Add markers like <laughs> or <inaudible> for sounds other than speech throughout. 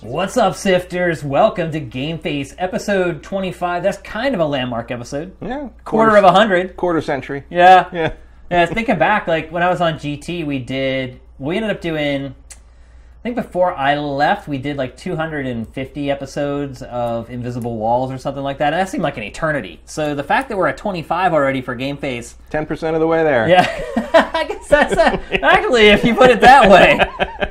What's up, Sifters? Welcome to Game Face episode 25. That's kind of a landmark episode. Yeah, Quarter of a hundred. quarter century. Yeah. Yeah. Yeah, thinking back, like when I was on GT, we did, we ended up doing, think before I left, we did like 250 episodes of Invisible Walls or something like that. And that seemed like an eternity. So the fact that we're at 25 already for Game Face, Ten percent of the way there. yeah, <laughs> I guess that's a, actually, if you put it that way,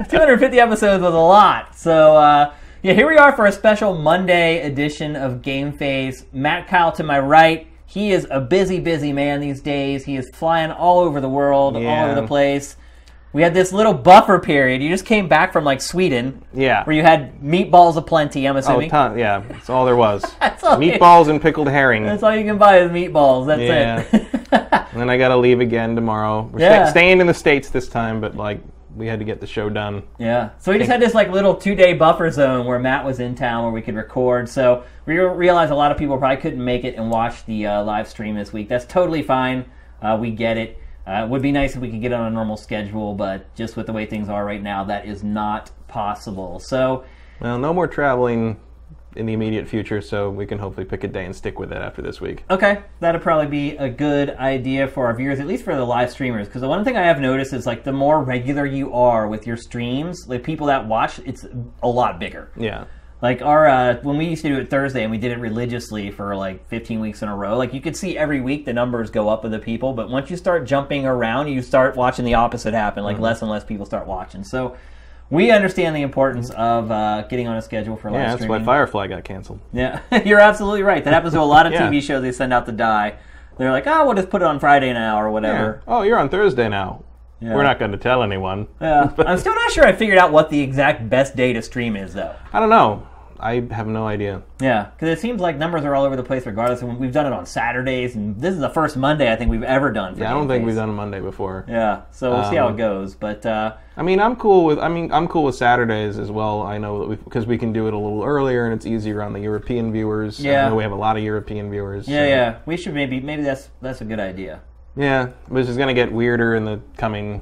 <laughs> 250 episodes was a lot. So, uh, yeah, here we are for a special Monday edition of Game Face. Matt Kyle to my right. He is a busy, busy man these days. He is flying all over the world, all over the place. We had this little buffer period. You just came back from like Sweden, Yeah. where you had meatballs aplenty. I'm assuming. Oh, ton. Yeah, that's all there was. <laughs> That's all you- Meatballs and pickled herring. that's all you can buy is meatballs. That's Yeah. it. <laughs> and then I got to leave again tomorrow. We're Yeah. sta- staying in the states this time, but like we had to get the show done. Yeah. So we just had this like little two day buffer zone where Matt was in town where we could record. So we re- realized a lot of people probably couldn't make it and watch the uh, live stream this week. That's totally fine. Uh, we get it. Uh, it would be nice if we could get on a normal schedule, but just with the way things are right now, that is not possible. So Well, no more traveling in the immediate future, so we can hopefully pick a day and stick with it after this week. Okay, that'd probably be a good idea for our viewers, at least for the live streamers. Because the one thing I have noticed is like the more regular you are with your streams, the people that watch, it's a lot bigger. Yeah. Like our uh, when we used to do it Thursday and we did it religiously for like 15 weeks in a row. Like you could see every week the numbers go up of the people, but once you start jumping around, you start watching the opposite happen. Like less and less people start watching. So we understand the importance of uh, getting on a schedule for live Yeah, that's why. Firefly got canceled. Yeah, <laughs> you're absolutely right. That happens to a lot of <laughs> Yeah. TV shows. They send out the die. They're like, oh, we'll just put it on Friday now or Yeah. whatever. Oh, you're on Thursday now. Yeah. We're not going to tell anyone. Yeah. <laughs> I'm still not sure I figured out what the exact best day to stream is, though. I don't know. I have no idea. Yeah, because it seems like numbers are all over the place regardless. And we've done it on Saturdays, and this is the first Monday I think we've ever done. For Yeah, I don't think Face. we've done a Monday before. Yeah, so we'll see how it Um, goes. But uh, I mean, I'm cool with. I mean, I'm cool with Saturdays as well. I know that we because we can do it a little earlier and it's easier on the European viewers. Yeah. I know we have a lot of European viewers. yeah, so- yeah, we should maybe maybe that's that's a good idea. yeah. Which is going to get weirder in the coming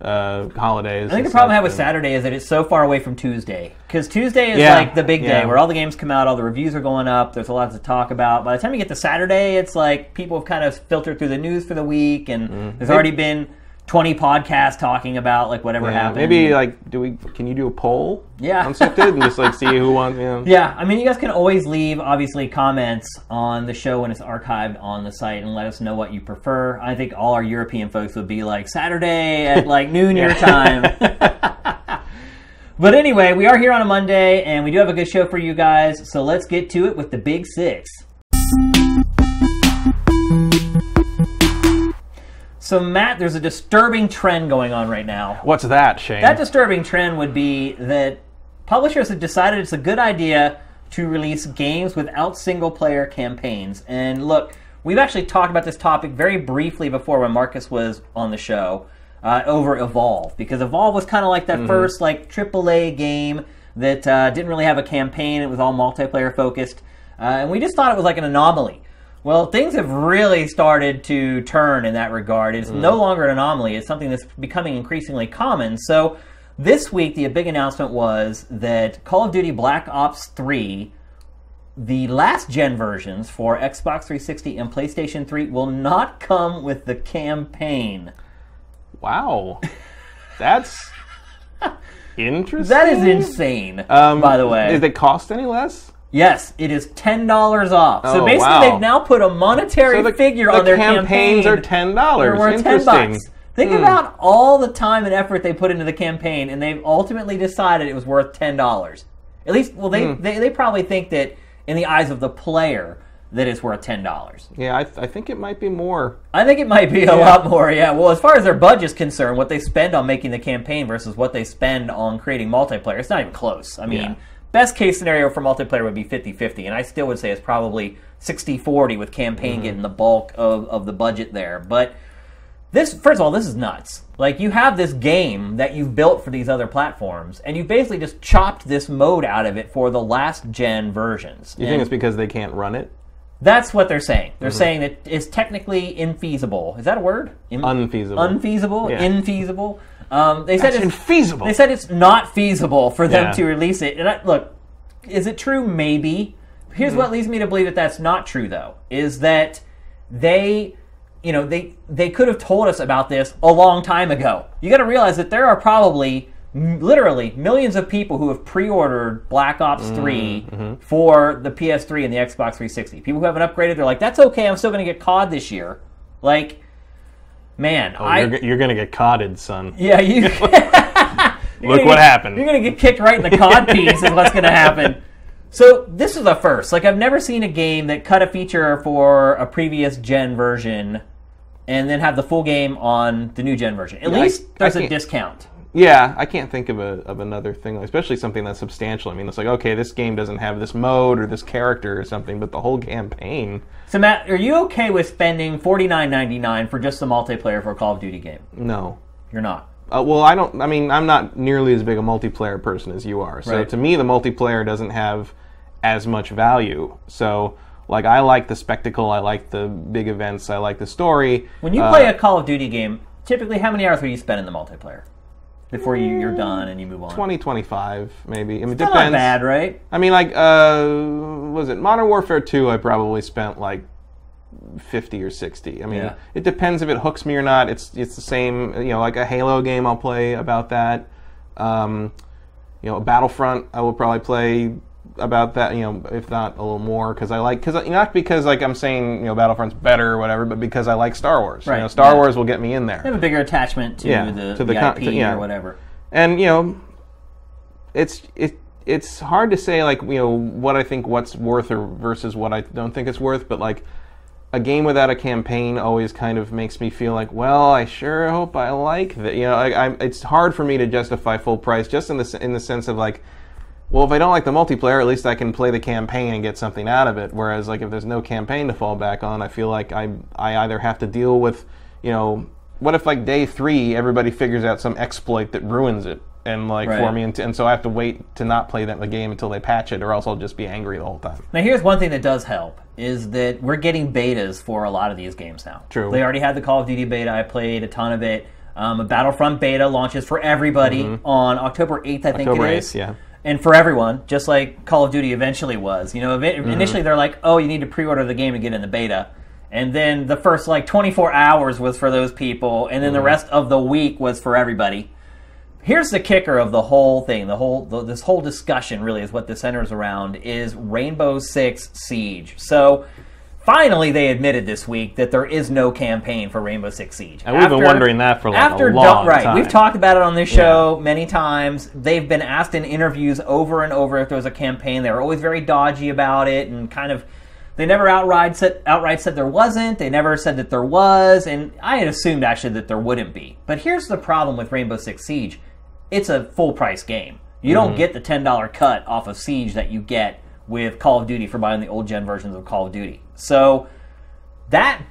uh, holidays. I think the problem I have with Saturday is that it's so far away from Tuesday. Because Tuesday is Yeah, like the big day yeah. where all the games come out, all the reviews are going up, there's a lot to talk about. By the time you get to Saturday, it's like people have kind of filtered through the news for the week, and Mm-hmm. there's already been 20 podcasts talking about like whatever Yeah, happened. maybe like, do we? Can you do a poll? Yeah. On Sifted and just like see who <laughs> wants. You know? Yeah, I mean, you guys can always leave, obviously, comments on the show when it's archived on the site and let us know what you prefer. I think all our European folks would be like Saturday at <laughs> like noon your time. <laughs> but anyway, we are here on a Monday and we do have a good show for you guys, so let's get to it with the big six. So, Matt, there's a disturbing trend going on right now. What's that, Shane? That disturbing trend would be that publishers have decided it's a good idea to release games without single player campaigns. And look, we've actually talked about this topic very briefly before when Marcus was on the show uh, over Evolve, because Evolve was kind of like that first like AAA game that uh, didn't really have a campaign. It was all multiplayer focused, uh, and we just thought it was like an anomaly. Well, things have really started to turn in that regard. It's no longer an anomaly. It's something that's becoming increasingly common. So, this week, the big announcement was that Call of Duty Black Ops 3, the last gen versions for Xbox 360 and PlayStation 3, will not come with the campaign. wow. That's <laughs> interesting. That is insane, Um, by the way. Does it cost any less? Yes, it is $10 off. so Oh, basically, wow. they've now put a monetary So the, figure the on their campaigns campaign. are ten dollars. Ten Interesting. bucks. Think hmm. about all the time and effort they put into the campaign, and they've ultimately decided it was worth ten dollars. At least, well, they, hmm. they they probably think that in the eyes of the player that it's worth ten dollars. Yeah, I, th- I think it might be more. I think it might be a lot more. Yeah. Well, as far as their budget's concerned, what they spend on making the campaign versus what they spend on creating multiplayer, it's not even close. I mean, Yeah. Best case scenario for multiplayer would be 50-50, and I still would say it's probably 60-40 with campaign getting the bulk of, of the budget there. But this, first of all, this is nuts. Like you have this game that you've built for these other platforms, and you basically just chopped this mode out of it for the last gen versions. You think it's because they can't run it? That's what they're saying. Mm-hmm. They're saying that it's technically infeasible. Is that a word? In- Unfeasible. Unfeasible. Yeah. Infeasible. Um, they said It's it's infeasible. They said it's not feasible for them Yeah. to release it. And I, look, is it true? Maybe. Here's Mm-hmm. what leads me to believe that that's not true, though. Is that they, you know, they they could have told us about this a long time ago. You got to realize that there are probably literally millions of people who have pre-ordered Black Ops 3 Mm-hmm. for the PS3 and the Xbox 360. People who haven't upgraded, they're like, "That's okay. I'm still going to get COD this year." Like, man, Oh, I you're, you're gonna get codded, son. yeah, you. <laughs> <laughs> Look what get- happened. You're gonna get kicked right in the cod <laughs> piece, is what's gonna happen. So this is a first. Like I've never seen a game that cut a feature for a previous gen version, and then have the full game on the new gen version. At Yeah, least I there's a discount. Yeah, I can't think of a of another thing, especially something that's substantial. I mean, it's like okay, this game doesn't have this mode or this character or something, but the whole campaign. So Matt, are you okay with spending forty nine ninety nine for just the multiplayer for a Call of Duty game? No. You're not. Uh, well, I don't. I mean, I'm not nearly as big a multiplayer person as you are. So Right. to me, the multiplayer doesn't have as much value. So like, I like the spectacle. I like the big events. I like the story. When you Uh, play a Call of Duty game, typically how many hours will you spend in the multiplayer before you, you're done and you move on? 2025 maybe. I mean, it Still depends. not bad, right? I mean, like, uh, was it Modern Warfare 2? I probably spent like 50 or 60. I mean, Yeah. it depends if it hooks me or not. It's it's the same, you know, like a Halo game I'll play about that. Um, you know, a Battlefront I will probably play about that, you know, if not a little more cuz I like cuz not because like I'm saying, you know, Battlefront's better or whatever, but because I like Star Wars. Right, You know, Star yeah. Wars will get me in there. I have a bigger attachment to Yeah, the, to the the con- IP to- yeah. or whatever. and you know it's it it's hard to say like you know what I think what's worth or versus what I don't think it's worth, but like a game without a campaign always kind of makes me feel like, well, I sure hope I like that. You know, I, I, it's hard for me to justify full price just in the in the sense of like, well, if I don't like the multiplayer, at least I can play the campaign and get something out of it. Whereas like if there's no campaign to fall back on, I feel like I I either have to deal with, you know, what if like day three everybody figures out some exploit that ruins it and like for me, and, and so I have to wait to not play that the game until they patch it, or else I'll just be angry the whole time. Now, here's one thing that does help is that we're getting betas for a lot of these games now. True. They already had the Call of Duty beta. I played a ton of it. Um, a Battlefront beta launches for everybody on October 8th, I think Mm-hmm. October it is. 8th, yeah. And for everyone, just like Call of Duty eventually was. You know, Mm-hmm. initially they're like, oh, you need to pre-order the game to get in the beta. And then the first like 24 hours was for those people, and then the Mm-hmm. rest of the week was for everybody. Here's the kicker of the whole thing. The whole the, this whole discussion really is what this centers around is Rainbow Six Siege. So finally, they admitted this week that there is no campaign for Rainbow Six Siege. And we've been wondering that for, like, a after long right, time. we've talked about it on this show many times. They've been asked in interviews over and over if there was a campaign. They were always very dodgy about it and kind of. They never outright said outright said there wasn't. They never said that there was, and I had assumed actually that there wouldn't be. But here's the problem with Rainbow Six Siege: it's a full price game. You don't mm-hmm. get the ten dollar cut off of Siege that you get with Call of Duty for buying the old gen versions of Call of Duty. So that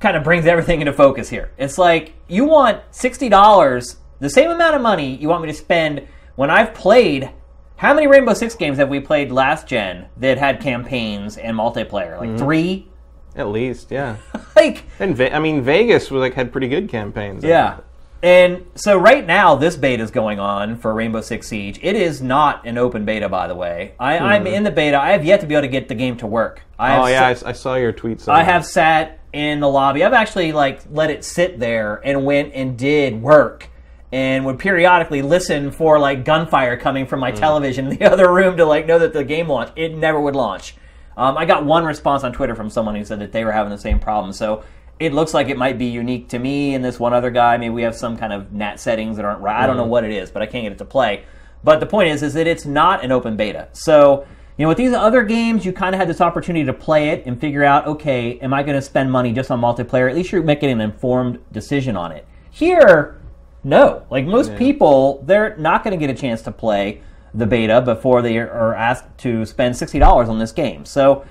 kind of brings everything into focus here. It's like you want sixty dollars, the same amount of money you want me to spend when I've played. How many Rainbow Six games have we played last gen that had campaigns and multiplayer? Like mm-hmm. three. At least, yeah. <laughs> Like And Ve- I mean, Vegas was like had pretty good campaigns. yeah. And so right now, this beta is going on for Rainbow Six Siege. It is not an open beta, by the way. I, I'm in the beta. I have yet to be able to get the game to work. I Oh yeah, I, sa- s- I saw your tweets. I have sat in the lobby. I've actually like let it sit there and went and did work and would periodically listen for like gunfire coming from my television in the <laughs> other room to like know that the game launched. It never would launch. Um, I got one response on Twitter from someone who said that they were having the same problem. So it looks like it might be unique to me and this one other guy. Maybe we have some kind of NAT settings that aren't right. I don't know mm-hmm. what it is, but I can't get it to play. But the point is, is that it's not an open beta. So you know, with these other games, you kind of had this opportunity to play it and figure out, okay, am I going to spend money just on multiplayer? At least you're making an informed decision on it. Here, no. Like most people, they're not going to get a chance to play the beta before they are asked to spend sixty dollars on this game. So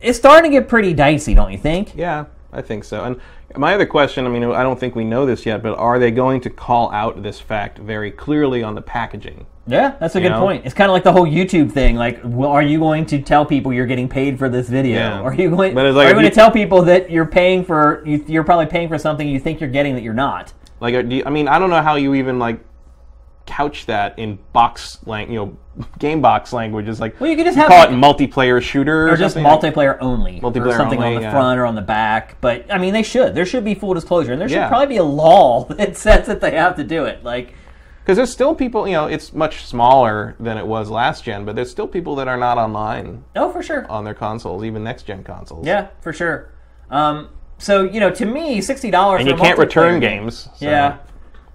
it's starting to get pretty dicey, don't you think? Yeah, I think so. And my other question, I mean, I don't think we know this yet, but are they going to call out this fact very clearly on the packaging? Yeah, that's a good know? point. It's kind of like the whole YouTube thing. Like, well, are you going to tell people you're getting paid for this video? Yeah. Are you going? But it's like are you going you- to tell people that you're paying for? You, you're probably paying for something you think you're getting that you're not. Like, uh, do you, I mean, I don't know how you even like couch that in box lang, you know, game box language. Is like, Well, you could just you have call it multiplayer shooter or, or just something like- multiplayer only, or Multiplayer something on the yeah. front or on the back. But I mean, they should. There should be full disclosure, and there should Yeah. probably be a law <laughs> that says that they have to do it. Like, Because there's still people, you know, it's much smaller than it was last gen, but there's still people that are not online oh, for sure. on their consoles, even next gen consoles. Yeah, for sure. Um, so you know, to me, sixty dollars And you can't return games. so- Yeah.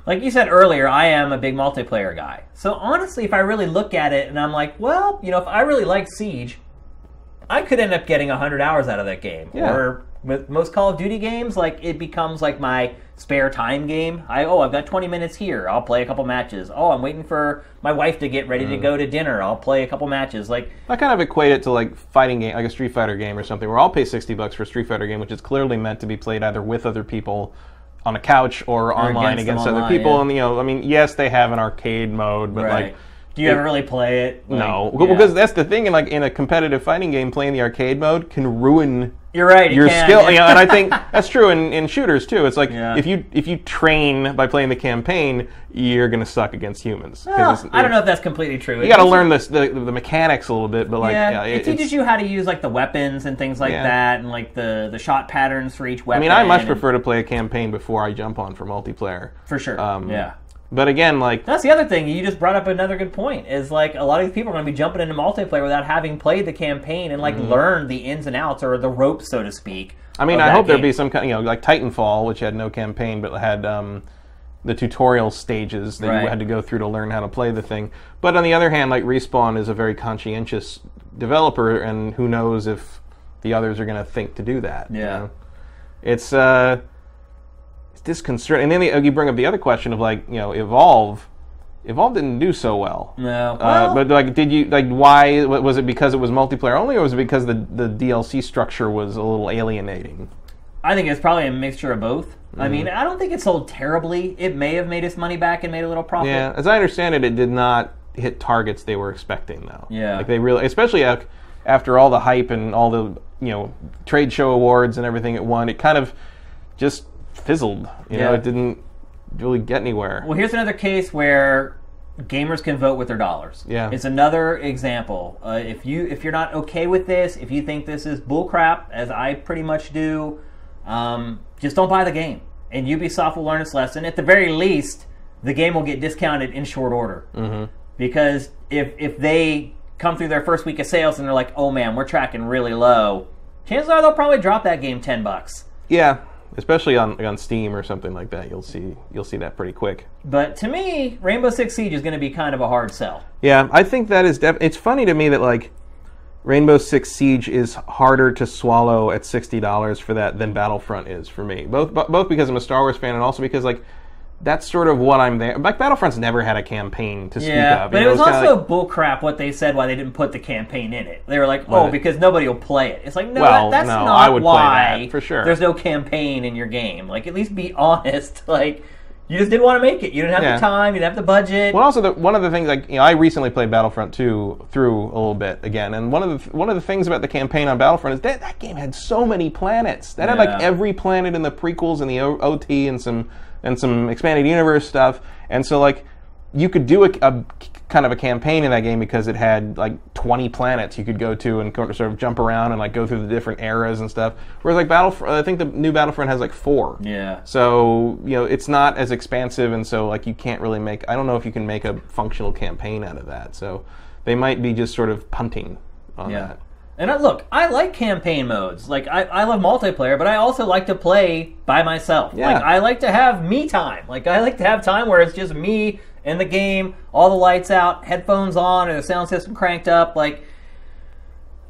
Like you said earlier, I am a big multiplayer guy. So honestly, if I really look at it and I'm like, well, you know, if I really like Siege, I could end up getting 100 hours out of that game. Yeah. Or with most Call of Duty games, like it becomes like my spare time game. I oh, I've got 20 minutes here. I'll play a couple matches. Oh, I'm waiting for my wife to get ready Mm. to go to dinner. I'll play a couple matches. Like I kind of equate it to like fighting game, like a Street Fighter game or something, where I'll pay sixty bucks for a Street Fighter game, which is clearly meant to be played either with other people on a couch or, online against against, other online, people. yeah. And you know, I mean, yes, they have an arcade mode, but like. Do you it- ever really play it? Like, No, yeah. because that's the thing. In like in a competitive fighting game, playing the arcade mode can ruin you're right. your can, skill. yeah. You know, and I think <laughs> that's true in, in shooters too. It's like Yeah. if you if you train by playing the campaign, you're gonna suck against humans. Well, it's- I don't know if that's completely true. You got to learn this, the the mechanics a little bit, but like yeah, it, it, teaches you how to use like the weapons and things like that, and like the the shot patterns for each weapon. I mean, I much prefer to play a campaign before I jump on for multiplayer. for sure. Um, yeah, But again, like that's the other thing. You just brought up another good point. Is like a lot of these people are going to be jumping into multiplayer without having played the campaign and like learned the ins and outs or the ropes, so to speak. Mm-hmm. I mean, I hope there'd be some kind, you know, like Titanfall, which had no campaign but had um, the tutorial stages that Right. you had to go through to learn how to play the thing. But on the other hand, like Respawn is a very conscientious developer, and who knows if the others are going to think to do that. you Yeah. know? it's uh, it's disconcerting. And then the, you bring up the other question of like, you know, Evolve. Evolve didn't do so well. No, Uh, well, but like, did you like why was it because it was multiplayer only, or was it because the the DLC structure was a little alienating? I think it's probably a mixture of both. Mm-hmm. I mean, I don't think it sold terribly. It may have made its money back and made a little profit. Yeah, as I understand it, it did not hit targets they were expecting though. Yeah. like they really, especially af- after all the hype and all the you know trade show awards and everything it won, it kind of just fizzled. You know, it didn't really get anywhere. Well, here's another case where gamers can vote with their dollars. Yeah. it's another example. Uh, if you if you're not okay with this, if you think this is bullcrap, as I pretty much do, um, just don't buy the game. And Ubisoft will learn its lesson. At the very least, the game will get discounted in short order. Mm-hmm. Because if if they come through their first week of sales and they're like, "Oh man, we're tracking really low," chances are they'll probably drop that game ten bucks. Yeah, especially on on Steam or something like that, you'll see you'll see that pretty quick. But to me, Rainbow Six Siege is going to be kind of a hard sell. Yeah, I think that is def- it's funny to me that like Rainbow Six Siege is harder to swallow at sixty dollars for that than Battlefront is for me. Both bo- both because I'm a Star Wars fan and also because like that's sort of what I'm there. Like Battlefront's never had a campaign to speak Yeah, of. but you it know, was it's kinda also like- bullcrap what they said why they didn't put the campaign in it. They were like, "Oh, because nobody will play it." It's like, no, Well, that, that's no, not I would play why. that, for sure. There's no campaign in your game. Like, at least be <laughs> honest. Like, you just didn't want to make it. You didn't have Yeah. the time. You didn't have the budget. Well, also the, one of the things like you know, I recently played Battlefront 2 through a little bit again, and one of the one of the things about the campaign on Battlefront is that that game had so many planets. That had like every planet in the prequels and the o- OT and some and some expanded universe stuff, and so like you could do a, a kind of a campaign in that game because it had like 20 planets you could go to and sort of jump around and like go through the different eras and stuff. Whereas like Battlefront, I think the new Battlefront has like four. yeah. So you know it's not as expansive, and so like you can't really make. I don't know if you can make a functional campaign out of that. So they might be just sort of punting on Yeah. that. And I, look, I like campaign modes. Like I, I love multiplayer, but I also like to play by myself. Yeah. Like I like to have me time. Like I like to have time where it's just me and the game, all the lights out, headphones on, and the sound system cranked up. Like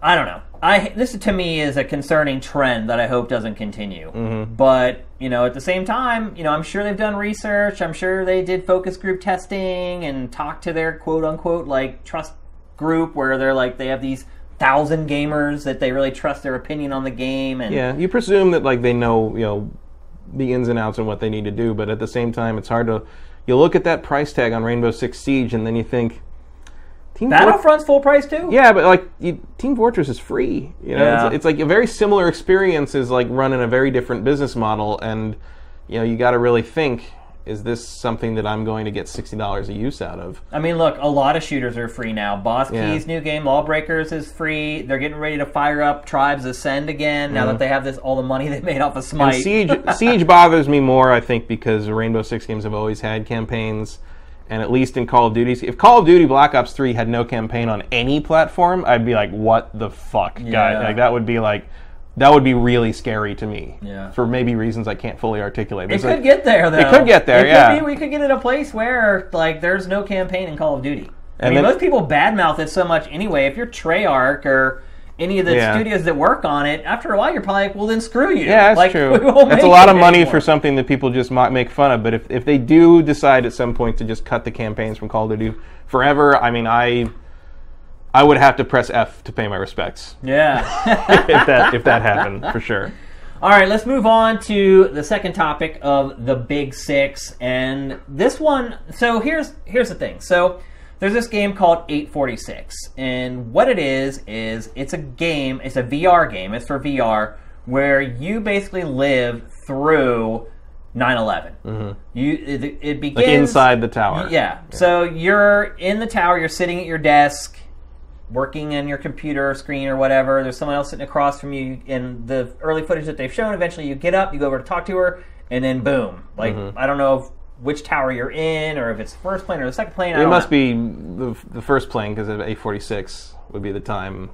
I don't know. I this to me is a concerning trend that I hope doesn't continue. Mm-hmm. But you know, at the same time, you know, I'm sure they've done research. I'm sure they did focus group testing and talked to their quote unquote like trust group where they're like they have these thousand gamers that they really trust their opinion on the game. And Yeah, you presume that like they know, you know, the ins and outs and what they need to do, but at the same time, it's hard to. You look at that price tag on Rainbow Six Siege, and then you think, Team Fort- Battlefront's full price too. yeah, but like you, Team Fortress is free. You know, Yeah. it's, it's like a very similar experience is like running a very different business model, and you know, you got to really think: is this something that I'm going to get sixty dollars a use out of? I mean, look, a lot of shooters are free now. Boss Yeah. Keys new game, Lawbreakers is free. They're getting ready to fire up Tribes Ascend again now that they have this all the money <laughs> they made off of Mm-hmm. And Smite. Siege <laughs> Siege bothers me more, I think, because Rainbow Six games have always had campaigns, and at least in Call of Duty, if Call of Duty Black Ops Three had no campaign on any platform, I'd be like, "What the fuck, Yeah. guy?" Like that would be like, that would be really scary to me. Yeah. For maybe reasons I can't fully articulate. It It's could like- get there though. It could get there, It yeah. Could be, we could get in a place where like there's no campaign in Call of Duty. I mean, then- most people badmouth it so much anyway. If you're Treyarch or any of the Yeah. studios that work on it, after a while you're probably like, well then screw you. Yeah, that's like, true. <laughs> That's a lot of money anymore. for something that people just might make fun of. But if, if they do decide at some point to just cut the campaigns from Call of Duty forever, I mean, I I would have to press F to pay my respects Yeah. <laughs> if that if that happened for sure. All right, let's move on to the second topic of the Big Six, and this one. So here's here's the thing. So there's this game called 846, and what it is is it's a game. It's a VR game. It's for VR where you basically live through 9/11. You it, it begins Mm-hmm. Like inside the tower. yeah. So you're in the tower, you're sitting at your desk, working on your computer screen or whatever. There's someone else sitting across from you. In the early footage that they've shown, eventually you get up, you go over to talk to her, and then boom. Like, Mm-hmm. I don't know if, which tower you're in or if it's the first plane or the second plane. I It must know. be the, the first plane because of 846 would be the time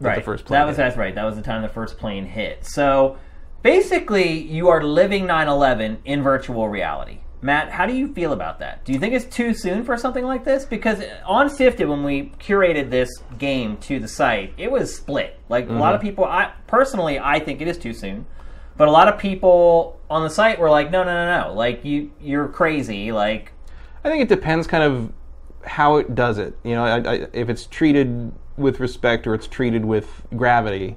that right. the first plane. That was hit. that's right. That was the time the first plane hit. So basically, you are living 9/11 in virtual reality. Matt, how do you feel about that? Do you think it's too soon for something like this? Because on Sifted, when we curated this game to the site, it was split. Like a Mm-hmm. lot of people, I personally, I think it is too soon. But a lot of people on the site were like, "No, no, no, no! Like you, you're crazy! Like I think it depends kind of how it does it. You know, I, I, if it's treated with respect or it's treated with gravity,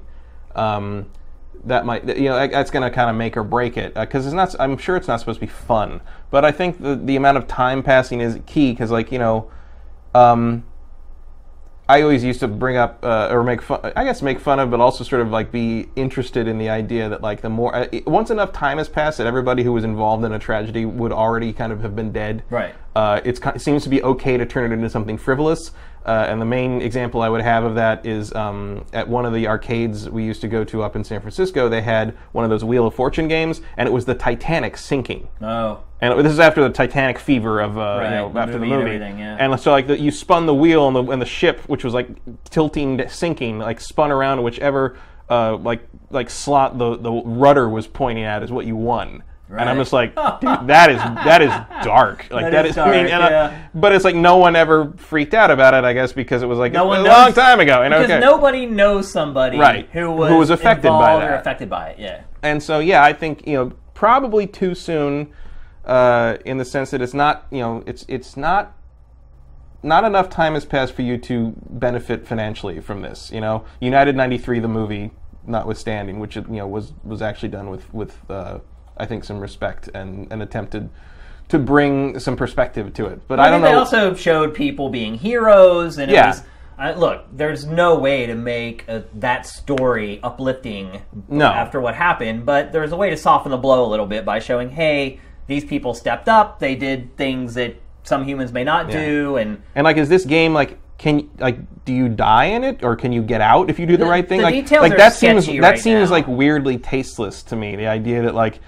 um, that might you know that's going to kind of make or break it because it's not. I'm sure it's not supposed to be fun, but I think the the amount of time passing is key because like you know. Um, I always used to bring up uh, or make fun, I guess make fun of, but also sort of like be interested in the idea that like the more uh, once enough time has passed that everybody who was involved in a tragedy would already kind of have been dead. Right. Uh, it's it seems to be okay to turn it into something frivolous. Uh, and the main example I would have of that is um, at one of the arcades we used to go to up in San Francisco. They had one of those Wheel of Fortune games, and it was the Titanic sinking. oh, And this is after the Titanic fever of uh, Right, you know the after movie the movie. everything, yeah. And so like the, you spun the wheel and the and the ship, which was like tilting, sinking, like spun around whichever uh, like like slot the the rudder was pointing at is what you won. And I'm just like, <laughs> that is that is dark. Like That that is is, <laughs> I mean, dark, and I- but it's like no one ever freaked out about it. I guess because it was like No a one long time ago. And because okay. nobody knows somebody Right, who was, who was affected by that. affected by it. Yeah. and so yeah, I think you know probably too soon, uh, in the sense that it's not you know it's it's not not enough time has passed for you to benefit financially from this. You know, United '93, the movie, notwithstanding, which you know was was actually done with with uh, I think some respect and and attempted to bring some perspective to it. But I, I, don't think they know. also showed people being heroes, and Yeah. it was. I, look, there's no way to make uh that story uplifting No. after what happened, but there's a way to soften the blow a little bit by showing, hey, these people stepped up, they did things that some humans may not do, and And like, is this game like? Can like do you die in it, or can you get out if you do the, right thing? the like, details like are that seems sketchy that seems now. like weirdly tasteless to me. The idea that like,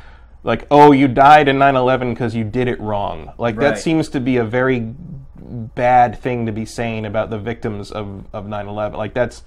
like oh, you died in 9/11 because you did it wrong. Like Right. that seems to be a very bad thing to be saying about the victims of of 9/11. Like that's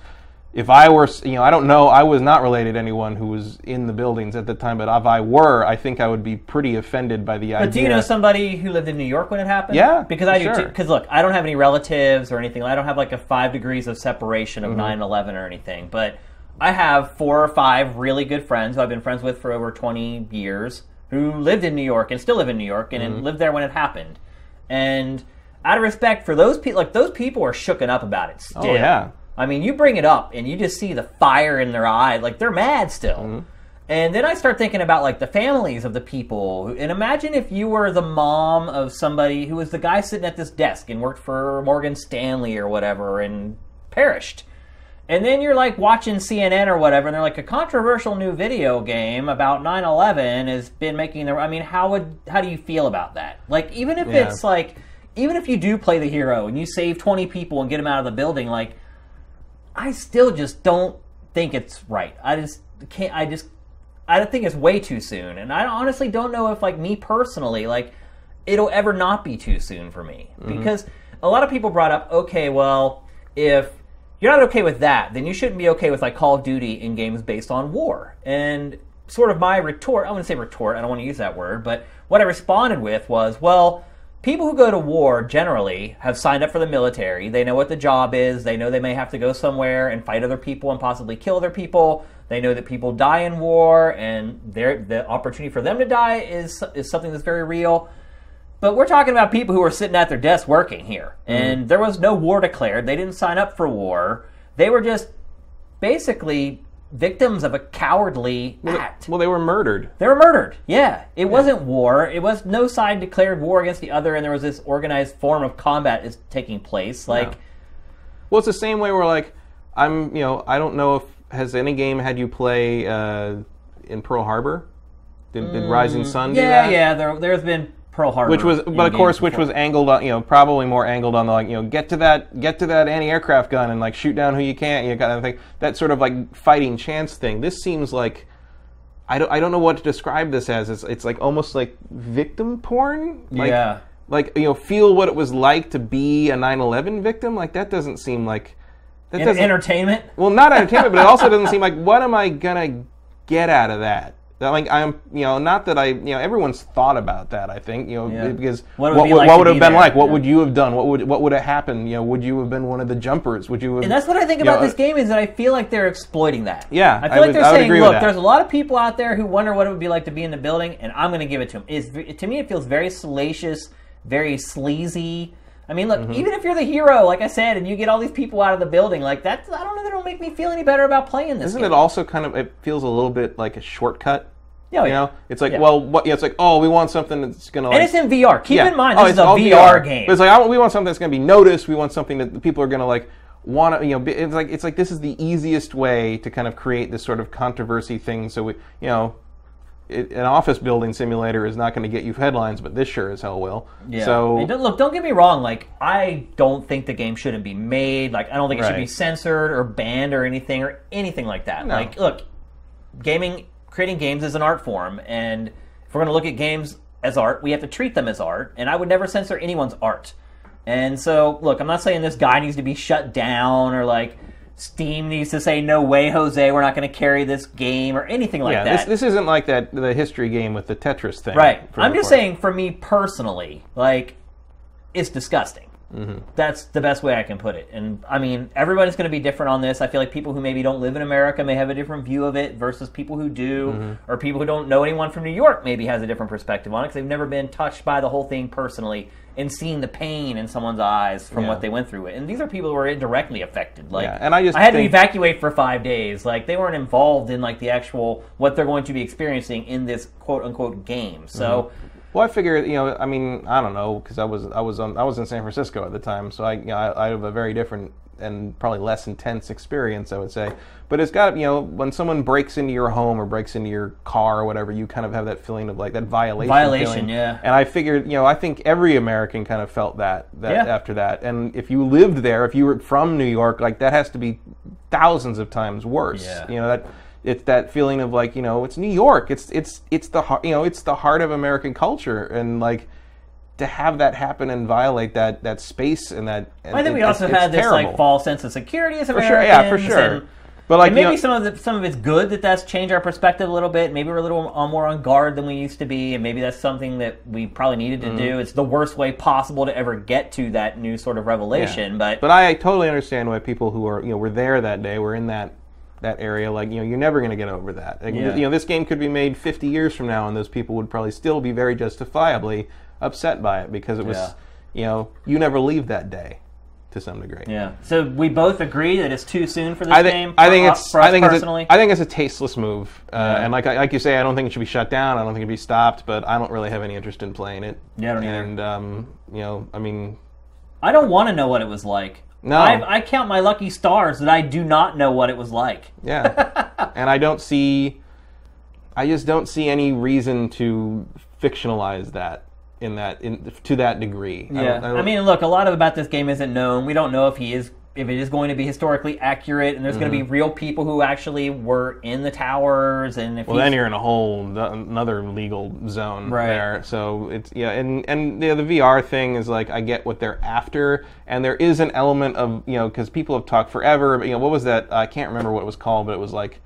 if I were, you know, I don't know, I was not related to anyone who was in the buildings at the time, but if I were, I think I would be pretty offended by the idea. But do you know somebody who lived in New York when it happened? Yeah, because I do sure. too. Because look, I don't have any relatives or anything. I don't have like a five degrees of separation of Mm-hmm. 9/11 or anything. But I have four or five really good friends who I've been friends with for over 20 years who lived in New York and still live in New York and Mm-hmm. lived there when it happened. And out of respect for those people, like those people are shooken up about it. Still. Oh yeah. I mean, you bring it up and you just see the fire in their eye, like they're mad still. And then I start thinking about like the families of the people. And imagine if you were the mom of somebody who was the guy sitting at this desk and worked for Morgan Stanley or whatever and perished. And then you're like watching CNN or whatever, and they're like a controversial new video game about 9/11 has been making the. I mean, how would how do you feel about that? Like, even if Yeah. it's like, even if you do play the hero and you save 20 people and get them out of the building, like, I still just don't think it's right. I just can't. I just I don't think it's way too soon, and I honestly don't know if like me personally, like it'll ever not be too soon for me mm-hmm. because a lot of people brought up, okay, well, if you're not okay with that, then you shouldn't be okay with like Call of Duty in games based on war. And sort of my retort, I wouldn't say retort, I don't want to use that word, but what I responded with was, well, people who go to war generally have signed up for the military. They know what the job is. They know they may have to go somewhere and fight other people and possibly kill other people. They know that people die in war, and the opportunity for them to die is is something that's very real. But we're talking about people who are sitting at their desk working here, and there was no war declared. They didn't sign up for war. They were just basically victims of a cowardly act. Well, they were murdered. They were murdered. Yeah. It wasn't war. It was no side declared war against the other, and there was this organized form of combat is taking place. Like, Well, it's the same way we're like I'm, you know, I don't know if has any game had you play uh, in Pearl Harbor. Did, did Rising Sun do Mm, yeah, that? yeah. There, there's been Pearl Harbor, Which was, but of course, which was angled on, you know, probably more angled on the like, you know, get to that, get to that anti-aircraft gun and like shoot down who you can, you know, kind of thing. That sort of like fighting chance thing. This seems like, I don't, I don't know what to describe this as. It's, it's like almost like victim porn. Like, Yeah. Like you know, feel what it was like to be a 9/11 victim. Like that doesn't seem like that doesn't. entertainment. well, not entertainment, but it also doesn't seem like what am I gonna get out of that? That, like I'm, you know, not that I, you know, everyone's thought about that. I think, you know, Yeah. because What what be what like to would be have been there, like? What yeah. would you have done? What would what would have happened? You know, would you have been one of the jumpers? Would you have? And that's what I think about know, this game is that I feel like they're exploiting that. Yeah, I feel I like would- they're saying, look, there's a lot of people out there who wonder what it would be like to be in the building, and I'm going to give it to them. Is to me, it feels very salacious, very sleazy. I mean, look, Mm-hmm. even if you're the hero, like I said, and you get all these people out of the building, like that's I don't know, that don't make me feel any better about playing this. Isn't game. it also kind of? It feels a little bit like a shortcut. Yeah, oh, You yeah. know, it's like, Yeah. well, what? Yeah, it's like, oh, we want something that's gonna. Like, And it's in VR. Keep Yeah. in mind, Oh, this it's is a all VR, game. But it's like want- we want something that's going to be noticed. We want something that people are going to like want to. You know, be, it's like it's like this is the easiest way to kind of create this sort of controversy thing. So we, you know, it, an office building simulator is not going to get you headlines, but this sure as hell will. Yeah. So And look, don't get me wrong. Like, I don't think the game shouldn't be made. Like, I don't think it should be censored or banned or anything or anything like that. No. Like, look, gaming, creating games is an art form, and if we're going to look at games as art, we have to treat them as art. And I would never censor anyone's art. And so, look, I'm not saying this guy needs to be shut down or like Steam needs to say, "No way, Jose, we're not going to carry this game" or anything like yeah, that. this, this isn't like that the history game with the Tetris thing. Right. I'm just for- saying, for me personally, like, it's disgusting. Mm-hmm. That's the best way I can put it. And I mean, everybody's going to be different on this. I feel like people who maybe don't live in America may have a different view of it versus people who do, Mm-hmm. or people who don't know anyone from New York maybe has a different perspective on it because they've never been touched by the whole thing personally and seen the pain in someone's eyes from Yeah. what they went through it. And these are people who are indirectly affected. Like, Yeah, and I just I had think- to evacuate for five days. Like they weren't involved in like the actual what they're going to be experiencing in this quote unquote game. So Well, I figure, you know, I mean, I don't know, because I was I was on, I was in San Francisco at the time, so I you know, I, I have a very different and probably less intense experience, I would say. But it's got, you know, when someone breaks into your home or breaks into your car or whatever, you kind of have that feeling of like that violation. Violation, feeling. yeah. And I figured, you know, I think every American kind of felt that that Yeah. after that. And if you lived there, if you were from New York, like that has to be thousands of times worse. Yeah. You know that it's that feeling of like you know it's New York. It's it's it's the heart you know it's the heart of American culture and like to have that happen and violate that that space and that. And I think it- we also had this like false sense of security as for sure. Yeah, for sure. And, but like and you maybe know, some of the, some of it's good that that's changed our perspective a little bit. Maybe we're a little more on guard than we used to be, and maybe that's something that we probably needed to Mm-hmm. do. It's the worst way possible to ever get to that new sort of revelation. But, But I totally understand why people who are you know were there that day were in that that area. Like you know you're never going to get over that. Like, Yeah. You know this game could be made 50 years from now, and those people would probably still be very justifiably upset by it because it was Yeah. you know you never leave that day. to some degree. Yeah. So we both agree that it's too soon for this I think game. I think it's I think personally. it's a, I think it's a tasteless move, uh, Yeah. and like like you say, I don't think it should be shut down. I don't think it should be stopped, but I don't really have any interest in playing it. Yeah, I don't either. and um, you know, I mean, I don't want to know what it was like. No. I, I count my lucky stars that I do not know what it was like. yeah, <laughs> and I don't see, I just don't see any reason to fictionalize that in that in to that degree. I Yeah. don't- I, don't- mean, look, a lot of about this game isn't known. We don't know if he is if it is going to be historically accurate and there's going to Mm-hmm. be real people who actually were in the towers and if Well, then you're in a whole another legal zone Right. there. So it's yeah, and and the, the VR thing is like I get what they're after, and there is an element of you know because people have talked forever. But, you know what was that? I can't remember what it was called, but it was like.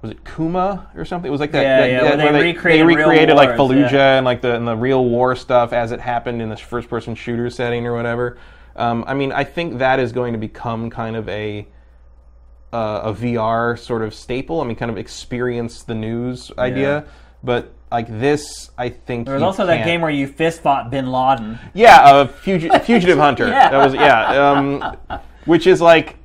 Was it Kuma or something? It was like that. Yeah, that- yeah, that- they recreated real recreated like wars, Fallujah yeah. and like the and the real war stuff as it happened in this first-person shooter setting or whatever. Um, I mean, I think that is going to become kind of a uh, a VR sort of staple. I mean, kind of experience the news idea. But like this, I think there was you also that can't- game where you fist fought Bin Laden. yeah, a fugi- <laughs> fugitive hunter. Yeah. That was yeah, um, which is like.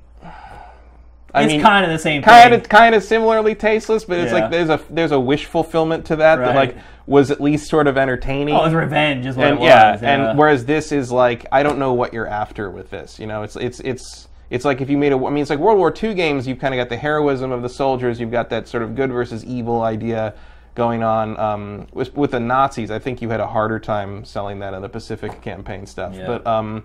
I it's mean, kind of the same kind thing. of kind of similarly tasteless, but it's Yeah. like there's a there's a wish fulfillment to that that like was at least sort of entertaining. Oh, it was revenge, is what and it was. yeah, yeah. and whereas this is like I don't know what you're after with this. You know, it's it's it's it's like if you made a. I mean, it's like World War II games. You've kind of got the heroism of the soldiers. You've got that sort of good versus evil idea going on. Um, with with the Nazis, I think you had a harder time selling that in the Pacific campaign stuff. Yeah. But um,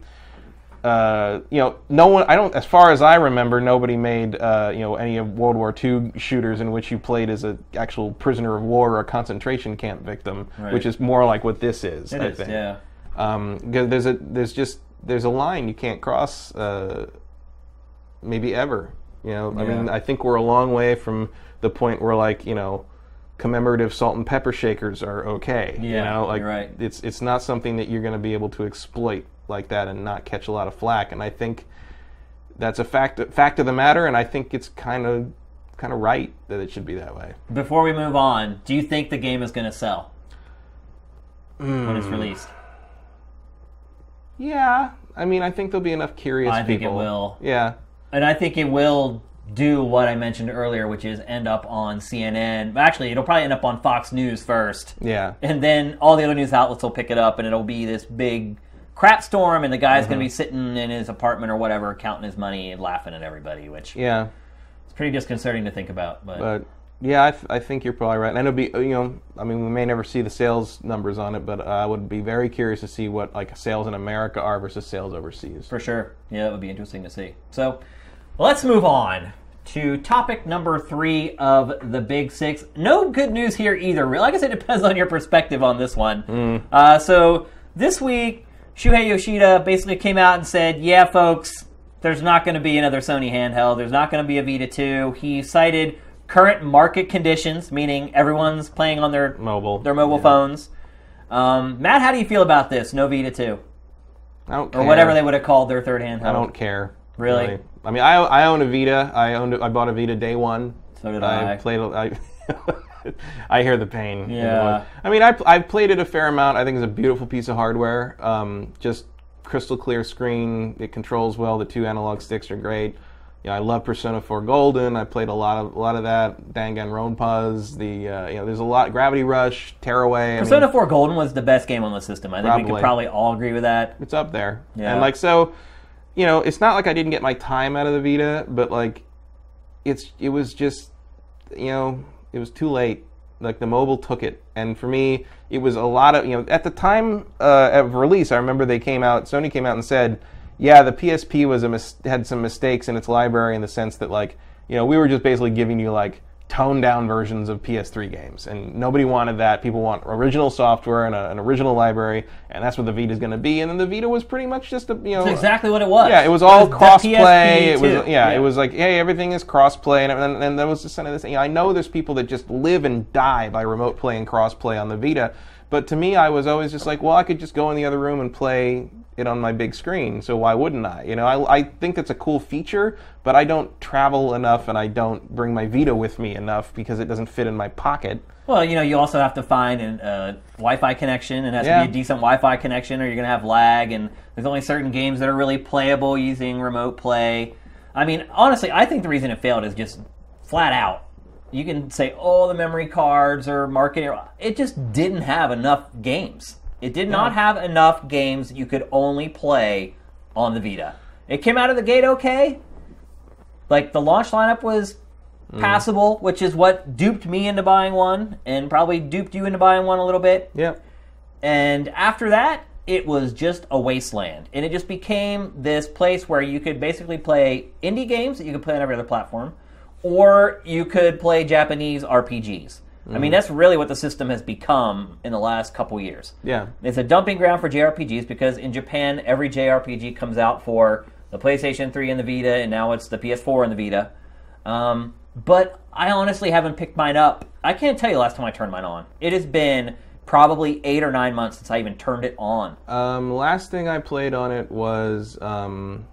uh, you know, no one. I don't. As far as I remember, nobody made uh, you know any of World War II shooters in which you played as an actual prisoner of war or a concentration camp victim, Right. which is more like what this is. It I is, think. yeah. Um, there's a there's just there's a line you can't cross. Uh, maybe ever. You know, I mean, I think we're a long way from the point where like you know, commemorative salt and pepper shakers are okay. you Yeah, know, like right. it's it's not something that you're going to be able to exploit like that and not catch a lot of flack. And I think that's a fact fact of the matter. And I think it's kind of kind of right that it should be that way. Before we move on, do you think the game is going to sell when Hmm. it's released? Yeah, I mean, I think there'll be enough curious I think it people. will. Yeah. And I think it will do what I mentioned earlier, which is end up on CNN. Actually, it'll probably end up on Fox News first. Yeah. And then all the other news outlets will pick it up, and it'll be this big crap storm, and the guy's going to be Mm-hmm. sitting in his apartment or whatever, counting his money and laughing at everybody, which Yeah. it's pretty disconcerting to think about. But, But yeah, I, think you're probably right. And it'll be, you know, I mean, we may never see the sales numbers on it, but I would be very curious to see what like sales in America are versus sales overseas. for sure, yeah, it would be interesting to see. So let's move on to topic number three of the Big Six. No good news here either. Like I said, it depends on your perspective on this one. Uh, so this week, Shuhei Yoshida basically came out and said, "Yeah, folks, there's not going to be another Sony handheld. There's not going to be a Vita 2." He cited current market conditions, meaning everyone's playing on their Mobile. their mobile phones. Um, Matt, how do you feel about this? No Vita 2 I don't care. or whatever they would have called their third handheld. I don't care. Really? I mean, I, I own a Vita. I owned. I bought a Vita day one. So did I. I played. I, <laughs> <laughs> I hear the pain. Yeah. I mean, I I've played it a fair amount. I think it's a beautiful piece of hardware. Um, just crystal clear screen. It controls well. The two analog sticks are great. You know, I love Persona 4 Golden. I played a lot of a lot of that. Danganronpas. The uh, you know, there's a lot. Gravity Rush, Tearaway. I Persona mean, 4 Golden was the best game on the system. I think we could Probably. probably all agree with that. it's up there. Yeah. And like so, you know, it's not like I didn't get my time out of the Vita, but like, it's it was just, you know, it was too late. Like the mobile took it, and for me, it was a lot of you know. At the time uh, of release, I remember they came out. Sony came out and said, "Yeah, the PSP was a mis- had some mistakes in its library in the sense that like, you know, we were just basically giving you like." Toned down versions of PS3 games, and nobody wanted that. People want original software and a, an original library, and that's what the Vita is going to be. And then the Vita was pretty much just a you know That's exactly what it was. yeah, it was all cross play. It was too. yeah, it was like hey, everything is cross play, and and, and that was just kind of this. You know, I know there's people that just live and die by remote play and cross play on the Vita, But to me, I was always just like, well, I could just go in the other room and play it on my big screen. So why wouldn't I? You know, I, I think that's a cool feature, but I don't travel enough and I don't bring my Vita with me enough because it doesn't fit in my pocket. Well, you know, you also have to find a uh, Wi-Fi connection, and it has Yeah. to be a decent Wi-Fi connection, or you're going to have lag. And there's only certain games that are really playable using remote play. I mean, honestly, I think the reason it failed is just flat out. You can say, "Oh, the memory cards or marketing." It just didn't have enough games. It did not have enough games that you could only play on the Vita. It came out of the gate okay. Like the launch lineup was mm. passable, which is what duped me into buying one, and probably duped you into buying one a little bit. Yep. And after that, it was just a wasteland. And it just became this place where you could basically play indie games that you could play on every other platform, or you could play Japanese RPGs. I mean, that's really what the system has become in the last couple years. Yeah. It's a dumping ground for JRPGs because in Japan, every JRPG comes out for the PlayStation 3 and the Vita, and now it's the PS4 and the Vita. Um, but I honestly haven't picked mine up. I can't tell you last time I turned mine on. It has been probably eight or nine months since I even turned it on. Um, last thing I played on it was um,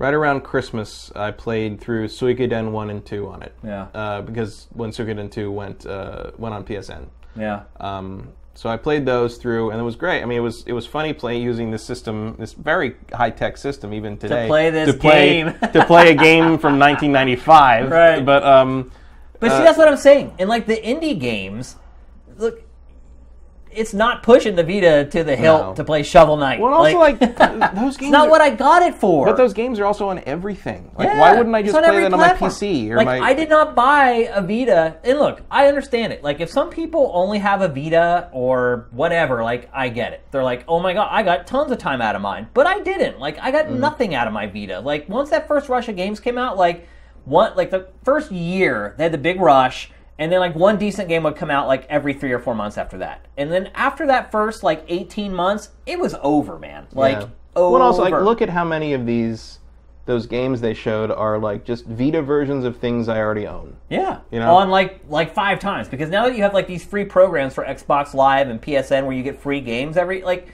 right around Christmas. I played through Suikoden one and two on it. Yeah. Uh, because when Suikoden two went uh, went on PSN. Yeah. Um, so I played those through, and it was great. I mean, it was it was funny playing using this system, this very high tech system, even today, To play this to play, game. <laughs> to play a game <laughs> from 1995. Right. But um, But see, Uh, that's what I'm saying. And like the indie games, look, it's not pushing the Vita to the hilt No. to play Shovel Knight. well, also like, <laughs> th- those games. it's not are- what I got it for. But those games are also on everything. Like, Yeah, why wouldn't I just play that on my platform. PC or like, my? I did not buy a Vita. And look, I understand it. Like, if some people only have a Vita or whatever, like, I get it. They're like, oh my god, I got tons of time out of mine. But I didn't. Like, I got Mm. nothing out of my Vita. Like, once that first rush of games came out, like, what? like the first year, they had the big rush. And then like one decent game would come out like every three or four months after that. And then after that first like 18 months, it was over, man. Like Yeah. over. Well, also like look at how many of these those games they showed are like just Vita versions of things I already own. Yeah, You know? on like like five times because now that you have like these free programs for Xbox Live and PSN where you get free games every like,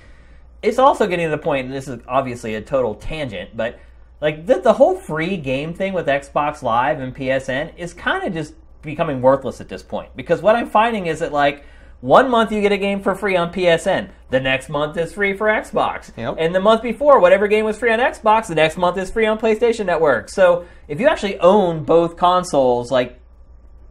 it's also getting to the point. And this is obviously a total tangent, but like the, the whole free game thing with Xbox Live and PSN is kind of just becoming worthless at this point because what I'm finding is that like. One month you get a game for free on PSN. The next month is free for Xbox. Yep. And the month before, whatever game was free on Xbox, the next month is free on PlayStation Network. So if you actually own both consoles, like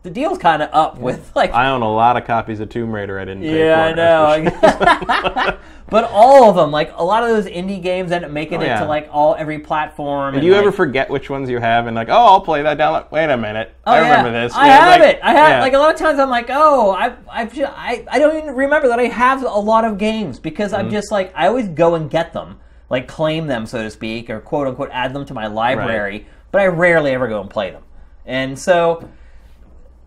the deal's kind of up with like I own a lot of copies of Tomb Raider I didn't pay yeah for. i know <laughs> <laughs> but all of them like a lot of those indie games end up making Oh, it yeah. to like all every platform Do and, you ever forget which ones you have and like, oh, I'll play that down. Like, Wait a minute, Oh, I yeah. remember this. I Yeah, have like- it. I have like a lot of times. I'm like, oh, I, I, ju- I, I don't even remember that I have a lot of games because Mm-hmm. I'm just like I always go and get them, like claim them, so to speak, or quote unquote add them to my library. But I rarely ever go and play them, and so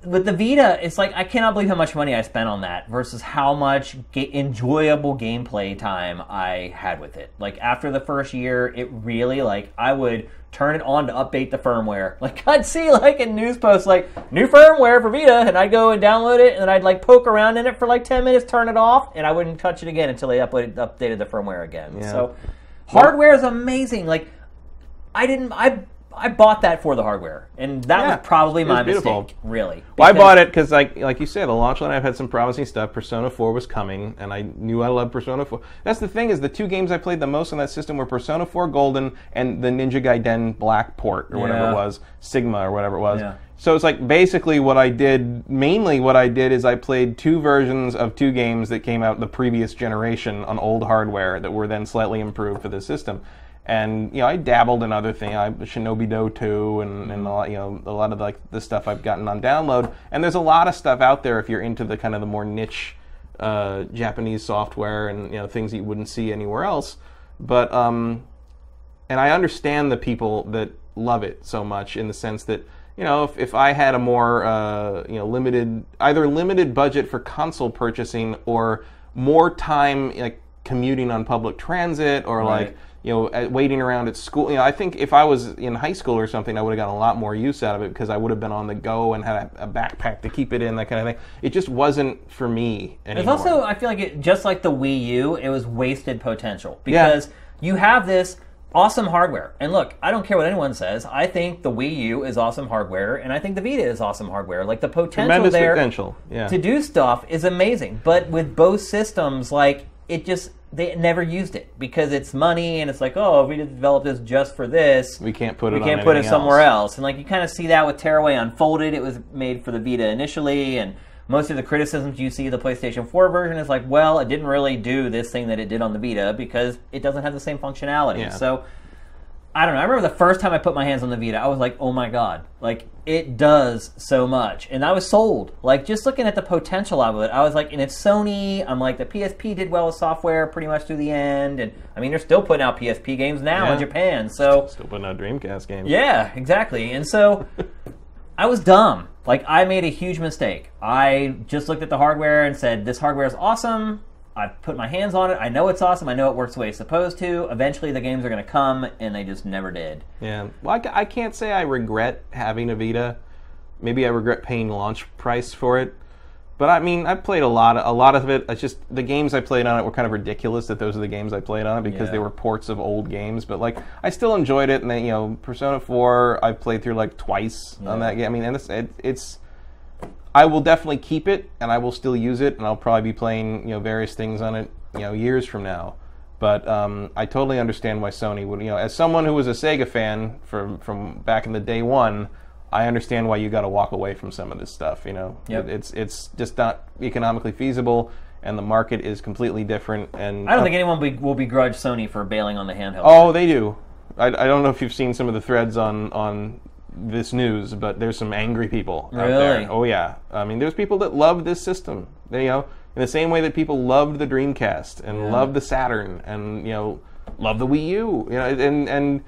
with the Vita, it's like I cannot believe how much money I spent on that versus how much ga- enjoyable gameplay time I had with it. Like after the first year, it really like I would turn it on to update the firmware. <laughs> Like I'd see like in news posts like new firmware for Vita, and I'd go and download it, and I'd like poke around in it for like ten minutes, turn it off, and I wouldn't touch it again until they uploaded, updated the firmware again. Yeah. So hardware is amazing. Like I didn't I. I bought that for the hardware, and that Yeah, was probably was my beautiful. mistake. Really, Well, I bought it because, like, like you said, the launch line I've had some promising stuff. Persona 4 was coming, and I knew I loved Persona 4. That's the thing is, the two games I played the most on that system were Persona 4 Golden and the Ninja Gaiden Black port or whatever Yeah. it was, Sigma or whatever it was. Yeah. So it's like basically what I did. Mainly, what I did is I played two versions of two games that came out the previous generation on old hardware that were then slightly improved for the system. And you know, I dabbled in other things, I Shinobido 2 and, and a lot, you know, a lot of like the stuff I've gotten on download. And there's a lot of stuff out there if you're into the kind of the more niche uh, Japanese software and you know things that you wouldn't see anywhere else. But um, and I understand the people that love it so much in the sense that you know if, if I had a more uh, you know limited either limited budget for console purchasing or more time like commuting on public transit or Right. like you know, waiting around at school. You know, I think if I was in high school or something, I would have gotten a lot more use out of it because I would have been on the go and had a, a backpack to keep it in, that kind of thing. It just wasn't for me anymore. It's also, I feel like it, just like the Wii U, it was wasted potential because you have this awesome hardware. And look, I don't care what anyone says. I think the Wii U is awesome hardware, and I think the Vita is awesome hardware. Like the potential tremendous there potential. Yeah. to do stuff is amazing. But with both systems, like it just they never used it because it's money and it's like, oh, if we just developed this just for this, we can't put it. we can't put it somewhere else. else. And like you kind of see that with Tearaway Unfolded. It was made for the Vita initially, and most of the criticisms you see of the PlayStation 4 version is like, well, it didn't really do this thing that it did on the Vita because it doesn't have the same functionality. Yeah. So I don't know. I remember the first time I put my hands on the Vita, I was like, oh my god, like it does so much, and I was sold. Like just looking at the potential of it, I was like, and it's Sony. I'm like, the PSP did well with software pretty much through the end, and I mean, they're still putting out PSP games now in Japan. So Still putting out Dreamcast games. yeah, exactly. And so <laughs> I was dumb. Like I made a huge mistake. I just looked at the hardware and said, "This hardware is awesome." I put my hands on it. I know it's awesome. I know it works the way it's supposed to. Eventually, the games are going to come, and they just never did. Yeah. Well, I, I can't say I regret having a Vita. Maybe I regret paying launch price for it. But I mean, I played a lot. Of, a lot of it. It's just the games I played on it were kind of ridiculous that those are the games I played on it because Yeah. they were ports of old games. But like, I still enjoyed it. And then you know, Persona Four, I played through like twice on that game. I mean, and it's it, it's. I will definitely keep it, and I will still use it, and I'll probably be playing you know various things on it you know years from now. But um, I totally understand why Sony would you know as someone who was a Sega fan from from back in the day one, I understand why you got to walk away from some of this stuff. You know, Yep. It- it's it's just not economically feasible, and the market is completely different. And I don't think anyone be, will begrudge Sony for bailing on the handheld. Oh, they do. I, I don't know if you've seen some of the threads on on this news, but there's some angry people out Really? there. Oh yeah. I mean, there's people that love this system. They, you know, in the same way that people loved the Dreamcast and loved the Saturn and you know love the Wii U. You know, and and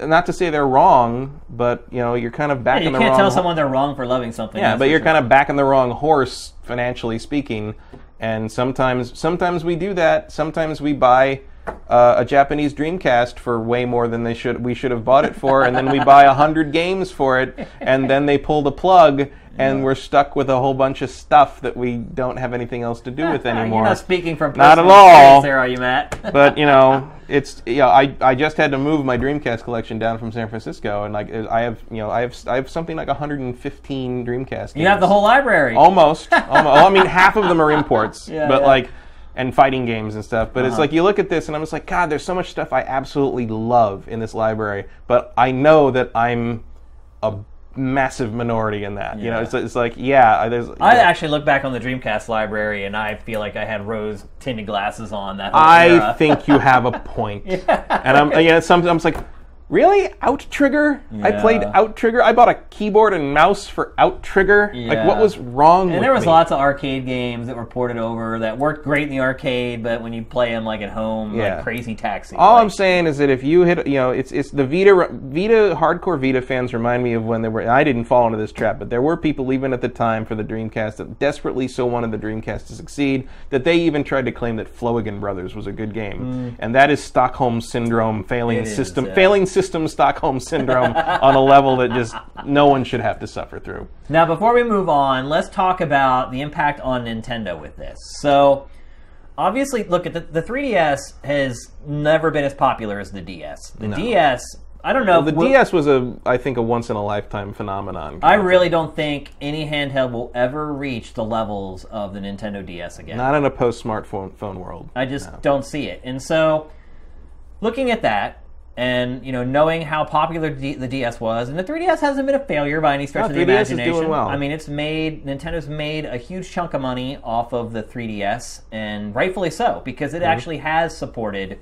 not to say they're wrong, but you know, you're kind of back you in the can't wrong. tell ho- someone they're wrong for loving something. yeah, but you're kind of back in the wrong horse financially speaking. And sometimes, sometimes we do that. Sometimes we buy uh, a Japanese Dreamcast for way more than they should. We should have bought it for, and then we buy a hundred games for it, and then they pull the plug, and we're stuck with a whole bunch of stuff that we don't have anything else to do with anymore. <laughs> You're not speaking from Not at all. there, are you, Matt? <laughs> but you know, it's you know, I, I just had to move my Dreamcast collection down from San Francisco, and like I have you know I have I have something like 115 Dreamcast. Games. you have the whole library. almost. almost. Well, I mean, half of them are imports, <laughs> Yeah, but yeah. like and fighting games and stuff. But it's Uh-huh. like you look at this, and I'm just like, God, there's so much stuff I absolutely love in this library, but I know that I'm a massive minority in that. You know, it's, it's like, yeah, I- there's. I yeah. actually look back on the Dreamcast library and I feel like I had rose tinted glasses on that whole I era. think you have a <laughs> point. And I'm yeah, sometimes I'm like, really? OutTrigger? I played Yeah. OutTrigger. I bought a keyboard and mouse for OutTrigger. Like what was wrong And there was me? lots of arcade games that were ported over that worked great in the arcade, but when you play them like at home, Yeah. like Crazy Taxi. All like, I'm saying is that if you hit, you know, it's it's the Vita Vita hardcore Vita fans remind me of when there were. I didn't fall into this trap, but there were people even at the time for the Dreamcast that desperately so wanted the Dreamcast to succeed that they even tried to claim that Floigan Brothers was a good game, and that is Stockholm syndrome, failing Mm. It is, system, yeah. failing system Stockholm syndrome on a level that just no one should have to suffer through. Now, before we move on, let's talk about the impact on Nintendo with this. So, obviously, look at the, the 3DS has never been as popular as the DS. The DS, I don't know. The will- DS was a, I think, a once in a lifetime phenomenon. I really don't think any handheld will ever reach the levels of the Nintendo DS again. not in a post smartphone phone world. I just don't see it. And so, looking at that, and you know, knowing how popular D- the DS was, and the 3DS hasn't been a failure by any stretch No, of the 3DS is imagination. doing well. I mean, it's made Nintendo's made a huge chunk of money off of the 3DS, and rightfully so because Mm-hmm. it actually has supported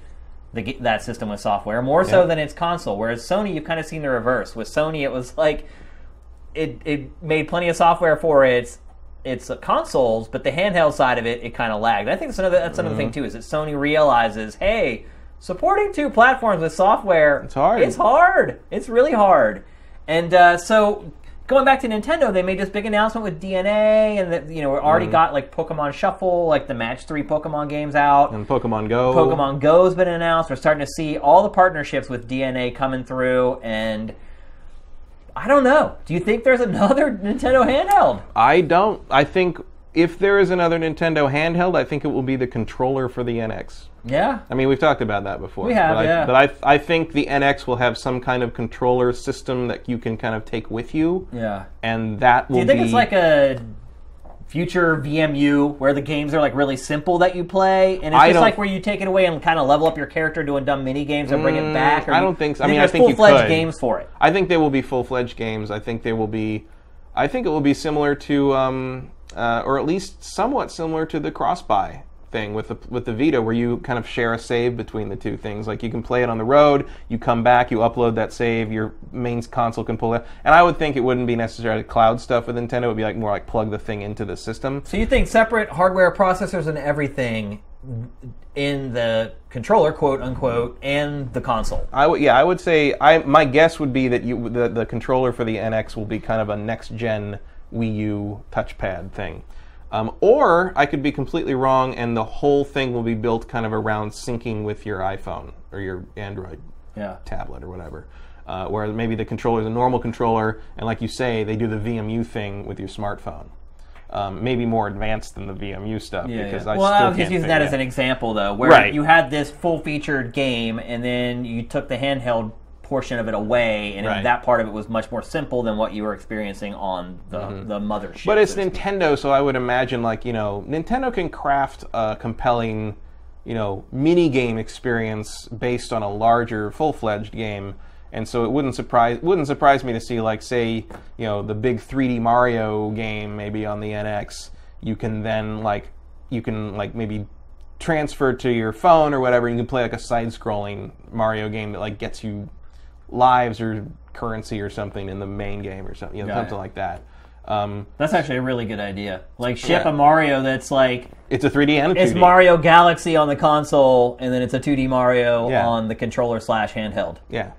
the, that system with software more so than its console. Whereas Sony, you've kind of seen the reverse. With Sony, it was like it it made plenty of software for its its consoles, but the handheld side of it, it kind of lagged. I think that's another that's another thing Mm-hmm. too is that Sony realizes, hey, supporting two platforms with software, It's hard. It's hard. It's really hard. And uh, so going back to Nintendo, they made this big announcement with DeNA, and that you know we already got like Pokemon Shuffle, like the Match Three Pokemon games out. And Pokemon Go. Pokemon Go's been announced. We're starting to see all the partnerships with DeNA coming through, and I don't know. Do you think there's another <laughs> Nintendo handheld? I don't. I think if there is another Nintendo handheld, I think it will be the controller for the NX. Yeah. I mean, we've talked about that before. We have, but I, yeah. But I, I think the NX will have some kind of controller system that you can kind of take with you, Yeah. and that will Do you think be. it's like a future VMU where the games are like really simple that you play, and it's I just like where you take it away and kind of level up your character doing dumb mini games and bring it back? Or Mm, I don't think so. I mean, I there's think you full-fledged games for it. I think they will be full fledged games. I think they will be. I think it will be similar to, um, uh, or at least somewhat similar to the cross buy thing with the with the Vita, where you kind of share a save between the two things. Like you can play it on the road, you come back, you upload that save, your main console can pull it. And I would think it wouldn't be necessarily cloud stuff with Nintendo. It would be like more like plug the thing into the system. So you think separate hardware processors and everything in the controller, quote unquote, and the console? I would, yeah, I would say I my guess would be that you the, the controller for the NX will be kind of a next gen Wii U touchpad thing. Um, or I could be completely wrong, and the whole thing will be built kind of around syncing with your iPhone or your Android Yeah. tablet or whatever. Uh, where maybe the controller is a normal controller, and like you say, they do the VMU thing with your smartphone. Um, maybe more advanced than the VMU stuff Yeah, because yeah. I well, still I was just using that as an example, though, where Right. you had this full-featured game, and then you took the handheld portion of it away, and Right. that part of it was much more simple than what you were experiencing on the the mothership. Mm-hmm. But it's so. Nintendo, so I would imagine like you know Nintendo can craft a compelling, you know, mini game experience based on a larger full fledged game, and so it wouldn't surprise wouldn't surprise me to see like say you know the big 3D Mario game maybe on the NX. You can then like you can like maybe transfer to your phone or whatever. You can play like a side scrolling Mario game that like gets you lives or currency or something in the main game or something, you know, something like that. Um, That's actually a really good idea. Like ship Yeah. a Mario that's like It's a 3D and a 2D. it's Mario Galaxy on the console, and then it's a 2D Mario on the controller slash handheld. Yeah.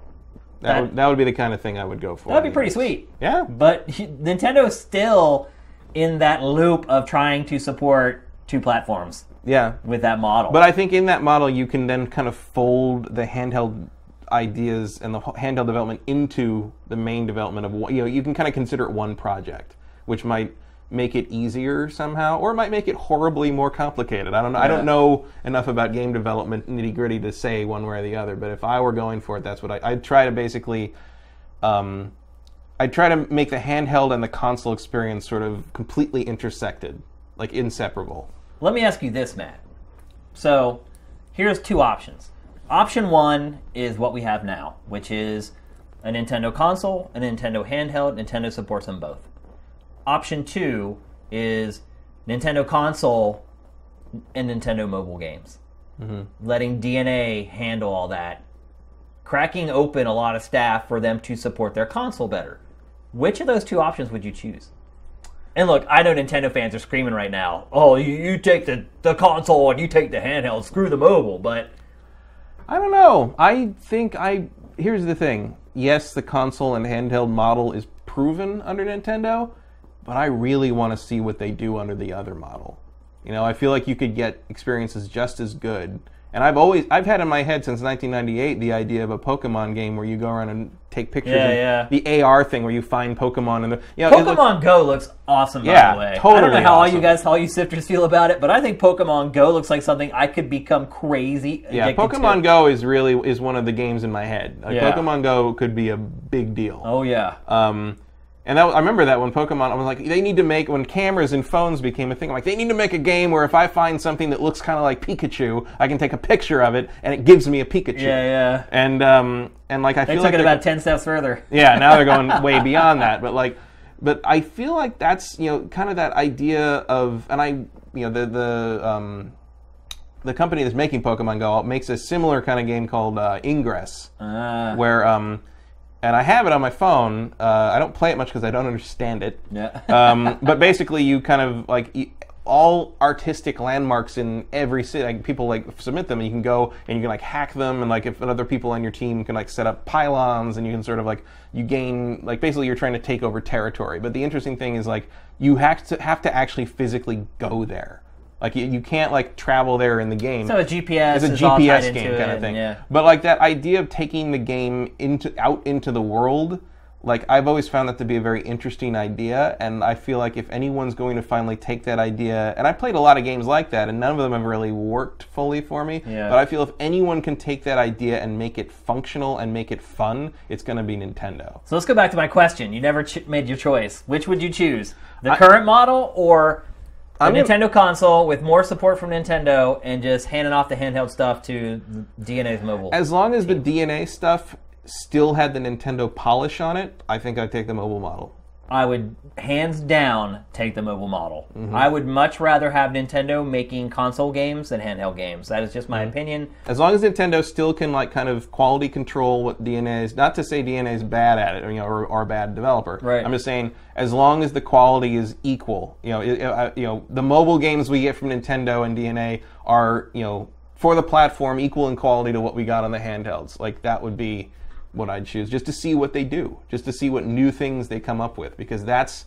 That, That- would, that would be the kind of thing I would go for. That'd be pretty sweet. Yeah. But <laughs> Nintendo's still in that loop of trying to support two platforms Yeah. with that model. But I think in that model, you can then kind of fold the handheld ideas and the handheld development into the main development of one. You know, you can kind of consider it one project, which might make it easier somehow, or it might make it horribly more complicated. I don't know. I don't know enough about game development nitty gritty to say one way or the other. But if I were going for it, that's what I, I'd try to basically. Um, I'd try to make the handheld and the console experience sort of completely intersected, like inseparable. Let me ask you this, Matt. So, here's two options. Option one is what we have now, which is a Nintendo console, a Nintendo handheld. Nintendo supports them both. Option two is Nintendo console and Nintendo mobile games. Mm-hmm. Letting DeNA handle all that. Cracking open a lot of staff for them to support their console better. Which of those two options would you choose? And look, I know Nintendo fans are screaming right now. Oh, you, you take the, the console and you take the handheld. Screw the mobile. But I don't know. I think I. Here's the thing. Yes, the console and handheld model is proven under Nintendo, but I really want to see what they do under the other model. You know, I feel like you could get experiences just as good. And I've always, I've had in my head since 1998 the idea of a Pokemon game where you go around and take pictures. Yeah, yeah. The AR thing where you find Pokemon and the, you know, Pokemon Go looks awesome, by Yeah, the way. I don't know how all you guys, all you sifters feel about it, but I think Pokemon Go looks like something I could become crazy. yeah, Pokemon to. Go is really is one of the games in my head. Like, Yeah. Pokemon Go could be a big deal. Oh yeah. Um, and that, I remember that when Pokemon, I was like, they need to make when cameras and phones became a thing. I'm like, they need to make a game where if I find something that looks kind of like Pikachu, I can take a picture of it and it gives me a Pikachu. Yeah, yeah. And um, and like I They feel took like it about ten steps further. yeah, now they're going <laughs> way beyond that. But like, but I feel like that's you know kind of that idea of, and I you know the the um, the company that's making Pokemon Go makes a similar kind of game called uh, Ingress Ah, where um, and I have it on my phone. Uh, I don't play it much because I don't understand it. yeah. <laughs> um, but basically, you kind of like all artistic landmarks in every city. Like people like submit them, and you can go and you can like hack them, and like if other people on your team can like set up pylons, and you can sort of like you gain like basically you're trying to take over territory. But the interesting thing is like you have to have to actually physically go there. Like you, you can't like travel there in the game. So a GPS it's a is all tied GPS game kind of thing. Yeah. But like that idea of taking the game into out into the world, like I've always found that to be a very interesting idea, and I feel like if anyone's going to finally take that idea, and I played a lot of games like that, and none of them have really worked fully for me. Yeah. But I feel if anyone can take that idea and make it functional and make it fun, it's going to be Nintendo. So let's go back to my question. You never ch- made your choice. Which would you choose? The current model or gonna- Nintendo console with more support from Nintendo and just handing off the handheld stuff to DeNA's mobile? As long as the DeNA stuff still had the Nintendo polish on it, I think I'd take the mobile model. I would hands down take the mobile model. Mm-hmm. I would much rather have Nintendo making console games than handheld games. That is just Mm-hmm. my opinion. As long as Nintendo still can like kind of quality control what DeNA is, not to say DeNA is bad at it, or, you know, or, or a bad developer. Right. I'm just saying as long as the quality is equal, you know, it, uh, you know, the mobile games we get from Nintendo and DeNA are, you know, for the platform equal in quality to what we got on the handhelds. Like that would be what I'd choose, just to see what they do, just to see what new things they come up with, because that's,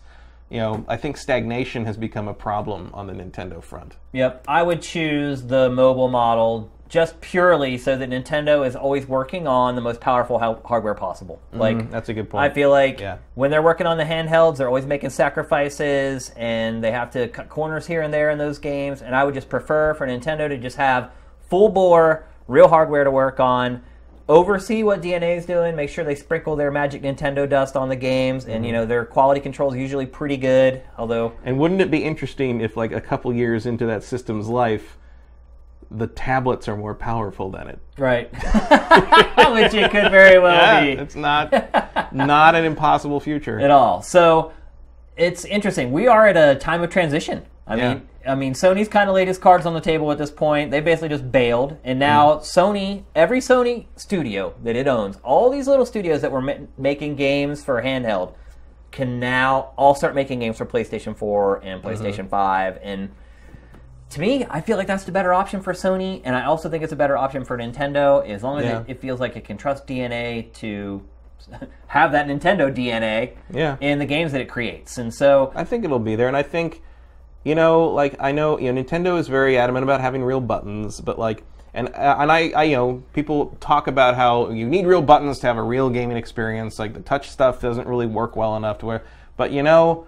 you know, I think stagnation has become a problem on the Nintendo front. Yep, I would choose the mobile model just purely so that Nintendo is always working on the most powerful hel- hardware possible. Mm-hmm, like That's a good point. I feel like Yeah. when they're working on the handhelds, they're always making sacrifices and they have to cut corners here and there in those games. And I would just prefer for Nintendo to just have full bore, real hardware to work on, oversee what DeNA is doing, make sure they sprinkle their magic Nintendo dust on the games, and Mm-hmm. you know their quality control is usually pretty good. Although And wouldn't it be interesting if, like, a couple years into that system's life, the tablets are more powerful than it? Right. <laughs> Which it could very well Yeah, be it's not not an impossible future. at all. So it's interesting. We are at a time of transition. I Yeah. mean, I mean, Sony's kind of laid his cards on the table at this point. They basically just bailed, and now Mm. Sony, every Sony studio that it owns, all these little studios that were ma- making games for handheld, can now all start making games for PlayStation 4 and Mm-hmm. PlayStation 5, and to me, I feel like that's the better option for Sony, and I also think it's a better option for Nintendo as long as Yeah. it, it feels like it can trust DeNA to <laughs> have that Nintendo DNA Yeah. in the games that it creates. And so, I think it'll be there, and I think, you know, like I know, you know, Nintendo is very adamant about having real buttons, but like, and uh, and I, I, you know, people talk about how you need real buttons to have a real gaming experience. Like the touch stuff doesn't really work well enough to where, but you know,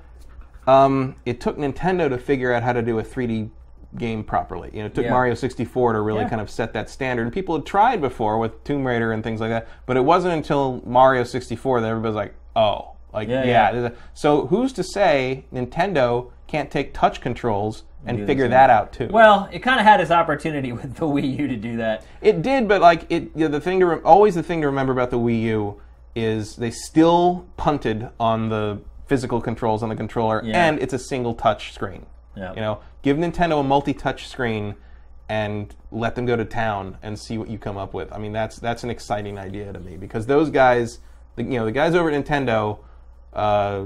um, it took Nintendo to figure out how to do a 3D game properly. You know, it took Yeah. Mario 64 to really Yeah. kind of set that standard. And people had tried before with Tomb Raider and things like that, but it wasn't until Mario 64 that everybody's like, oh, like Yeah, yeah. yeah. So who's to say Nintendo can't take touch controls and Do the figure that out too? well, it kind of had its opportunity <laughs> with the Wii U to do that. It did, but like it, you know, the thing to re- always the thing to remember about the Wii U is they still punted on the physical controls on the controller, Yeah. and it's a single touch screen. Yeah. You know, give Nintendo a multi-touch screen and let them go to town and see what you come up with. I mean, that's that's an exciting idea to me because those guys, the, you know, the guys over at Nintendo. Uh,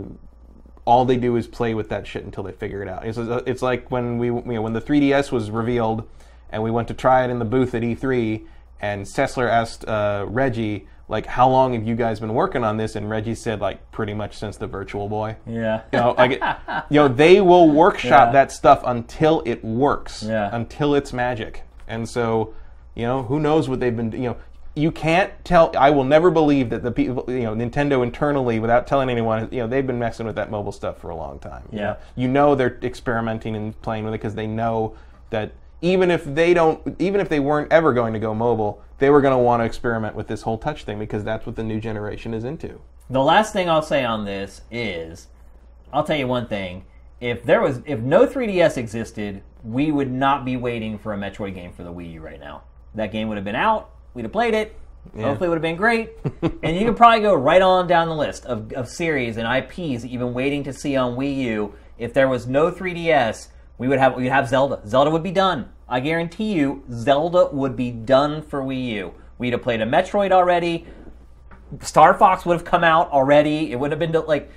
all they do is play with that shit until they figure it out. It's, it's like when we, you know, when the 3DS was revealed, and we went to try it in the booth at E3, and Sessler asked uh, Reggie, like, "How long have you guys been working on this?" And Reggie said, like, pretty much since the Virtual Boy. Yeah. You know, like, <laughs> you know, they will workshop Yeah. that stuff until it works, Yeah. until it's magic. And so, you know, who knows what they've been, you know, you can't tell. I will never believe that the people, you know, Nintendo internally, without telling anyone, you know, they've been messing with that mobile stuff for a long time. you Yeah. know. you know they're experimenting and playing with it because they know that even if they don't, even if they weren't ever going to go mobile, they were going to want to experiment with this whole touch thing because that's what the new generation is into. The last thing I'll say on this is, I'll tell you one thing. If there was, if no 3DS existed, we would not be waiting for a Metroid game for the Wii U right now. That game would have been out. We'd have played it. Hopefully, it would have been great. <laughs> and you could probably go right on down the list of, of series and IPs that you've been waiting to see on Wii U. If there was no 3DS, we would have we'd have Zelda. Zelda would be done. I guarantee you, Zelda would be done for Wii U. We'd have played a Metroid already. Star Fox would have come out already. It would have been like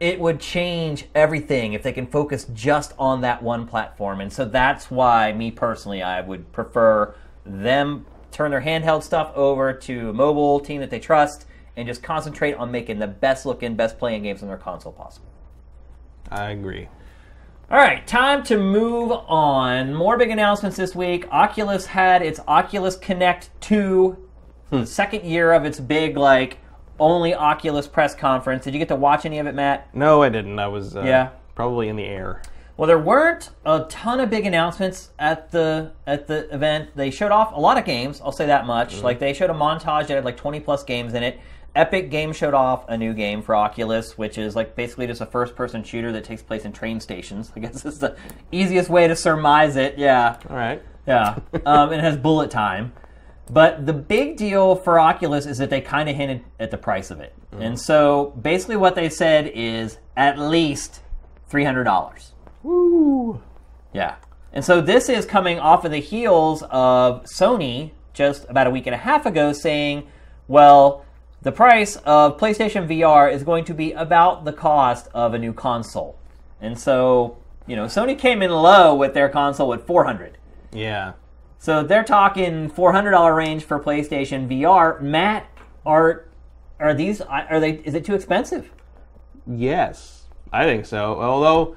it would change everything if they can focus just on that one platform. And so that's why, me personally, I would prefer them turn their handheld stuff over to a mobile team that they trust and just concentrate on making the best looking, best playing games on their console possible. I agree. All right, time to move on. More big announcements this week. Oculus had its Oculus Connect 2, the second year of its big, like, only Oculus press conference. Did you get to watch any of it, Matt? No, I didn't. I was uh, Yeah. probably in the air. Well, there weren't a ton of big announcements at the at the event. They showed off a lot of games. I'll say that much. Like they showed a montage that had like 20 plus games in it. Epic Games showed off a new game for Oculus, which is like basically just a first-person shooter that takes place in train stations. <laughs> I guess it's the easiest way to surmise it. Yeah. All right. Yeah, um, it has bullet time. But the big deal for Oculus is that they kind of hinted at the price of it. And so basically, what they said is at least $300. Woo. Yeah. And so this is coming off of the heels of Sony just about a week and a half ago saying, well, the price of PlayStation VR is going to be about the cost of a new console. And so, you know, Sony came in low with their console at 400. Yeah. So they're talking $400 range for PlayStation VR. Matt, are are these are they is it too expensive? Yes, I think so. Although,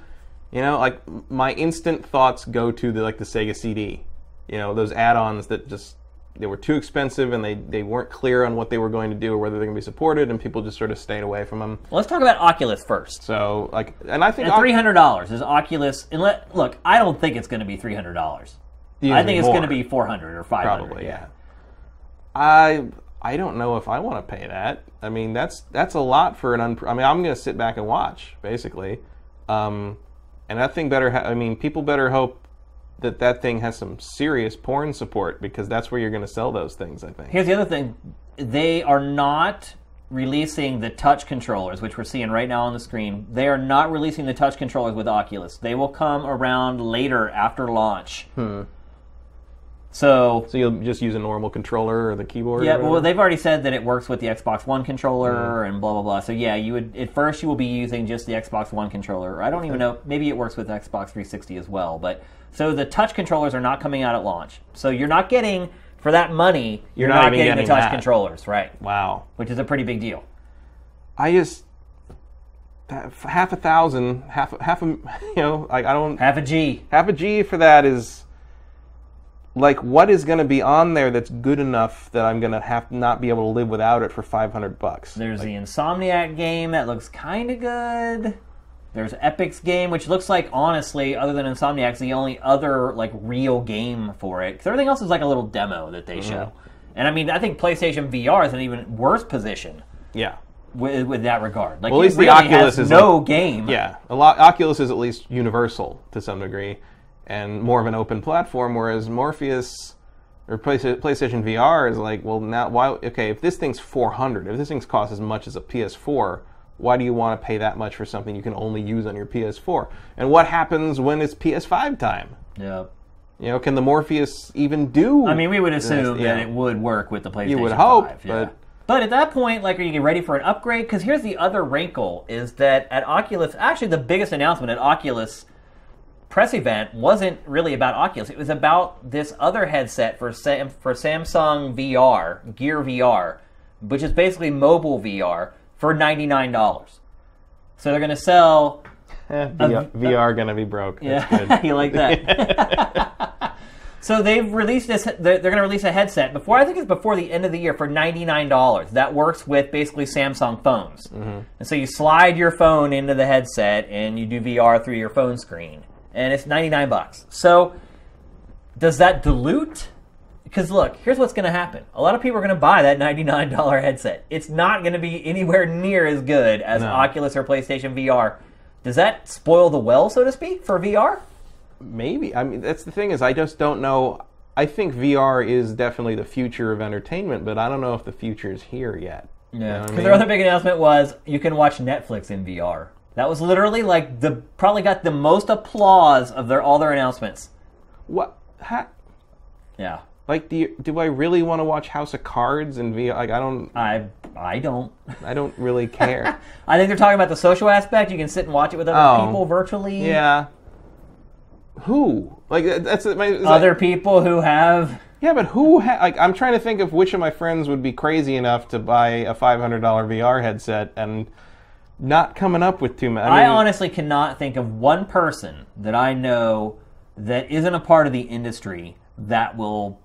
you know, like my instant thoughts go to the like the Sega CD. You know, those add-ons that just they were too expensive and they they weren't clear on what they were going to do or whether they're going to be supported, and people just sort of stayed away from them. Let's talk about Oculus first. So, like, and I think three hundred dollars is Oculus. And let, look, I don't think it's going to be three hundred dollars. I think it's going to be four hundred or five hundred. Probably, yeah. I I don't know if I want to pay that. I mean, that's that's a lot for an. Un- I mean, I'm going to sit back and watch basically, um, and that thing better. Ha- I mean, people better hope that that thing has some serious porn support because that's where you're going to sell those things. I think. Here's the other thing: they are not releasing the touch controllers, which we're seeing right now on the screen. They are not releasing the touch controllers with Oculus. They will come around later after launch. Hmm. So So you'll just use a normal controller or the keyboard. Yeah, well, they've already said that it works with the Xbox One controller mm-hmm. and blah blah blah. So yeah, you would at first you will be using just the Xbox One controller. I don't even know. Maybe it works with Xbox 360 as well. But so the touch controllers are not coming out at launch. So you're not getting for that money. You're, not not, even getting, getting the touch that. controllers, right? wow. Which is a pretty big deal. I just half a thousand, half half a <laughs> you know, like I don't Half a G. half a G for that is like what is going to be on there that's good enough that I'm going to have not be able to live without it for 500 bucks. There's the Insomniac game that looks kind of good. There's Epic's game, which looks like honestly, other than Insomniac's, the only other like real game for it. Because everything else is like a little demo that they show. Mm-hmm. And I mean, I think PlayStation VR is in an even worse position Yeah. with, with that regard. Like, Well, at least the Oculus has is no game. Yeah. A lot Oculus is at least universal to some degree and more of an open platform whereas Morpheus or PlayStation VR is like, well, now why okay, if this thing's 400, if this thing's costs as much as a PS4, why do you want to pay that much for something you can only use on your PS4? And what happens when it's PS5 time? Yeah. You know, can the Morpheus even do? I mean, we would assume yeah. that it would work with the PlayStation. You would hope, 5, yeah. but- But at that point, like, are you getting ready for an upgrade? Because here's the other wrinkle: is that at Oculus, actually, the biggest announcement at Oculus press event wasn't really about Oculus. It was about this other headset for Sam, for Samsung VR, Gear VR, which is basically mobile VR for ninety nine dollars. So they're going to sell Eh, VR, VR gonna be broke. Yeah, good. <laughs> you like that. <laughs> so they've released this. They're, they're going to release a headset before. I think it's before the end of the year for ninety nine dollars. That works with basically Samsung phones. Mm-hmm. And so you slide your phone into the headset and you do VR through your phone screen, and it's ninety nine bucks. So does that dilute? Because look, here's what's going to happen. A lot of people are going to buy that $99 <laughs> headset. It's not going to be anywhere near as good as No. Oculus or PlayStation VR. Does that spoil the well, so to speak, for VR? Maybe. I mean, that's the thing is, I just don't know. I think VR is definitely the future of entertainment, but I don't know if the future is here yet. You know I Because mean? their other big announcement was you can watch Netflix in VR. That was literally like the probably got the most applause of their all their announcements. What? Ha- Yeah. Like, do you, do I really want to watch House of Cards and VR? Like, I don't, I I don't. I don't really care. <laughs> I think they're talking about the social aspect. You can sit and watch it with other Oh. people virtually. yeah. Who? Like, that's my. it's like- Other people who have. Yeah, but who? Ha- like, I'm trying to think of which of my friends would be crazy enough to buy a $500 VR headset and not coming up with too many. I honestly cannot think of one person that I know that isn't a part of the industry that will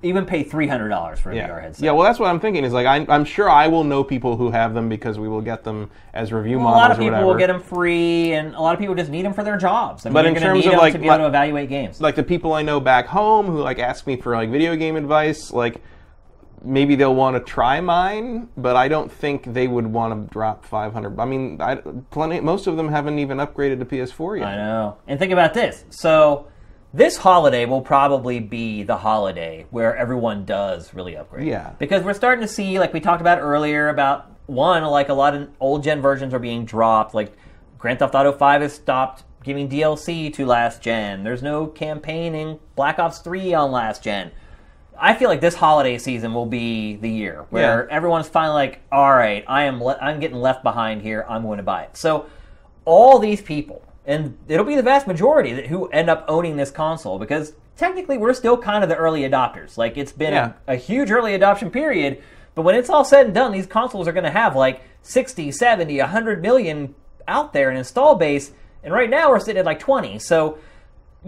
even pay three hundred dollars for a yeah. VR headset. Yeah, well, that's what I'm thinking. Is like I, I'm sure I will know people who have them because we will get them as review a models lot of or people whatever. will get them free, and a lot of people just need them for their jobs. I mean, But in terms need of, like, to be able to evaluate games. like the people I know back home who like ask me for like video game advice, like maybe they'll want to try mine, but I don't think they would want to drop 500. I mean, I, plenty most of them haven't even upgraded to PS4 yet. I know. And think about this. So this holiday will probably be the holiday where everyone does really upgrade. Yeah. Because we're starting to see, like we talked about earlier, about one, like a lot of old gen versions are being dropped. Like Grand Theft Auto 5 has stopped giving DLC to last gen. There's no campaigning Black Ops 3 on last gen. I feel like this holiday season will be the year where Yeah. everyone's finally like, all right, I am le- I'm getting left behind here. I'm going to buy it. So all these people, and it'll be the vast majority that who end up owning this console because technically we're still kind of the early adopters. Like it's been Yeah. a, a huge early adoption period, but when it's all said and done, these consoles are going to have like 60, 70, 100 million out there in install base, and right now we're sitting at like 20. So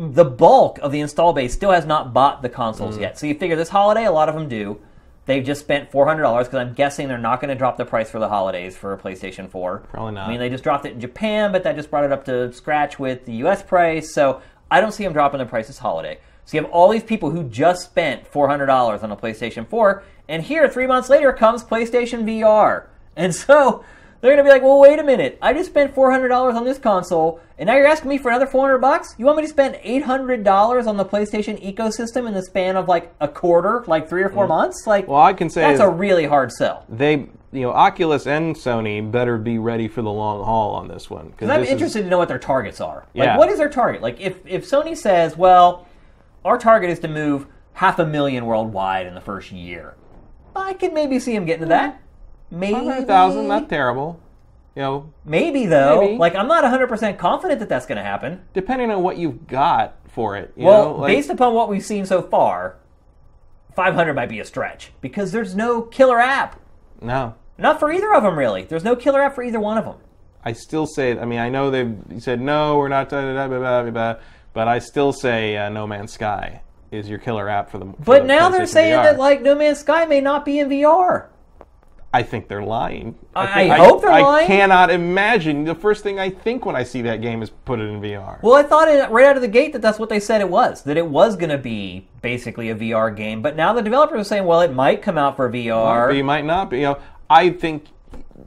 the bulk of the install base still has not bought the consoles Mm. yet. So you figure this holiday, a lot of them do. They've just spent four hundred dollars because I'm guessing they're not going to drop the price for the holidays for a PlayStation Four. Probably not. I mean, they just dropped it in Japan, but that just brought it up to scratch with the U.S. price. So I don't see them dropping the price this holiday. So you have all these people who just spent four hundred dollars on a PlayStation Four, and here three months later comes PlayStation VR, and so they're going to be like, "Well, wait a minute! I just spent four hundred dollars on this console, and now you're asking me for another four hundred bucks? You want me to spend eight hundred dollars on the PlayStation ecosystem in the span of like a quarter, like three or four mm. months? Like, Well, I can say that's a really hard sell." they, you know, Oculus and Sony better be ready for the long haul on this one because I'm interested to know what their targets are. Like, Yeah. what is their target? Like, if if Sony says, well, our target is to move half a million worldwide in the first year, I could maybe see them getting to that. Maybe thousand, not terrible. You know, Maybe though. Maybe. Like, I'm not 100 percent confident that that's going to happen. depending on what you've got for it. You well, know, like, based upon what we've seen so far, 500 might be a stretch because there's no killer app. no, Not for either of them, really. There's no killer app for either one of them. I still say. I mean, I know they've said no, we're not. Da, da, da, blah, blah, blah, blah, but I still say uh, No Man's Sky is your killer app for the. for But the now they're saying VR. that like No Man's Sky may not be in VR. I think they're lying. I- think- I hope they're I lying. I cannot imagine. The first thing I think when I see that game is put it in VR. Well, I thought it, right out of the gate that that's what they said it was. That it was going to be basically a VR game. But now the developers are saying, well, it might come out for VR. you might not be. You know, I think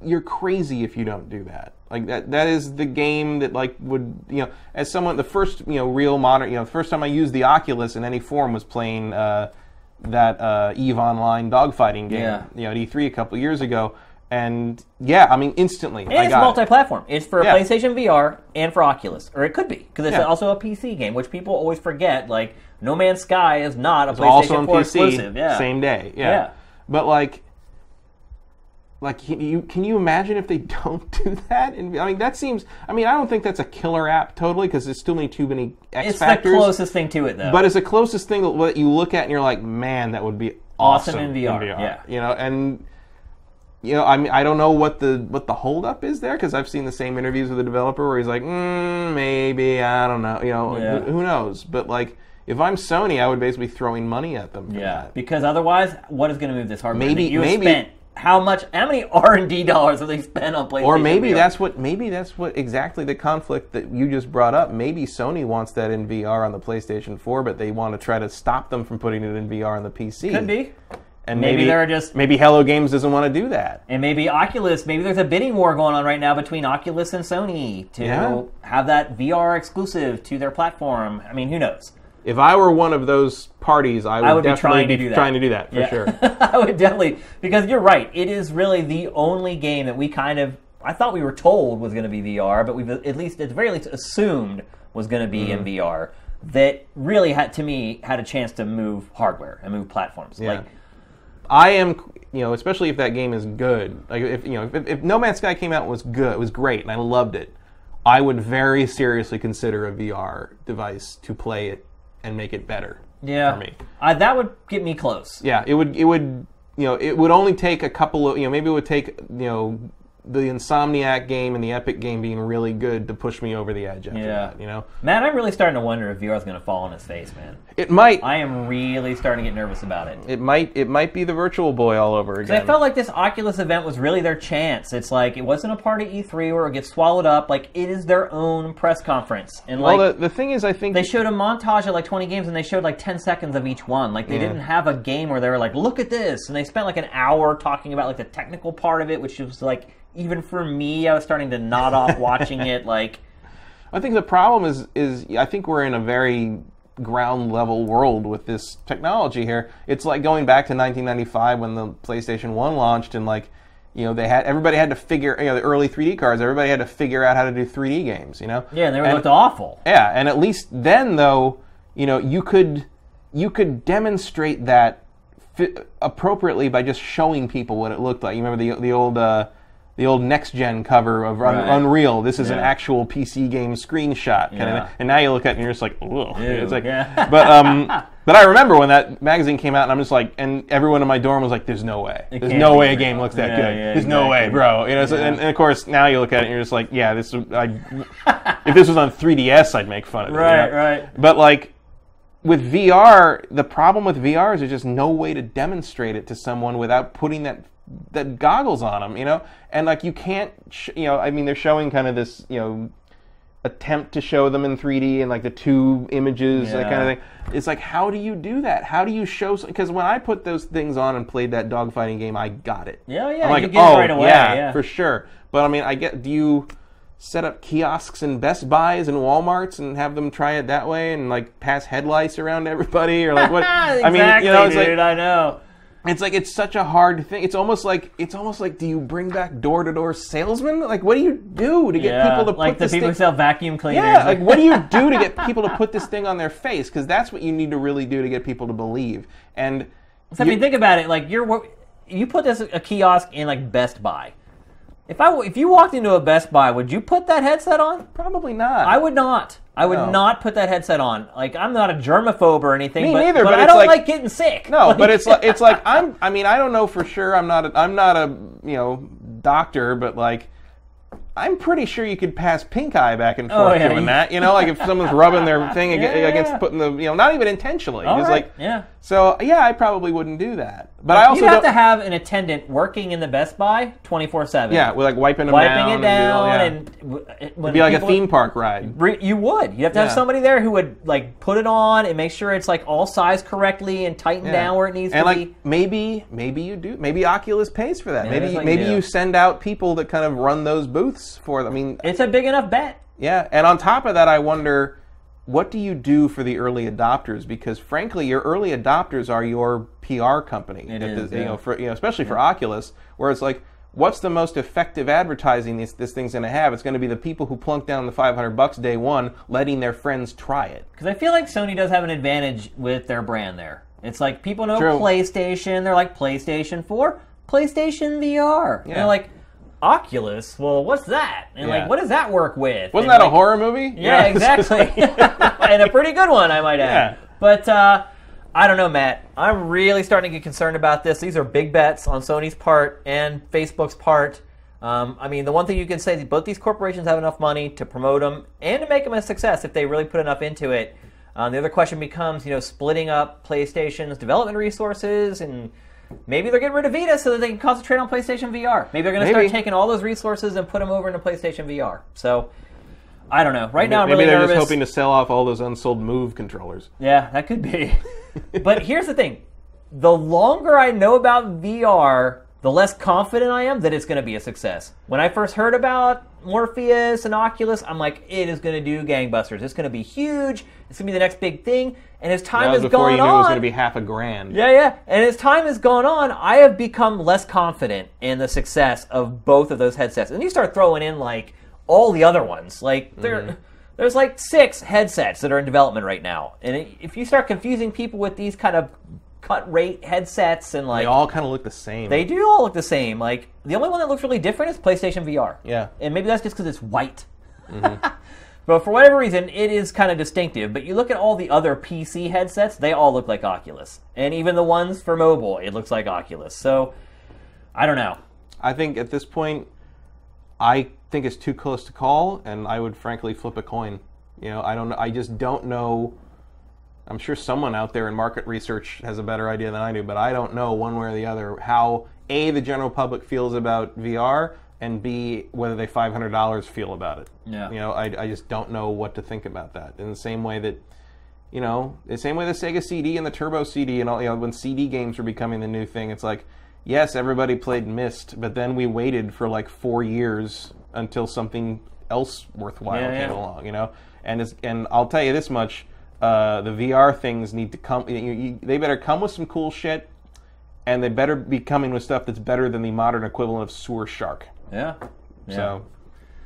you're crazy if you don't do that. Like that. That is the game that like would you know as someone the first you know real modern you know the first time I used the Oculus in any form was playing uh, that uh, Eve Online dogfighting game. Yeah. You know at E3 a couple years ago. And yeah, I mean instantly and I it's got it. multi-platform. It's for Yeah. PlayStation VR and for Oculus, or it could be because it's Yeah. also a PC game, which people always forget. Like No Man's Sky is not a It's also PlayStation on 4 PC, exclusive. Yeah. same day. Yeah. Yeah. But like, like can you can you imagine if they <laughs> don't do that? And I mean, that seems. I mean, I don't think that's a killer app totally because there's still many too many X It's factors. the closest thing to it, though. But it's the closest thing that you look at and you're like, man, that would be Awesome awesome, in VR, yeah. You know, and you know, I mean, I don't know what the what the holdup is there because I've seen the same interviews with the developer where he's like, mm, maybe I don't know, you know, Yeah. who, who knows? But like, if I'm Sony, I would basically be throwing money at them. Yeah, that. because otherwise, what is going to move this hardware? Maybe- you maybe- spent how much? How many <laughs> R and D dollars have they spent on PlayStation? Or maybe VR? that's what maybe that's what exactly the conflict that you just brought up. Maybe Sony wants that in VR on the PlayStation 4, but they want to try to stop them from putting it in VR on the PC. could be. And Maybe maybe, they're just- maybe Hello Games doesn't want to do that. And maybe Oculus, maybe there's a bidding war going on right now between Oculus and Sony to Yeah. have that VR exclusive to their platform. I mean, who knows? If I were one of those parties, I would, would be definitely trying to do that. trying to do that for Yeah. sure. <laughs> I would definitely because you're right. It is really the only game that we kind of I thought we were told was going to be VR, but we've at least at the very least assumed was going to be in mm-hmm. VR. That really had to me had a chance to move hardware and move platforms. Yeah. Like I am, you know, especially if that game is good. Like if you know, if, if No Man's Sky came out and was good, it was great, and I loved it. I would very seriously consider a VR device to play it and make it better yeah, for me. I, that would get me close. Yeah, it would. It would. You know, it would only take a couple of. You know, maybe it would take. You know, the Insomniac game and the Epic game being really good to push me over the edge after Yeah. that. You know, Man, I'm really starting to wonder if VR is going to fall on its face, man. It might. I am really starting to get nervous about it. it might. It might be the Virtual Boy all over again. I felt like this Oculus event was really their chance. It's like it wasn't a part of E3 where it gets swallowed up. Like it is their own press conference, and well, like the, the thing is, I think they showed a montage of like 20 games, and they showed like 10 seconds of each one. Like they didn't have a game where they were like, "Look at this," and they spent like an hour talking about like the technical part of it, which was like even for me, I was starting to nod off watching <laughs> it. Like I think the problem is is I think we're in a very ground level world with this technology here. It's like going back to 1995 when the PlayStation 1 launched and like you know they had everybody had to figure you know the early 3D cards everybody had to figure out how to do 3D games, you know. yeah, and they And- looked awful. Yeah, and at least then, though, you know, you could you could demonstrate that fi- appropriately by just showing people what it looked like. You remember the the old uh, the old next gen cover of Un- Right. Unreal. This is an actual PC game screenshot, kind Yeah. of. And now you look at it and you're just like, ugh. It's like, yeah. <laughs> but um, <laughs> but I remember when that magazine came out, and I'm just like, and everyone in my dorm was like, "There's no way. It There's no way a game looks that Yeah, good. yeah, There's no way, bro." You know, so, Yeah. and, and of course now you look at it and you're just like, "Yeah, this. I, <laughs> if this was on 3DS, I'd make fun of it. you Right, know? right. But like with VR, the problem with VR is there's just no way to demonstrate it to someone without putting that that goggles on them, you know. And like you can't, sh- you know, I mean, they're showing kind of this, you know, attempt to show them in 3D and like the two images, that kind of thing. It's like, how do you do that? How do you show? Because when I put those things on and played that dogfighting game, I got it. Yeah, yeah, I'm like, you get it oh right away, yeah, yeah. for sure. But I mean, I get. Do you set up kiosks in Best Buys and WalMarts and have them try it that way and like pass headlights around everybody or like what? exactly, <laughs> I mean, you know, it's dude. like I know. It's like it's such a hard thing. It's almost like it's almost like do you bring back door to door salesmen? Like what do you do to get Yeah, people to like put the people thing? who sell vacuum cleaners. Yeah, like what do you do to get <laughs> people to put this thing on their face? Because that's what you need to really do to get people to believe. And So, I you- mean, think about it. Like you're you put this a kiosk in like Best Buy. If I if you walked into a Best Buy, would you put that headset on? probably not. I would not. I would No. not put that headset on. Like I'm not a germaphobe or anything. Me but, neither, But, but I don't like- like, getting sick. No, Like- but it's like it's like <laughs> I'm. I mean, I don't know for sure. I'm not. A, I'm not a you know doctor, but like. I'm pretty sure you could pass pink eye back and oh, forth Oh, yeah, doing that. You know, like if <laughs> someone's rubbing their thing ag- Yeah, against yeah. putting the, you know, not even intentionally. All just right, like, yeah. so yeah, I probably wouldn't do that. But I also You'd have to have an attendant working in the Best Buy 24 seven. yeah, we're like wiping them wiping down it do all- down yeah. and, uh, when It'd be like a theme park ride. Re- You would. You have to have somebody there who would like put it on and make sure it's like all sized correctly and tighten Yeah. down where it needs and to like be. maybe maybe you do maybe Oculus pays for that. Maybe that's you maybe you send out people that kind of run those booths for them. I mean, It's a big enough bet. Yeah, and on top of that, I wonder what do you do for the early adopters? Because frankly, your early adopters are your PR company. It is, the- you know, for you know, especially for Oculus, where it's like, what's the most effective advertising this this thing's going to have? It's going to be the people who plunk down the five hundred bucks day one, letting their friends try it. Because I feel like Sony does have an advantage with their brand there. It's like people know True. PlayStation. They're like PlayStation 4, PlayStation VR. Yeah. they're like Oculus. Well, what's that? And Yeah. like, what does that work with? Wasn't And, that a like, horror movie? Yeah, exactly. <laughs> <laughs> and a pretty good one, I might add. Yeah. But uh, I don't know, Matt. I'm really starting to get concerned about this. These are big bets on Sony's part and Facebook's part. Um, I mean, the one thing you can say is both these corporations have enough money to promote them and to make them a success if they really put enough into it. Um, the other question becomes, you know, splitting up PlayStation's development resources and maybe they're getting rid of Vita so that they can concentrate on PlayStation VR. Maybe they're going to start Maybe. taking all those resources and put them over into PlayStation VR. So I don't know. Right now, I'm Maybe really they're nervous. just hoping to sell off all those unsold Move controllers. Yeah, that could be. <laughs> but here's the thing the longer I know about VR, the less confident I am that it's going to be a success. When I first heard about Morpheus and Oculus, I'm like, it is going to do gangbusters. It's going to be huge. It's going to be the next big thing. And as time has before gone you knew on, it was going to be half a grand. yeah, yeah. And as time has gone on, I have become less confident in the success of both of those headsets. And you start throwing in like all the other ones. Like there, mm-hmm. there's like six headsets that are in development right now. And if you start confusing people with these kind of cut rate headsets and like They all kind of look the same. they do all look the same. Like the only one that looks really different is PlayStation VR. Yeah. And maybe that's just because it's white. Mm-hmm. <laughs> but for whatever reason, it is kind of distinctive. But you look at all the other PC headsets, they all look like Oculus. And even the ones for mobile, it looks like Oculus. So I don't know. I think at this point, I think it's too close to call, and I would frankly flip a coin. You know, I don't. I just don't know. I'm sure someone out there in market research has a better idea than I do, but I don't know one way or the other how a the general public feels about VR, and b whether they $500 feel about it. Yeah. You know, I, I just don't know what to think about that. In the same way that you know, the same way the Sega CD and the Turbo CD and all, you know, when CD games were becoming the new thing, it's like, yes, everybody played Myst, but then we waited for like four years until something else worthwhile Yeah, came yeah. along, you know. And it's, and I'll tell you this much: uh, the VR things need to come. You, you, they better come with some cool shit, and they better be coming with stuff that's better than the modern equivalent of Sewer Shark. Yeah. yeah. So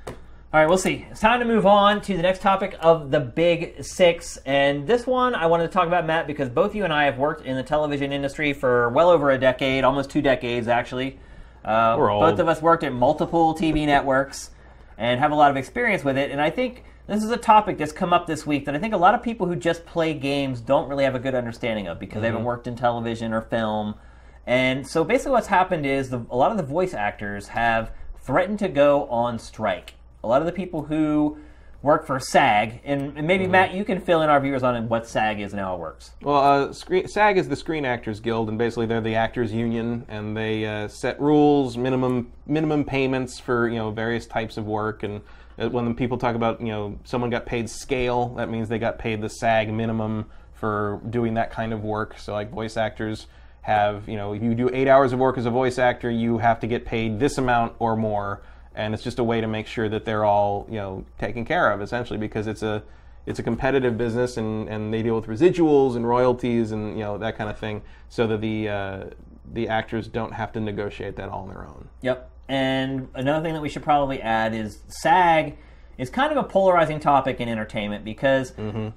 All right, we'll see. It's time to move on to the next topic of the Big Six. And this one I wanted to talk about, Matt, because both you and I have worked in the television industry for well over a decade, almost two decades, actually. Uh, We're old. Both of us worked at multiple TV networks and have a lot of experience with it. And I think this is a topic that's come up this week that I think a lot of people who just play games don't really have a good understanding of because they haven't worked in television or film. And so basically, what's happened is the, a lot of the voice actors have threatened to go on strike. A lot of the people who work for SAG, and, and maybe Matt, you can fill in our viewers on what SAG is and how it works. Well, uh, screen, SAG is the Screen Actors Guild, and basically they're the actors' union, and they uh, set rules, minimum minimum payments for you know various types of work. And uh, when people talk about you know someone got paid scale, that means they got paid the SAG minimum for doing that kind of work. So like voice actors have you know if you do eight hours of work as a voice actor, you have to get paid this amount or more. And it's just a way to make sure that they're all you know taken care of, essentially, because it's a it's a competitive business and, and they deal with residuals and royalties and you know that kind of thing so that the uh, the actors don't have to negotiate that all on their own Yep. And another thing that we should probably add is SAG is kind of a polarizing topic in entertainment because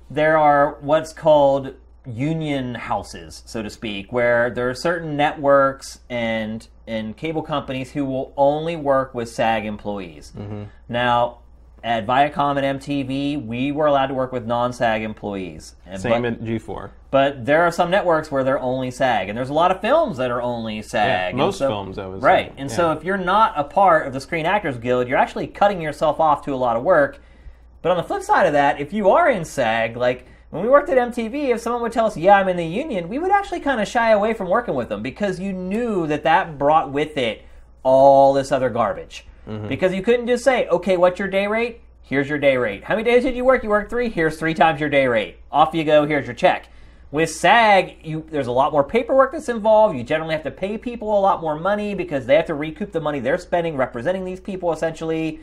there are what's called union houses, so to speak, where there are certain networks and and cable companies who will only work with SAG employees. Mm-hmm. Now, at Viacom and MTV, we were allowed to work with non-SAG employees. And same but- at g4 but there are some networks where they're only SAG, and there's a lot of films that are only SAG. and most so- films, I would say. right. And so if you're not a part of the Screen Actors Guild, you're actually cutting yourself off to a lot of work. But on the flip side of that, if you are in SAG, like when we worked at MTV, if someone would tell us, "Yeah, I'm in the union," we would actually kind of shy away from working with them because you knew that that brought with it all this other garbage. Mm-hmm. Because you couldn't just say, "Okay, what's your day rate?" Here's your day rate. How many days did you work? You worked three. Here's three times your day rate. Off you go. Here's your check. With SAG, you, there's a lot more paperwork that's involved. You generally have to pay people a lot more money because they have to recoup the money they're spending representing these people, essentially.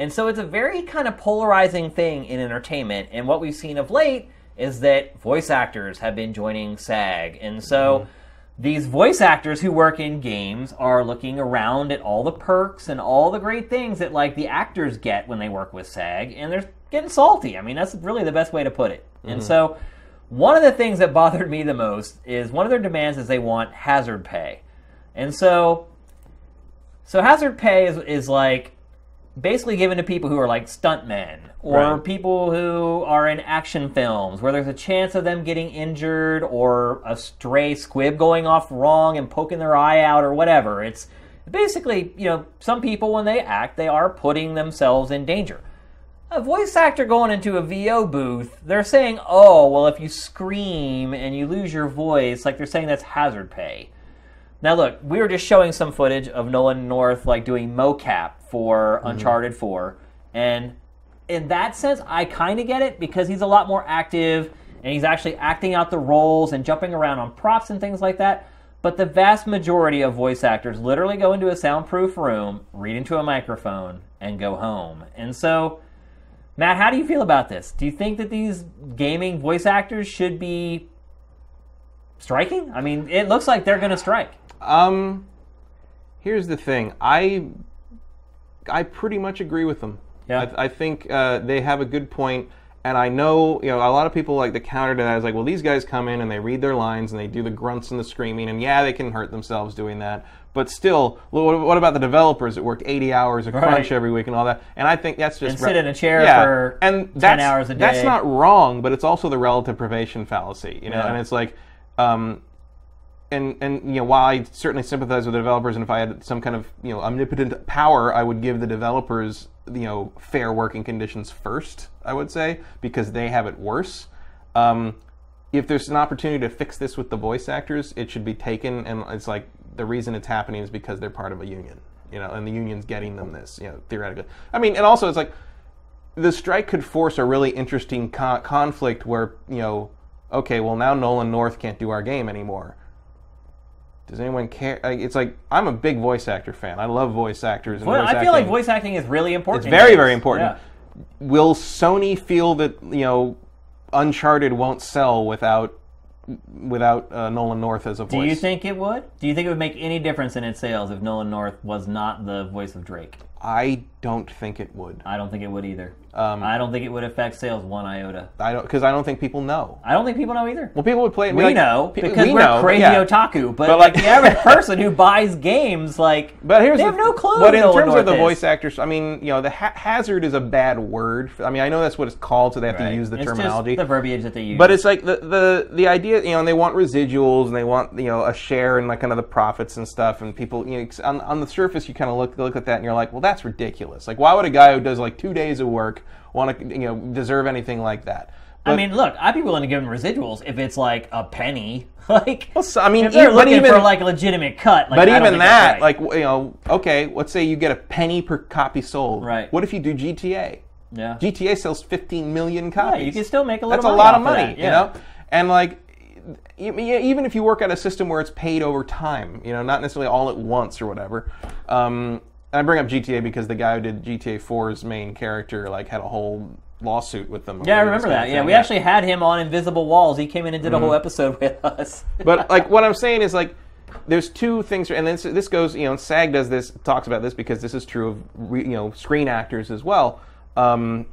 And so it's a very kind of polarizing thing in entertainment. And what we've seen of late is that voice actors have been joining SAG. And so mm-hmm. these voice actors who work in games are looking around at all the perks and all the great things that like the actors get when they work with SAG and they're getting salty. I mean, that's really the best way to put it. And mm-hmm. so one of the things that <laughs> bothered me the most is one of their demands is they want hazard pay. And so so hazard pay is, is like basically given to people who are like stuntmen or Right. people who are in action films where there's a chance of them getting injured or a stray squib going off wrong and poking their eye out or whatever. It's basically, you know, some people when they act, they are putting themselves in danger. A voice actor going into a VO booth, they're saying, oh, well, if you scream and you lose your voice, like they're saying that's hazard pay. Now, look, we were just showing some footage of Nolan North like doing mocap for mm-hmm. Uncharted 4, and in that sense, I kind of get it because he's a lot more active and he's actually acting out the roles and jumping around on props and things like that. But the vast majority of voice actors literally go into a soundproof room, read into a microphone, and go home. And so, Matt, how do you feel about this? Do you think that these gaming voice actors should be striking? I mean, it looks like they're going to strike. Um, here's the thing. I I pretty much agree with them. Yeah. I, I think uh, they have a good point, and I know you know a lot of people like the counter to that is like, well, these guys come in and they read their lines and they do the grunts and the screaming, and yeah, they can hurt themselves doing that. But still, what what about the developers that worked 80 hours of crunch Right. every week and all that? And I think that's just And sit in a chair yeah. for and 10 that's, hours a day. That's not wrong, but it's also the relative privation fallacy, you know. Yeah. And it's like, um, and and you know while I certainly sympathize with the developers, and if I had some kind of you know omnipotent power, I would give the developers you know fair working conditions first. I would say because they have it worse. Um, if there's an opportunity to fix this with the voice actors, it should be taken. And it's like the reason it's happening is because they're part of a union, you know, and the union's getting them this, you know, theoretically. I mean, and also it's like the strike could force a really interesting co- conflict where you know, okay, well now Nolan North can't do our game anymore. Does anyone care? like, It's like I'm a big voice actor fan. I love voice actors. And Well, voice I feel like voice acting is really important. It's very, very important. Yeah. Will Sony feel that you know Uncharted won't sell without without uh, Nolan North as a voice? Do you think it would? Do you think it would make any difference in its sales if Nolan North was not the voice of Drake? I don't think it would. I don't think it would either. Um, I don't think it would affect sales one iota. I don't because I don't think people know. I don't think people know either. Well, people would play it. we like, know pe- because we we're know, crazy yeah. otaku, but, But, like the average <laughs> person who buys games, like But here's they the, have no clue. But in terms of the North voice actors, I mean, you know, the ha- hazard is a bad word. I mean, I know that's what it's called, so they have Right. to use the terminology. It's just terminology. the verbiage that they use. But it's like the, the the idea, you know, and they want residuals and they want you know a share in like kind of the profits and stuff. And people, you know, on, on the surface, you kind of look look at that and you're like, well, that's ridiculous. Like, why would a guy who does like two days of work want to you know deserve anything like that? I mean, look, I'd be willing to give them residuals if it's like a penny. <laughs> like, Well, so- I mean, if they're even- looking even- for like a legitimate cut, like, But I even that, right. like you know, okay, let's say you get a penny per copy sold. Right. What if you do GTA? yeah, GTA sells 15 million copies. Yeah, you can still make a little That's a lot of money, that, you yeah. know. And like, even if you work at a system where it's paid over time, you know, not necessarily all at once or whatever. Um, I bring up GTA because the guy who did GTA 4's main character like had a whole lawsuit with them. Yeah, I remember that. Yeah, we actually had him on Invisible Walls. He came in and did a Mm-hmm. whole episode with us. <laughs> but like what I'm saying is like there's two things, and this this goes you know SAG does this talks about this because this is true of re, you know screen actors as well. Um,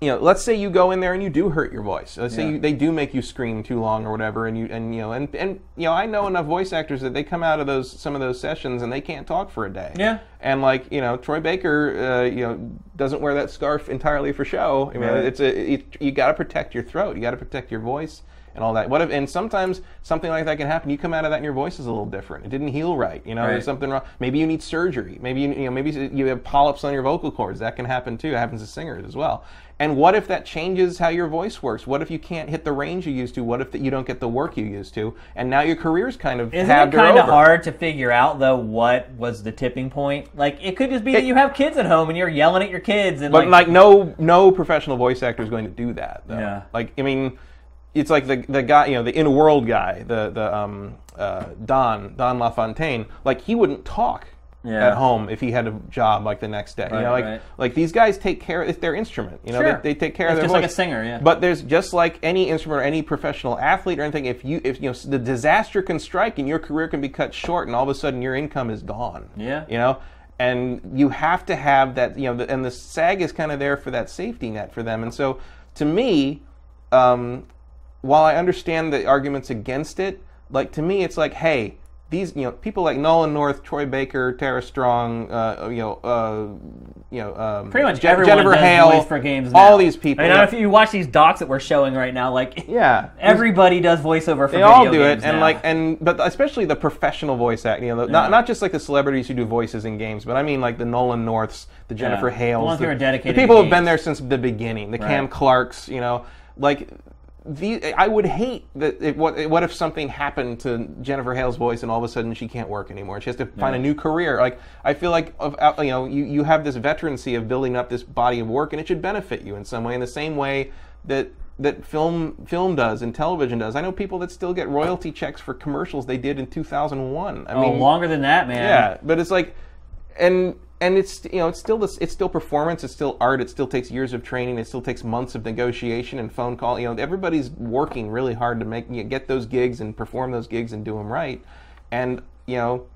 you know, let's say you go in there and you do hurt your voice. Let's say you, they do make you scream too long or whatever, and you and you know and and you know I know enough voice actors that they come out of those some of those sessions and they can't talk for a day. Yeah. And like you know, Troy Baker, uh, you know, doesn't wear that scarf entirely for show. I mean, Right. it's a it, you got to protect your throat. You got to protect your voice and all that. What if? And sometimes something like that can happen. You come out of that and your voice is a little different. It didn't heal right. You know, Right. there's something wrong. Maybe you need surgery. Maybe you, you know maybe you have polyps on your vocal cords. That can happen too. It happens to singers as well. And what if that changes how your voice works? What if you can't hit the range you used to? What if that you don't get the work you used to? And now your career's kind of Isn't it kind of hard to figure out though what was the tipping point? Like it could just be that you have kids at home and you're yelling at your kids and But like, like, no no professional voice actor is going to do that. Though. Yeah. Like I mean, it's like the the guy you know the in world guy the the um uh, Don Don LaFontaine like he wouldn't talk. Yeah. At home, if he had a job like the next day, you know, like right. like these guys take care. It's their instrument, you know. Sure. They, they take care It's of their just like a singer, yeah. But there's just like any instrument or any professional athlete or anything. If you if you know the disaster can strike and your career can be cut short, and all of a sudden your income is gone. Yeah. You know, and you have to have that. You know, and the SAG is kind of there for that safety net for them. And so, to me, um, while I understand the arguments against it, like to me, it's like, hey. These, you know, people like Nolan North, Troy Baker, Tara Strong, uh, you know, uh, you know, um, pretty much Je- everyone Jennifer Hale, for games. all these people. I mean, yeah. if you watch these docs that we're showing right now, like <laughs> yeah, everybody does voiceover for games. they all do it, games and like, and but especially the professional voice acting. You know, the- Yeah. not not just like the celebrities who do voices in games, but I mean like the Nolan Norths, the Jennifer The Hales, are dedicated the people who've been there since the beginning, the Cam Clarks. You know, like. The, I would hate that. It, what, what if something happened to Jennifer Hale's voice and all of a sudden she can't work anymore? She has to find a new career. Like I feel like of, uh, you know you, you have this veterancy of building up this body of work and it should benefit you in some way in the same way that that film film does and television does. I know people that still get royalty checks for commercials they did in 2001. I oh, mean, longer than that, man. yeah, but it's like, and and it's you know it's still this it's still performance it's still art it still takes years of training it still takes months of negotiation and phone call you know everybody's working really hard to make you know, get those gigs and perform those gigs and do them right. And you know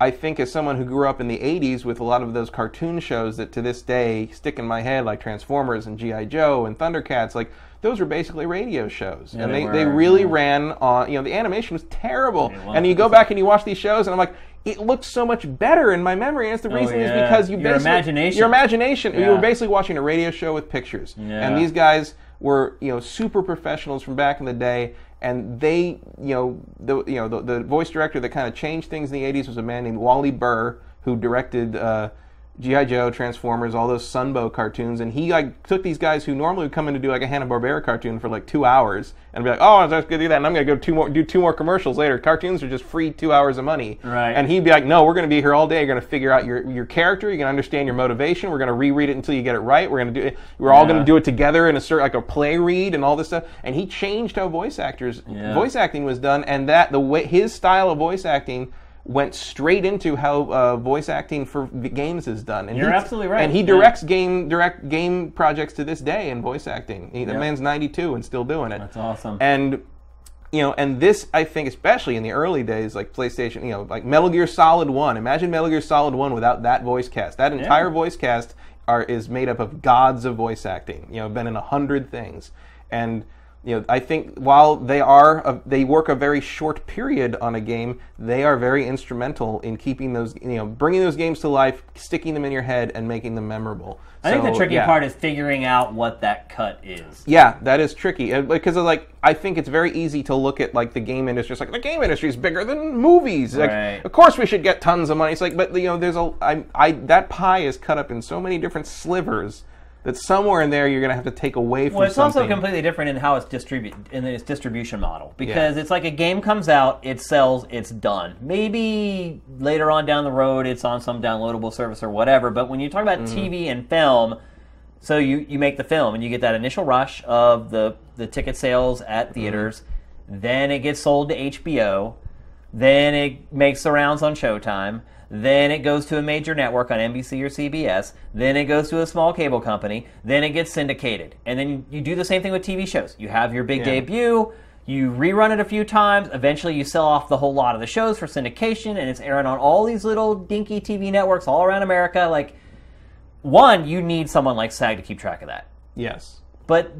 I think as someone who grew up in the 80s with a lot of those cartoon shows that to this day stick in my head like Transformers and GI Joe and Thundercats like those were basically radio shows. Yeah, and they they, they really yeah. ran on you know the animation was terrible. And you go back and you watch these shows and I'm like it looks so much better in my memory and it's the Oh, reason is because you Your basically imagination. your imagination you were basically watching a radio show with pictures Yeah. and these guys were you know super professionals from back in the day and they you know the you know the, the voice director that kind of changed things in the 80s was a man named Wally Burr who directed uh, GI Joe, Transformers, all those Sunbow cartoons, and he like took these guys who normally would come in to do like a Hanna Barbera cartoon for like two hours, and be like, "Oh, I was just gonna do that, and I'm gonna go two more, do two more commercials later." Cartoons are just free two hours of money, Right. And he'd be like, "No, we're gonna be here all day. You're gonna figure out your your character. You're gonna understand your motivation. We're gonna reread it until you get it right. We're gonna do it. We're all Yeah. gonna do it together in a certain like a play read and all this stuff." And he changed how voice actors Yeah. voice acting was done, and that the way his style of voice acting went straight into how uh, voice acting for games is done. And You're he- absolutely right, And he yeah. directs game direct game projects to this day in voice acting. He, The Yeah. man's 92 and still doing it. That's awesome. And you know, and this I think, especially in the early days, like PlayStation, you know, like Metal Gear Solid One. Imagine Metal Gear Solid One without that voice cast. That entire voice cast are is made up of gods of voice acting. You know, been in a hundred things, and you know, I think while they are a, they work a very short period on a game, they are very instrumental in keeping those you know bringing those games to life, sticking them in your head, and making them memorable. I think the tricky yeah. part is figuring out what that cut is. Yeah, that is tricky because of, like I think it's very easy to look at like the game industry. It's like the game industry is bigger than movies. Like, Right. of course we should get tons of money. It's like, but you know, there's a I, I that pie is cut up in so many different slivers that somewhere in there you're gonna have to take away from something. Well, it's something. also completely different in how it's distributed in its distribution model because it's like a game comes out, it sells, it's done. Maybe later on down the road, it's on some downloadable service or whatever. But when you talk about Mm-hmm. TV and film, so you you make the film and you get that initial rush of the the ticket sales at Mm-hmm. theaters, then it gets sold to HBO, then it makes the rounds on Showtime. Then it goes to a major network on NBC or CBS. Then it goes to a small cable company. Then it gets syndicated. And then you do the same thing with TV shows. You have your big Yeah. debut, you rerun it a few times. Eventually, you sell off the whole lot of the shows for syndication, and it's airing on all these little dinky TV networks all around America. Like, one, you need someone like SAG to keep track of that yes. but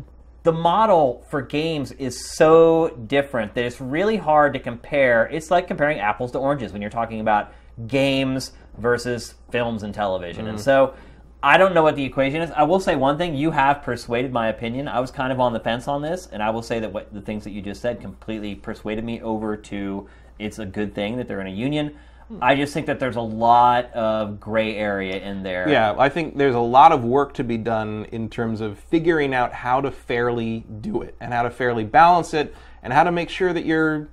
the model for games is so different that it's really hard to compare. It's like comparing apples to oranges when you're talking about games versus films and television. And mm-hmm. so I don't know what the equation is. I will say one thing, you have persuaded my opinion. I was kind of on the fence on this, and I will say that what the things that you just said completely persuaded me over to it's a good thing that they're in a union. Hmm. I just think that there's a lot of gray area in there. Yeah, I think there's a lot of work to be done in terms of figuring out how to fairly do it and how to fairly balance it and how to make sure that you're,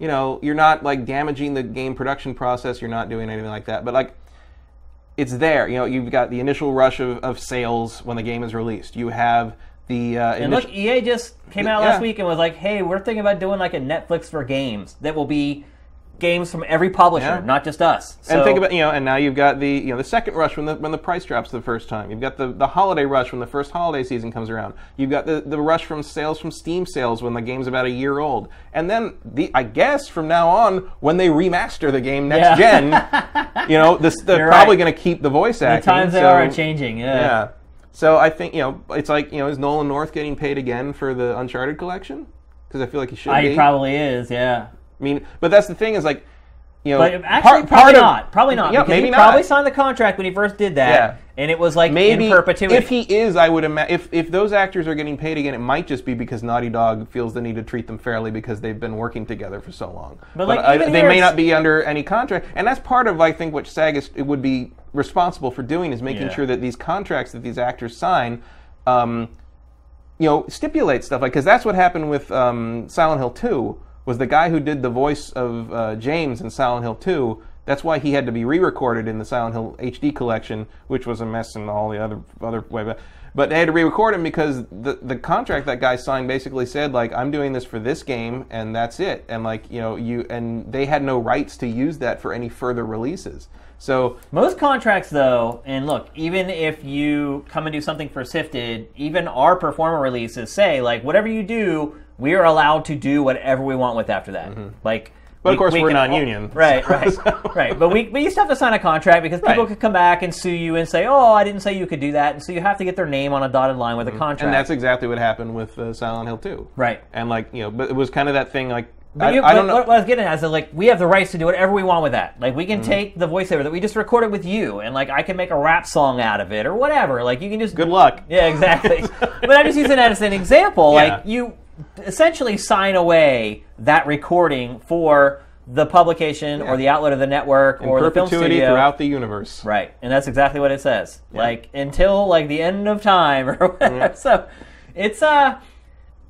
you know, you're not like damaging the game production process. You're not doing anything like that. But like, it's there. You know, you've got the initial rush of, of sales when the game is released. You have the uh, And initial, look, EA just came out Yeah. last week and was like, "Hey, we're thinking about doing like a Netflix for games that will be games from every publisher, Yeah. not just us." And think about you know, and now you've got the you know the second rush when the when the price drops the first time. You've got the, the holiday rush when the first holiday season comes around. You've got the, the rush from sales from Steam sales when the game's about a year old. And then the I guess from now on when they remaster the game next Yeah. gen, <laughs> you know, this they're You're probably right. going to keep the voice acting. the times they so- are changing. Yeah. Yeah. So I think you know it's like you know is Nolan North getting paid again for the Uncharted collection? Because I feel like he should I, be. he probably is. Yeah. I mean, but that's the thing is like. You know, But actually, part- probably part of- not. Probably not. Yeah, because maybe he not. probably signed the contract when he first did that, Yeah. and it was like maybe in perpetuity. if he is, I would imagine if if those actors are getting paid again, it might just be because Naughty Dog feels the need to treat them fairly because they've been working together for so long. But, like, I- even they may not be under any contract, and that's part of I think what SAG is, it would be responsible for doing is making Yeah. sure that these contracts that these actors sign. Um, you know, stipulate stuff like because that's what happened with um, Silent Hill 2 was the guy who did the voice of uh, James in Silent Hill 2. That's why he had to be re-recorded in the Silent Hill HD collection, which was a mess and all the other other way. But, but they had to re-record him because the the contract that guy signed basically said like I'm doing this for this game and that's it, and like you know you and they had no rights to use that for any further releases. So Most contracts, though, and look, even if you come and do something for SIFTD, even our performer releases say, like, whatever you do, we are allowed to do whatever we want with after that. Like, Mm-hmm. But of course we we're can- non-union, Right, <laughs> right, so- right. But we, we used to have to sign a contract because people Right. could come back and sue you and say, "Oh, I didn't say you could do that," and so you have to get their name on a dotted line with a contract. Mm-hmm. and that's exactly what happened with uh, Silent Hill 2. right. And like you know, but it was kind of that thing like But I, you, I don't know. What, what I was getting at is that like we have the rights to do whatever we want with that. Like we Mm-hmm. can take the voiceover that we just recorded with you, and like I can make a rap song out of it or whatever. Like you can just Good luck. Yeah, exactly. <laughs> but I'm just using that as an example. Yeah. Like you essentially sign away that recording for the publication or the outlet of the network In or the film studio. throughout the universe. Right, and that's exactly what it says. Like until like the end of time or <laughs> whatever. So it's uh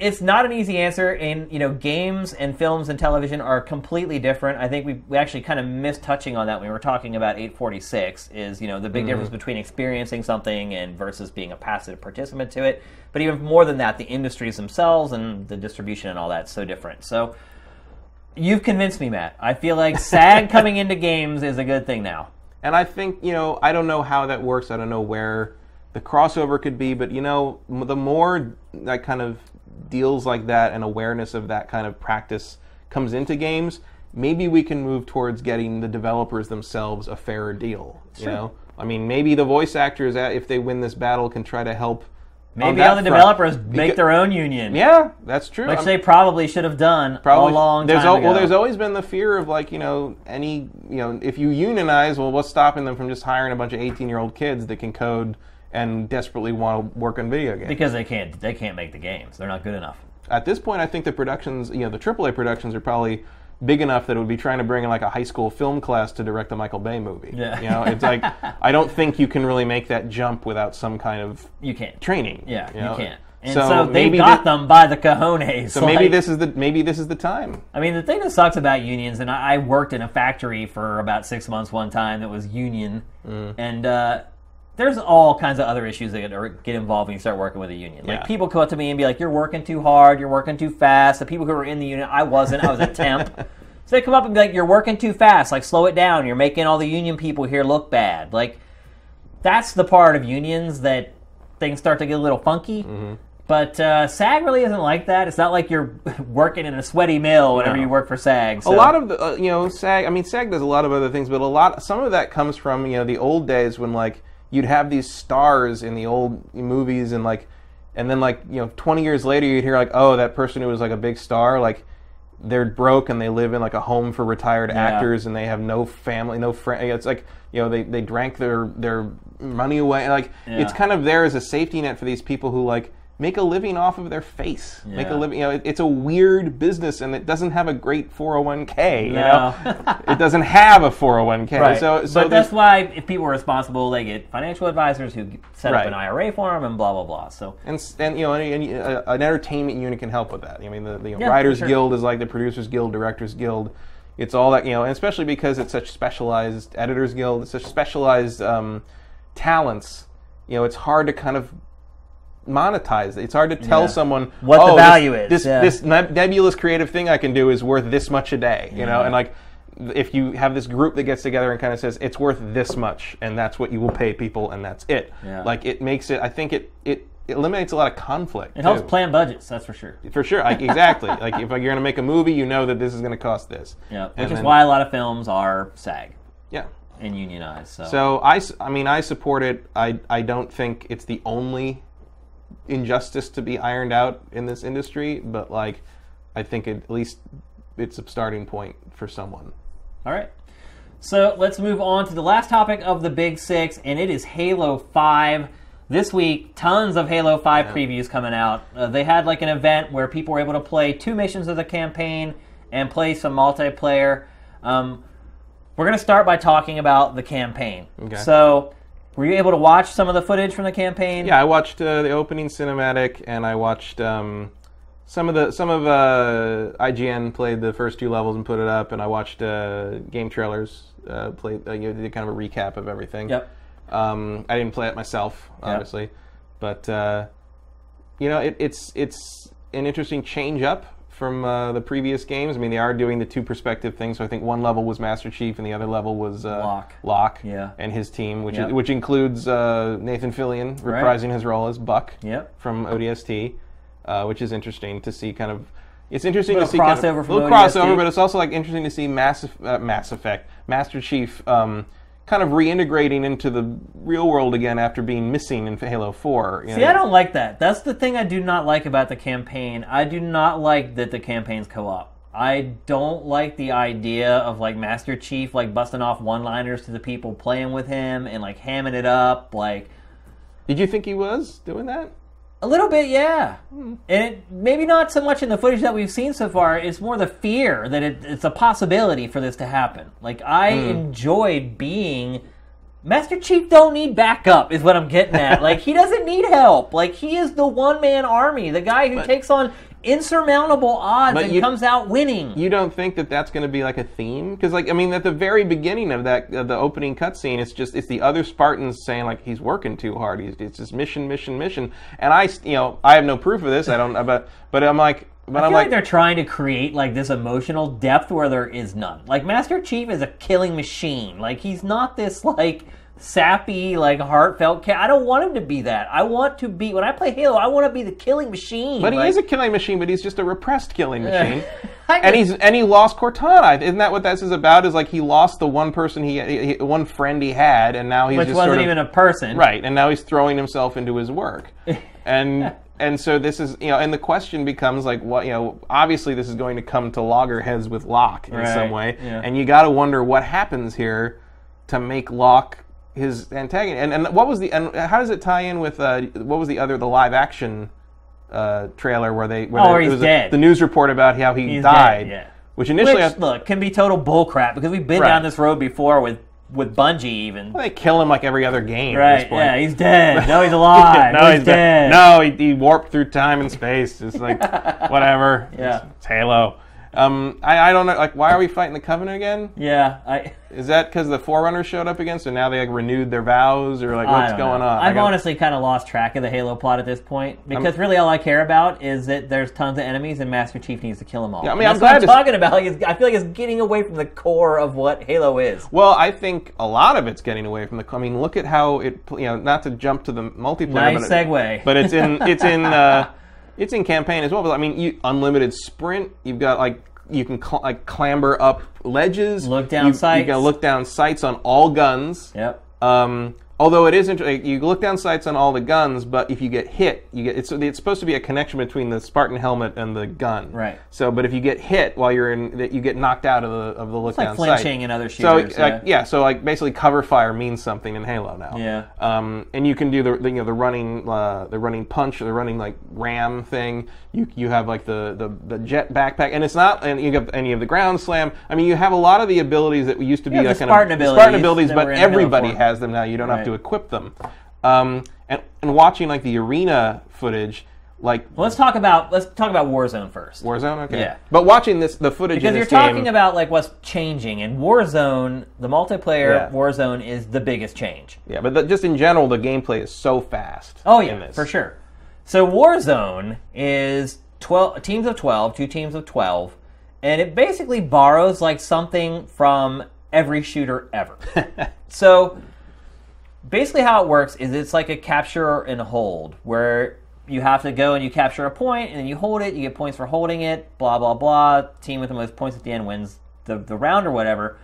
it's not an easy answer and you know games and films and television are completely different. I think we, we actually kind of missed touching on that when we were talking about 846 is you know the big mm-hmm. difference between experiencing something and versus being a passive participant to it. But even more than that the industries themselves and the distribution and all that's so different. So you've convinced me matt. I feel like <laughs> sag coming into games is a good thing now. And I think, you know, I don't know how that works. I don't know where the crossover could be, but you know, the more that kind of deals like that and awareness of that kind of practice comes into games, maybe we can move towards getting the developers themselves a fairer deal. You know, I mean, maybe the voice actors, if they win this battle, can try to help. maybe all the front. developers make their own union Yeah, that's true. which I'm- they probably should have done Probably a long there's time al- ago. Well, there's always been the fear of like you know any you know if you unionize, well, what's stopping them from just hiring a bunch of 18 year old kids that can code and desperately want to work on video games? because they can't they can't make the games. They're not good enough. At this point, I think the productions, you know, the AAA productions are probably big enough that it would be trying to bring in like a high school film class to direct a Michael Bay movie. Yeah. You know, it's like <laughs> I don't think you can really make that jump without some kind of You can't. training. Yeah, you, know? can't. And so, they got thi- them by the cojones. So maybe like- this is the maybe this is the time. I mean, the thing that sucks about unions, and I, I worked in a factory for about six months one time that was union, Mm. and uh, there's all kinds of other issues that get, get involved when you start working with a union. Like Yeah. people come up to me and be like, "You're working too hard. You're working too fast." The people who were in the union, I wasn't. I was a <laughs> temp. So they come up and be like, "You're working too fast. Like, slow it down. You're making all the union people here look bad." Like, that's the part of unions that things start to get a little funky. Mm-hmm. But uh, SAG really isn't like that. It's not like you're <laughs> working in a sweaty mill whenever No. you work for SAG. So. A lot of the, uh, you know, SAG. I mean, SAG does a lot of other things, but a lot, some of that comes from you know the old days when like you'd have these stars in the old movies and like, and then like you know, 20 years later you'd hear like, oh, that person who was like a big star, like they're broke and they live in like a home for retired actors and they have no family, no friend. It's like you know they, they drank their their money away. Like it's kind of there as a safety net for these people who like make a living off of their face. Make a living. You know, it, it's a weird business and it doesn't have a great 401k. You No. know, it doesn't have a 401k. Right. So, so but that's why if people are responsible, they get financial advisors who set up an IRA for them and blah blah blah. So and, and you know and, and, uh, an entertainment unit can help with that. I mean, the, the you know, Yeah, Writers sure. Guild is like the Producers Guild, Directors Guild. It's all that you know, and especially because it's such specialized Editors Guild, it's such specialized um, talents. You know, it's hard to kind of monetize. it. It's hard to tell Yeah. someone What the "Oh, this- value is, This yeah. this nebulous creative thing I can do is worth this much a day. You know, and like if you have this group that gets together and kind of says it's worth this much and that's what you will pay people and that's it. Yeah. Like it makes it. I think it it eliminates a lot of conflict. it helps plan budgets. That's for sure. For sure, like, exactly. like if you're going to make a movie, you know that this is going to cost this. Yeah, which And is then- why a lot of films are SAG Yeah. and unionized. So, So I, I mean, I support it. I, I don't think it's the only injustice to be ironed out in this industry, but like, I think it, at least it's a starting point for someone. all right. So let's move on to the last topic of the Big Six, and it is Halo Five. This week, tons of Halo 5 previews coming out. Uh, they had like an event where people were able to play two missions of the campaign and play some multiplayer. Um, we're going to start by talking about the campaign. Okay. So, were you able to watch some of the footage from the campaign? Yeah, I watched uh, the opening cinematic, and I watched um, some of the some of uh, IGN played the first two levels and put it up, and I watched uh, game trailers. Uh, played uh, you know, did kind of a recap of everything. Yep. Um, I didn't play it myself, obviously, But uh, you know, it, it's it's an interesting change up from uh, the previous games. I mean, they are doing the two perspective thing. So I think one level was Master Chief, and the other level was uh, Locke. Locke Yeah. and his team, which Yep. is, which includes uh, Nathan Fillion Right. reprising his role as Buck Yep. from ODST, uh, which is interesting to see. Kind of, it's interesting to see kind of, crossover from little ODST. crossover, but it's also like interesting to see Mass uh, Mass Effect, Master Chief, um, kind of reintegrating into the real world again after being missing in Halo Four. you See, know. I don't like that. That's the thing I do not like about the campaign. I do not like that the campaign's co-op. I don't like the idea of like Master Chief like busting off one-liners to the people playing with him and like hamming it up like Did you think he was doing that? A little bit, yeah. Hmm. And it, maybe not so much in the footage that we've seen so far. It's more the fear that it, it's a possibility for this to happen. Like I hmm. enjoyed being Master Chief. Don't need backup, is what I'm getting at. <laughs> like he doesn't need help. Like he is the one man army, the guy who takes on insurmountable odds But and you- comes out winning. You don't think that that's going to be like a theme? Because, like, I mean, at the very beginning of that, of the opening cutscene, it's just it's the other Spartans saying like he's working too hard. He's it's just mission, mission, mission. And I, you know, I have no proof of this. I don't, but but I'm like, but I I'm like, like, they're trying to create like this emotional depth where there is none. Like Master Chief is a killing machine. Like he's not this like sappy, like heartfelt. Ca- I don't want him to be that. I want to be when I play Halo. I want to be the killing machine. but he Like, is a killing machine. But he's just a repressed killing machine. <laughs> And he's and he lost Cortana. Isn't that what this is about? Is like he lost the one person he, he one friend he had, and now he's which just wasn't sort of, even a person. Right, and now he's throwing himself into his work. <laughs> And and so this is you know, and the question becomes like what you know, obviously this is going to come to loggerheads with Locke in Right, some way. yeah. And you gotta wonder what happens here to make Locke his antagonist. And and what was the and how does it tie in with uh, what was the other the live action uh, trailer where they where Oh, it he's was a- dead. the news report about how he He's died. dead, yeah. Which initially Which I- look can be total bullcrap because we've been Right. down this road before with with Bungie even. they kill him like every other game at this Right? point. Yeah, he's dead. <laughs> No, he's alive. no, he's, he's dead. No, he, he warped through time and space. It's like <laughs> whatever. Yeah. It's, it's Halo. Um, I, I don't know. Like, why are we fighting the Covenant again? Yeah, I. Is that because the Forerunners showed up again? So now they like renewed their vows, or like I what's don't going know. on? I've honestly kind of lost track of the Halo plot at this point because really all I care about is that there's tons of enemies and Master Chief needs to kill them all. Yeah, I mean, I'm that's what I'm to- talking about. Like, it's- I feel like it's getting away from the core of what Halo is. Well, I think a lot of it's getting away from the. I mean, look at how it. You know, not to jump to the multiplayer. Nice but it- segue. but it's in it's in <laughs> uh, it's in campaign as well. But I mean, you unlimited sprint. You've got like you can cl- like clamber up ledges. Look down you, sights. You can look down sights on all guns. Yep. Um, although it is interesting, you look down sights on all the guns, but if you get hit, you get it's it's supposed to be a connection between the Spartan helmet and the gun. Right. So, but if you get hit while you're in, that you get knocked out of the of the look like down flinching sight. in other So, shooters, like, yeah. yeah. So, like, basically, cover fire means something in Halo now. Yeah. Um, and you can do the, the you know the running uh, the running punch or the running like ram thing. You you have like the, the the jet backpack, and it's not and you have any of the ground slam. I mean, you have a lot of the abilities that used to be have like the kind Spartan of abilities Spartan abilities, but were in Halo everybody has them now. You don't have to Right. equip them. Um, and and watching like the arena footage, like Well, let's talk about let's talk about Warzone first. Warzone. Okay. Yeah. But watching this the footage because in you're this game, talking about like what's changing, and Warzone, the multiplayer Yeah. Warzone is the biggest change. yeah, but the, just in general, the gameplay is so fast. Oh in yeah, for sure. So Warzone is twelve teams of twelve, two teams of twelve, and it basically borrows like something from every shooter ever. <laughs> so basically, how it works is it's like a capture and hold where you have to go and you capture a point and then you hold it. You get points for holding it. Blah blah blah. Team with the most points at the end wins the the round or whatever.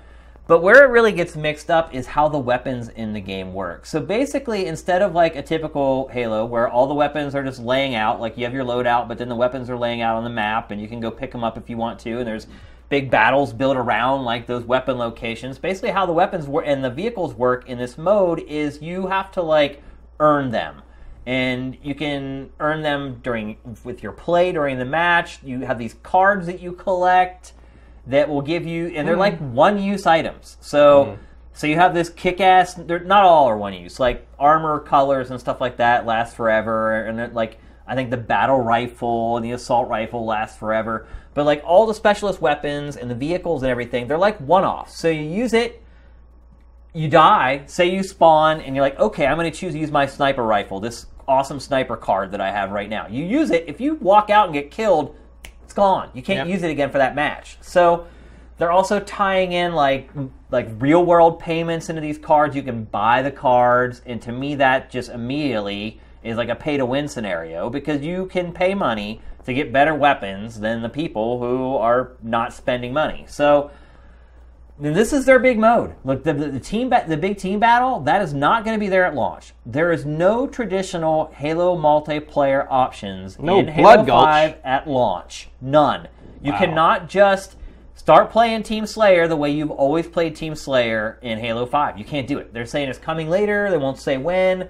But where it really gets mixed up is how the weapons in the game work. So basically, instead of like a typical Halo where all the weapons are just laying out, like you have your loadout, but then the weapons are laying out on the map and you can go pick them up if you want to, and there's big battles built around like those weapon locations. Basically, how the weapons work and the vehicles work in this mode is you have to like earn them and you can earn them during with your play during the match. You have these cards that you collect that will give you, and they're hmm. like one use items. So, hmm. so you have this kick ass. They're not all are one use. Like armor colors and stuff like that last forever, and they're like I think the battle rifle and the assault rifle last forever. But like all the specialist weapons and the vehicles and everything, they're like one offs. So you use it you die, say you spawn, and you're like, okay, I'm going to choose to use my sniper rifle, this awesome sniper card that I have right now. You use it, if you walk out and get killed, it's gone. You can't Yep. use it again for that match. So they're also tying in like like real world payments into these cards. You can buy the cards, and to me, that just immediately is like a pay to win scenario because you can pay money to get better weapons than the people who are not spending money. So this is their big mode. Look, the, the, team, ba- the big team battle, that is not going to be there at launch. There is no traditional Halo multiplayer options No in Halo Gulch. 5 at launch. None. You Wow. cannot just start playing Team Slayer the way you've always played Team Slayer in Halo 5. You can't do it. They're saying it's coming later. They won't say when.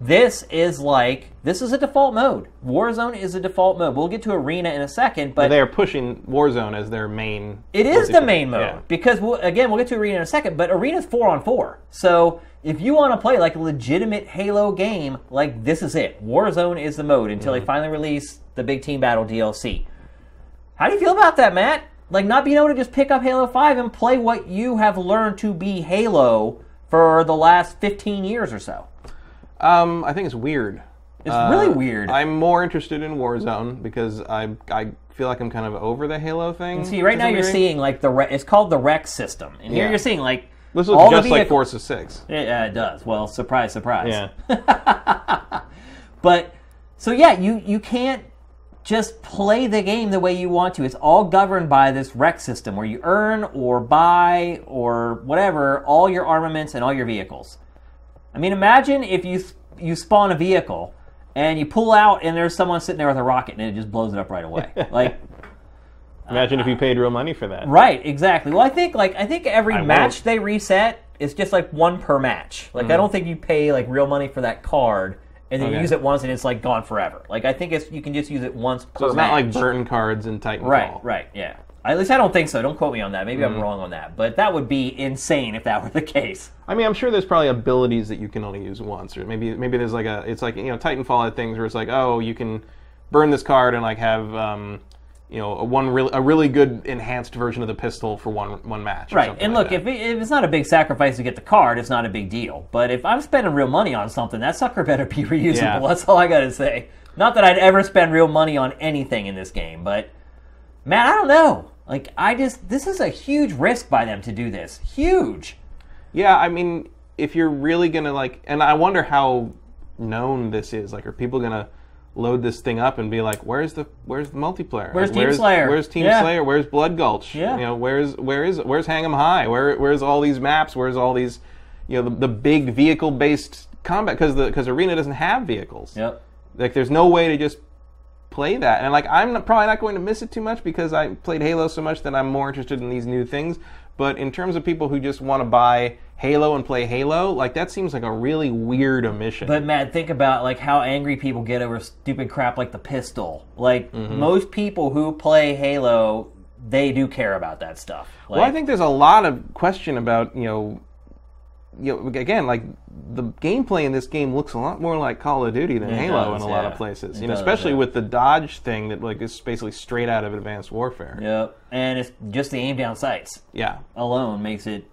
This is like this is a default mode. Warzone is a default mode. We'll get to Arena in a second, but They are pushing Warzone as their main. it is the main mode Yeah. because we'll, again we'll get to arena in a second, but arena's four on four. So if you want to play like a legitimate Halo game, like this is it. Warzone is the mode until Mm-hmm. they finally release the big team battle DLC. How do you feel about that, Matt? Like not being able to just pick up Halo Five and play what you have learned to be Halo for the last fifteen years or so. Um, I think it's weird. It's really weird. I'm more interested in Warzone because I I feel like I'm kind of over the Halo thing. See, right now you're seeing like the re- it's called the REQ system, and here Yeah. you're seeing like this all looks the just like Forza Six. Yeah, it does. Well, surprise, surprise. Yeah. <laughs> But so yeah, you you can't just play the game the way you want to. It's all governed by this REQ system where you earn or buy or whatever all your armaments and all your vehicles. I mean, imagine if you you spawn a vehicle and you pull out and there's someone sitting there with a rocket and it just blows it up right away. <laughs> Like Imagine if you paid real money for that. Right, exactly. Well, I think like I think every I match won't. they reset is just like one per match. Like I don't think you pay like real money for that card and then you Mm. Use it once and it's like gone forever. Like I think it's you can just use it once per So it's match. not like Burn cards and Titanfall. Right, right, yeah. At least I don't think so. Don't quote me on that. Maybe Mm. I'm wrong on that, but that would be insane if that were the case. I mean, I'm sure there's probably abilities that you can only use once, or maybe maybe there's like a it's like you know Titanfall had things where it's like oh you can burn this card and like have um, you know a one real a really good enhanced version of the pistol for one one match. Right, and like look, if, it, if it's not a big sacrifice to get the card, it's not a big deal. But if I'm spending real money on something, that sucker better be <laughs> reusable. Yeah. That's all I gotta say. Not that I'd ever spend real money on anything in this game, but man, I don't know. Like, I just this is a huge risk by them to do this. Huge. Yeah, I mean, if you're really gonna like, and I wonder how known this is. Like, are people gonna load this thing up and be like, "Where's the Where's the multiplayer? Where's Like, Team Slayer? Where's Team Yeah. Slayer? Where's Blood Gulch? Yeah. You know, where's where is Where's Hang 'Em High? Where Where's all these maps? Where's all these, you know, the, the big vehicle based combat? Because the because Arena doesn't have vehicles. Yep. Like, there's no way to just play that. And like, I'm not, probably not going to miss it too much because I played Halo so much that I'm more interested in these new things. But in terms of people who just want to buy Halo and play Halo, like that seems like a really weird omission. But Matt, think about like how angry people get over stupid crap like the pistol. Like Mm-hmm. most people who play Halo, they do care about that stuff. Like, well, I think there's a lot of question about you know, you know, again, like the gameplay in this game looks a lot more like Call of Duty than It Halo does, in a lot of places. It you know, does, especially yeah. with the dodge thing that like is basically straight out of Advanced Warfare. Yep. And it's just the aim down sights Yeah. alone makes it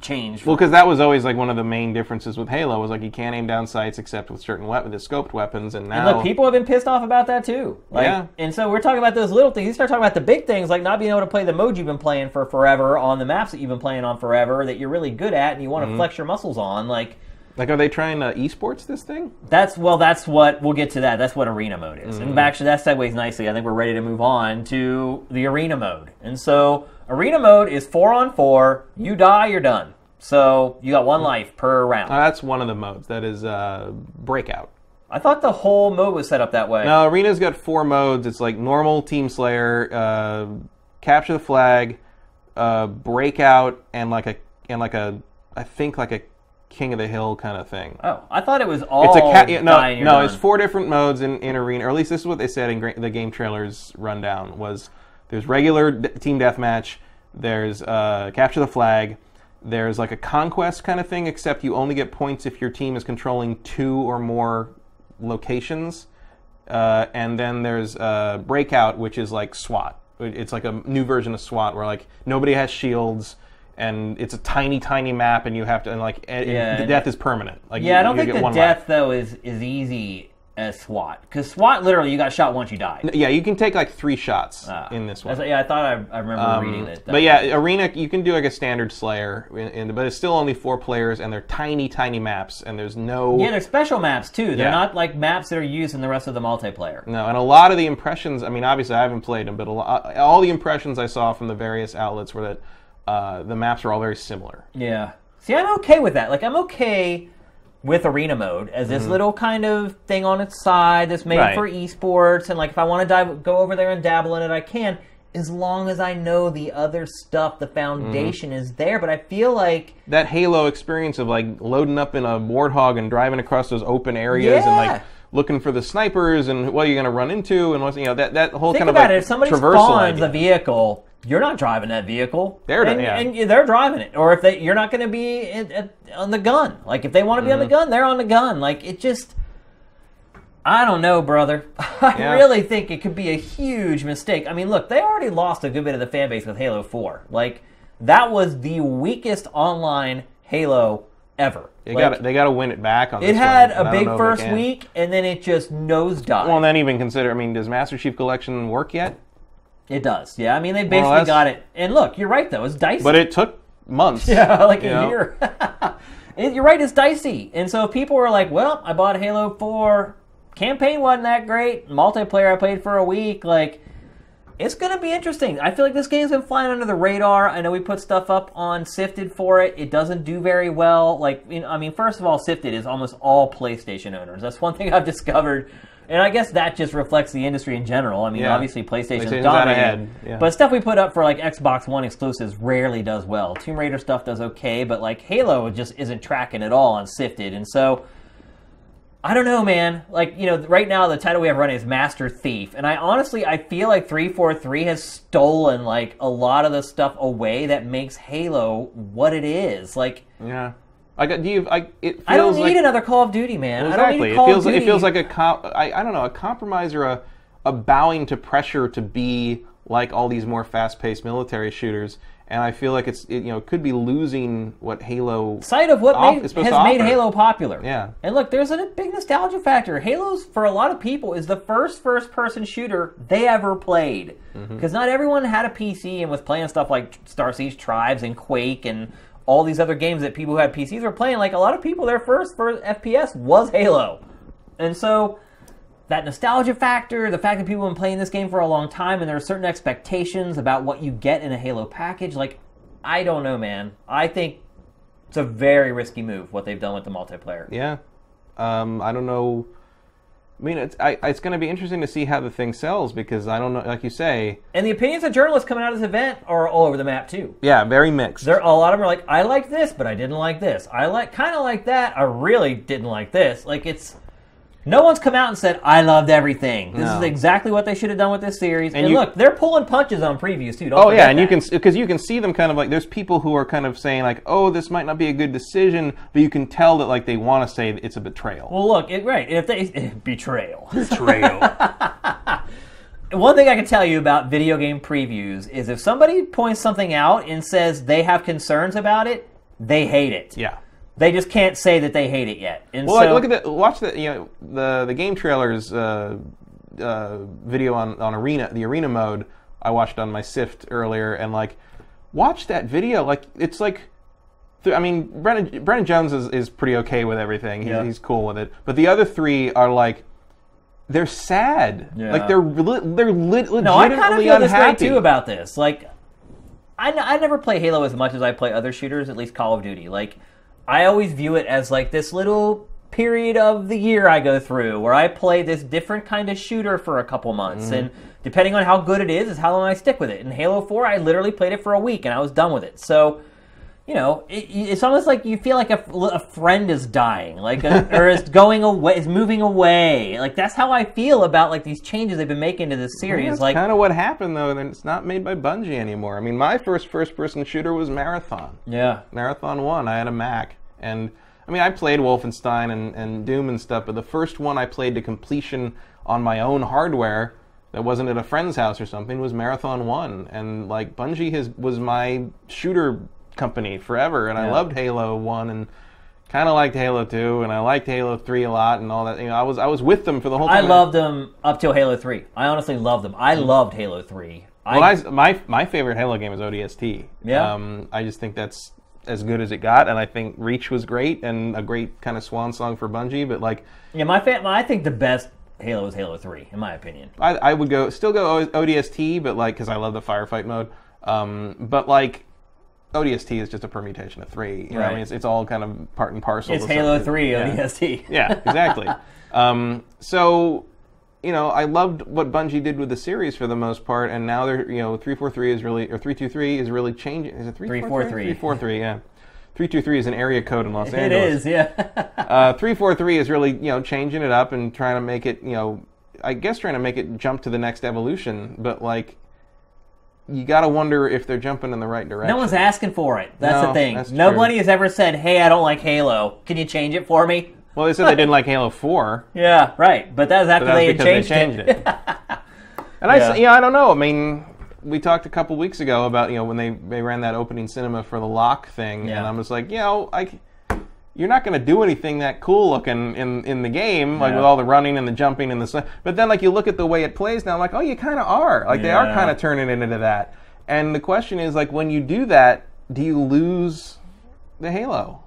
change. Well, because that was always like one of the main differences with Halo was like you can't aim down sights except with certain weapons, the scoped weapons, and now And look, people have been pissed off about that too. Like, Yeah. And so we're talking about those little things. You start talking about the big things, like not being able to play the mode you've been playing for forever on the maps that you've been playing on forever that you're really good at and you Mm-hmm. want to flex your muscles on. Like like are they trying to esports this thing? that's well, that's what we'll get to that. That's what arena mode is. Mm-hmm. And actually, that segues nicely. I think we're ready to move on to the arena mode. And so arena mode is four on four. You die, you're done. So you got one life per round. Uh, that's one of the modes. That is uh, breakout. I thought the whole mode was set up that way. Now, Arena's got four modes. It's like normal, Team Slayer, uh, capture the flag, uh, breakout, and like a and like a I think like a King of the Hill kind of thing. Oh, I thought it was all. It's a ca- yeah, no no. done. It's four different modes in, in Arena, or at least this is what they said in gra- the game trailers rundown. Was there's regular d- team deathmatch, there's uh, capture the flag, there's like a conquest kind of thing, except you only get points if your team is controlling two or more locations. Uh, and then there's uh, Breakout, which is like SWAT. It's like a new version of SWAT where like nobody has shields, and it's a tiny, tiny map, and you have to and like and Yeah, the death is permanent. Like Yeah, I don't you think get the one death life. though is is easy as SWAT because SWAT literally you got shot once you died. Yeah, you can take like three shots Ah. in this one. yeah, I thought I, I remember Um, reading it. but yeah, arena you can do like a standard Slayer, in, in- but it's still only four players, and they're tiny, tiny maps, and there's no yeah, they're special maps too. They're Yeah. not like maps that are used in the rest of the multiplayer. no, and a lot of the impressions. I mean, obviously I haven't played them, but a lot, all the impressions I saw from the various outlets were that uh, the maps are all very similar. Yeah. See, I'm okay with that. Like, I'm okay with arena mode as this little kind of thing on its side that's made Mm-hmm. Right. for esports, and like if I want to dive, go over there and dabble in it, I can, as long as I know the other stuff, the foundation Mm-hmm. is there. But I feel like That Halo experience of like loading up in a warthog and driving across those open areas and like looking for the snipers and what you're going to run into and what's you know that that whole think kind about of it. like If somebody spawns idea. a vehicle, you're not driving that vehicle. They're- and, yeah. and they're driving it. Or if they, you're not going to be at, on the gun. Like if they want to be on the Mm-hmm. gun, they're on the gun. Like it just. I don't know, brother. <laughs> I Yeah. really think it could be a huge mistake. I mean, look, they already lost a good bit of the fan base with Halo 4. Like, that was the weakest online Halo ever. They Like, got they got to win it back on. it this had one, a big know if they first week, and then it just nosedived. Well, and then even consider. I mean, does Master Chief Collection work yet? It does. Yeah, I mean, they basically got it. And look, you're right, though. It's dicey. But it took months. <laughs> Yeah, like a know? year. <laughs> And You're right, it's dicey. And so if people were like, well, I bought Halo 4, campaign wasn't that great, multiplayer I played for a week, like, it's going to be interesting. I feel like this game's been flying under the radar. I know we put stuff up on SIFTD for it. It doesn't do very well. Like, you know, I mean, first of all, SIFTD is almost all PlayStation owners. That's one thing <laughs> I've discovered. And I guess that just reflects the industry in general. I mean, Yeah. obviously PlayStation's PlayStation's ahead, yeah. But stuff we put up for like Xbox One exclusives rarely does well. Tomb Raider stuff does okay, but like Halo just isn't tracking at all on SIFTD. And so I don't know, man. Like, you know, right now the title we have running is Master Thief. And I honestly I feel like 343 has stolen like a lot of the stuff away that makes Halo what it is. Like Yeah. I got. Do you? I. It feels I don't need like, another Call of Duty, man. I don't Exactly. need It feels. of Duty. It feels like a. Com- I. I don't know. A compromise or a. A bowing to pressure to be like all these more fast-paced military shooters, and I feel like it's. It, you know, could be losing what Halo. sight of what off- made, has made. Halo popular. Yeah. And look, there's a big nostalgia factor. Halo's for a lot of people is the first first-person shooter they ever played. Mm-hmm. Because not everyone had a PC and was playing stuff like Starsiege Tribes and Quake and all these other games that people who had PCs were playing. Like a lot of people, their first first FPS was Halo, and so that nostalgia factor, the fact that people have been playing this game for a long time, and there are certain expectations about what you get in a Halo package. Like, I don't know, man. I think it's a very risky move what they've done with the multiplayer. Yeah. Um. I don't know. I mean, it's. I, it's going to be interesting to see how the thing sells because I don't know. Like you say. And the opinions of journalists coming out of this event are all over the map too. Yeah. Very mixed. There, a lot of them are like, I like this, but I didn't like this. I like kind of like that. I really didn't like this. Like it's. No one's come out and said I loved everything. This No. is exactly what they should have done with this series. And, you- look, they're pulling punches on previews too. Don't Oh yeah, forget and you that. can because you can see them kind of like there's people who are kind of saying like, oh, this might not be a good decision, but you can tell that like they want to say it's a betrayal. Well, look, it, right. If they <laughs> betrayal. betrayal. <laughs> One thing I can tell you about video game previews is if somebody points something out and says they have concerns about it, they hate it. yeah. They just can't say that they hate it yet. And Well, so, like, look at the watch the you know the the game trailers uh, uh, video on on arena the arena mode I watched on my Sift earlier and like watch that video like it's like. I mean, Brandon, Brandon Jones is, is pretty okay with everything. He's, Yeah. he's cool with it. But the other three are like, they're sad. Yeah. Like they're li- they're lit legitimately no, I kind of feel this way unhappy. too about this. Like, I, n- I never play Halo as much as I play other shooters, at least Call of Duty. Like, I always view it as like this little period of the year I go through where I play this different kind of shooter for a couple months. Mm-hmm. And depending on how good it is, is how long I stick with it. In Halo 4, I literally played it for a week and I was done with it. So, you know, it, it's almost like you feel like a, a friend is dying, like, a, or is <laughs> going away, is moving away. Like that's how I feel about like these changes they've been making to this series. That's like, kind of what happened though. Then it's not made by Bungie anymore. I mean, my first first-person shooter was Marathon. yeah, Marathon One. I had a Mac, and I mean, I played Wolfenstein and, and Doom and stuff, but the first one I played to completion on my own hardware that wasn't at a friend's house or something was Marathon One, and like Bungie has was my shooter company forever, and I loved Halo One, and kind of liked Halo 2 and I liked Halo 3 a lot and all that. You know, I was I was with them for the whole time. I loved them up till Halo 3. I honestly loved them. I loved Halo 3. Well, I, my my favorite Halo game is ODST. Yeah. Um, I just think that's as good as it got, and I think Reach was great and a great kind of swan song for Bungie. But like, yeah, my fa- I think the best Halo is Halo 3, in my opinion. I, I would go still go ODST, but like because I love the firefight mode. Um, but like. ODST is just a permutation of three. You know, I mean, it's, it's all kind of part and parcel. It's Halo something. 3 Yeah. ODST. <laughs> Yeah, exactly. <laughs> um, so, you know, I loved what Bungie did with the series for the most part, and now they're, you know, three four three is really or three two three is really changing. Is it three 343? Three four three, yeah. Three two three is an area code in Los <laughs> It Angeles. is, yeah. Uh, three four three is really, you know, changing it up and trying to make it, you know, I guess trying to make it jump to the next evolution, but like. You gotta wonder if they're jumping in the right direction. no one's asking for it. That's No, the thing. that's. Nobody has ever said, hey, I don't like Halo. Can you change it for me? well, they said they didn't like Halo Four. <laughs> Yeah, right. But that was after they that's had changed, they changed it. it. <laughs> And I, Yeah. I don't know. I mean, we talked a couple weeks ago about you know when they they ran that opening cinema for the Locke thing, Yeah. and I was like, you know, I, you're not going to do anything that cool looking in in the game, like Yeah. with all the running and the jumping and the. But then like you look at the way it plays now, like oh, you kind of are, like they are kind of turning it into that. And the question is like when you do that, do you lose the Halo?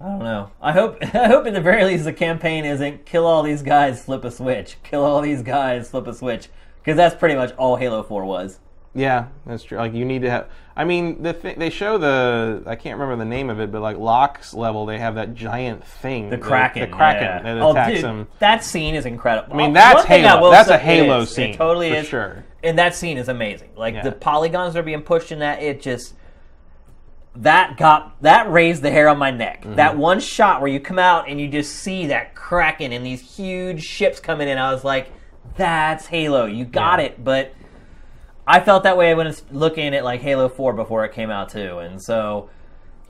I don't know. I hope <laughs> I hope at the very least the campaign isn't kill all these guys, flip a switch. Kill all these guys, flip a switch. Because that's pretty much all Halo 4 was. Yeah, that's true. Like you need to have. I mean, the th- they show the I can't remember the name of it, but like Locke's level, they have that giant thing, The Kraken. the, Kraken yeah. that oh, attacks dude, them. That scene is incredible. I mean, that's thing I Halo. will That's a say Halo is, scene, It totally for is. sure. And that scene is amazing. Like Yeah. the polygons that are being pushed in that, it just that got that raised the hair on my neck. Mm-hmm. That one shot where you come out and you just see that kraken and these huge ships coming in. I was like, "That's Halo. You got Yeah. it." But I felt that way when I was looking at like Halo 4 before it came out too. And so,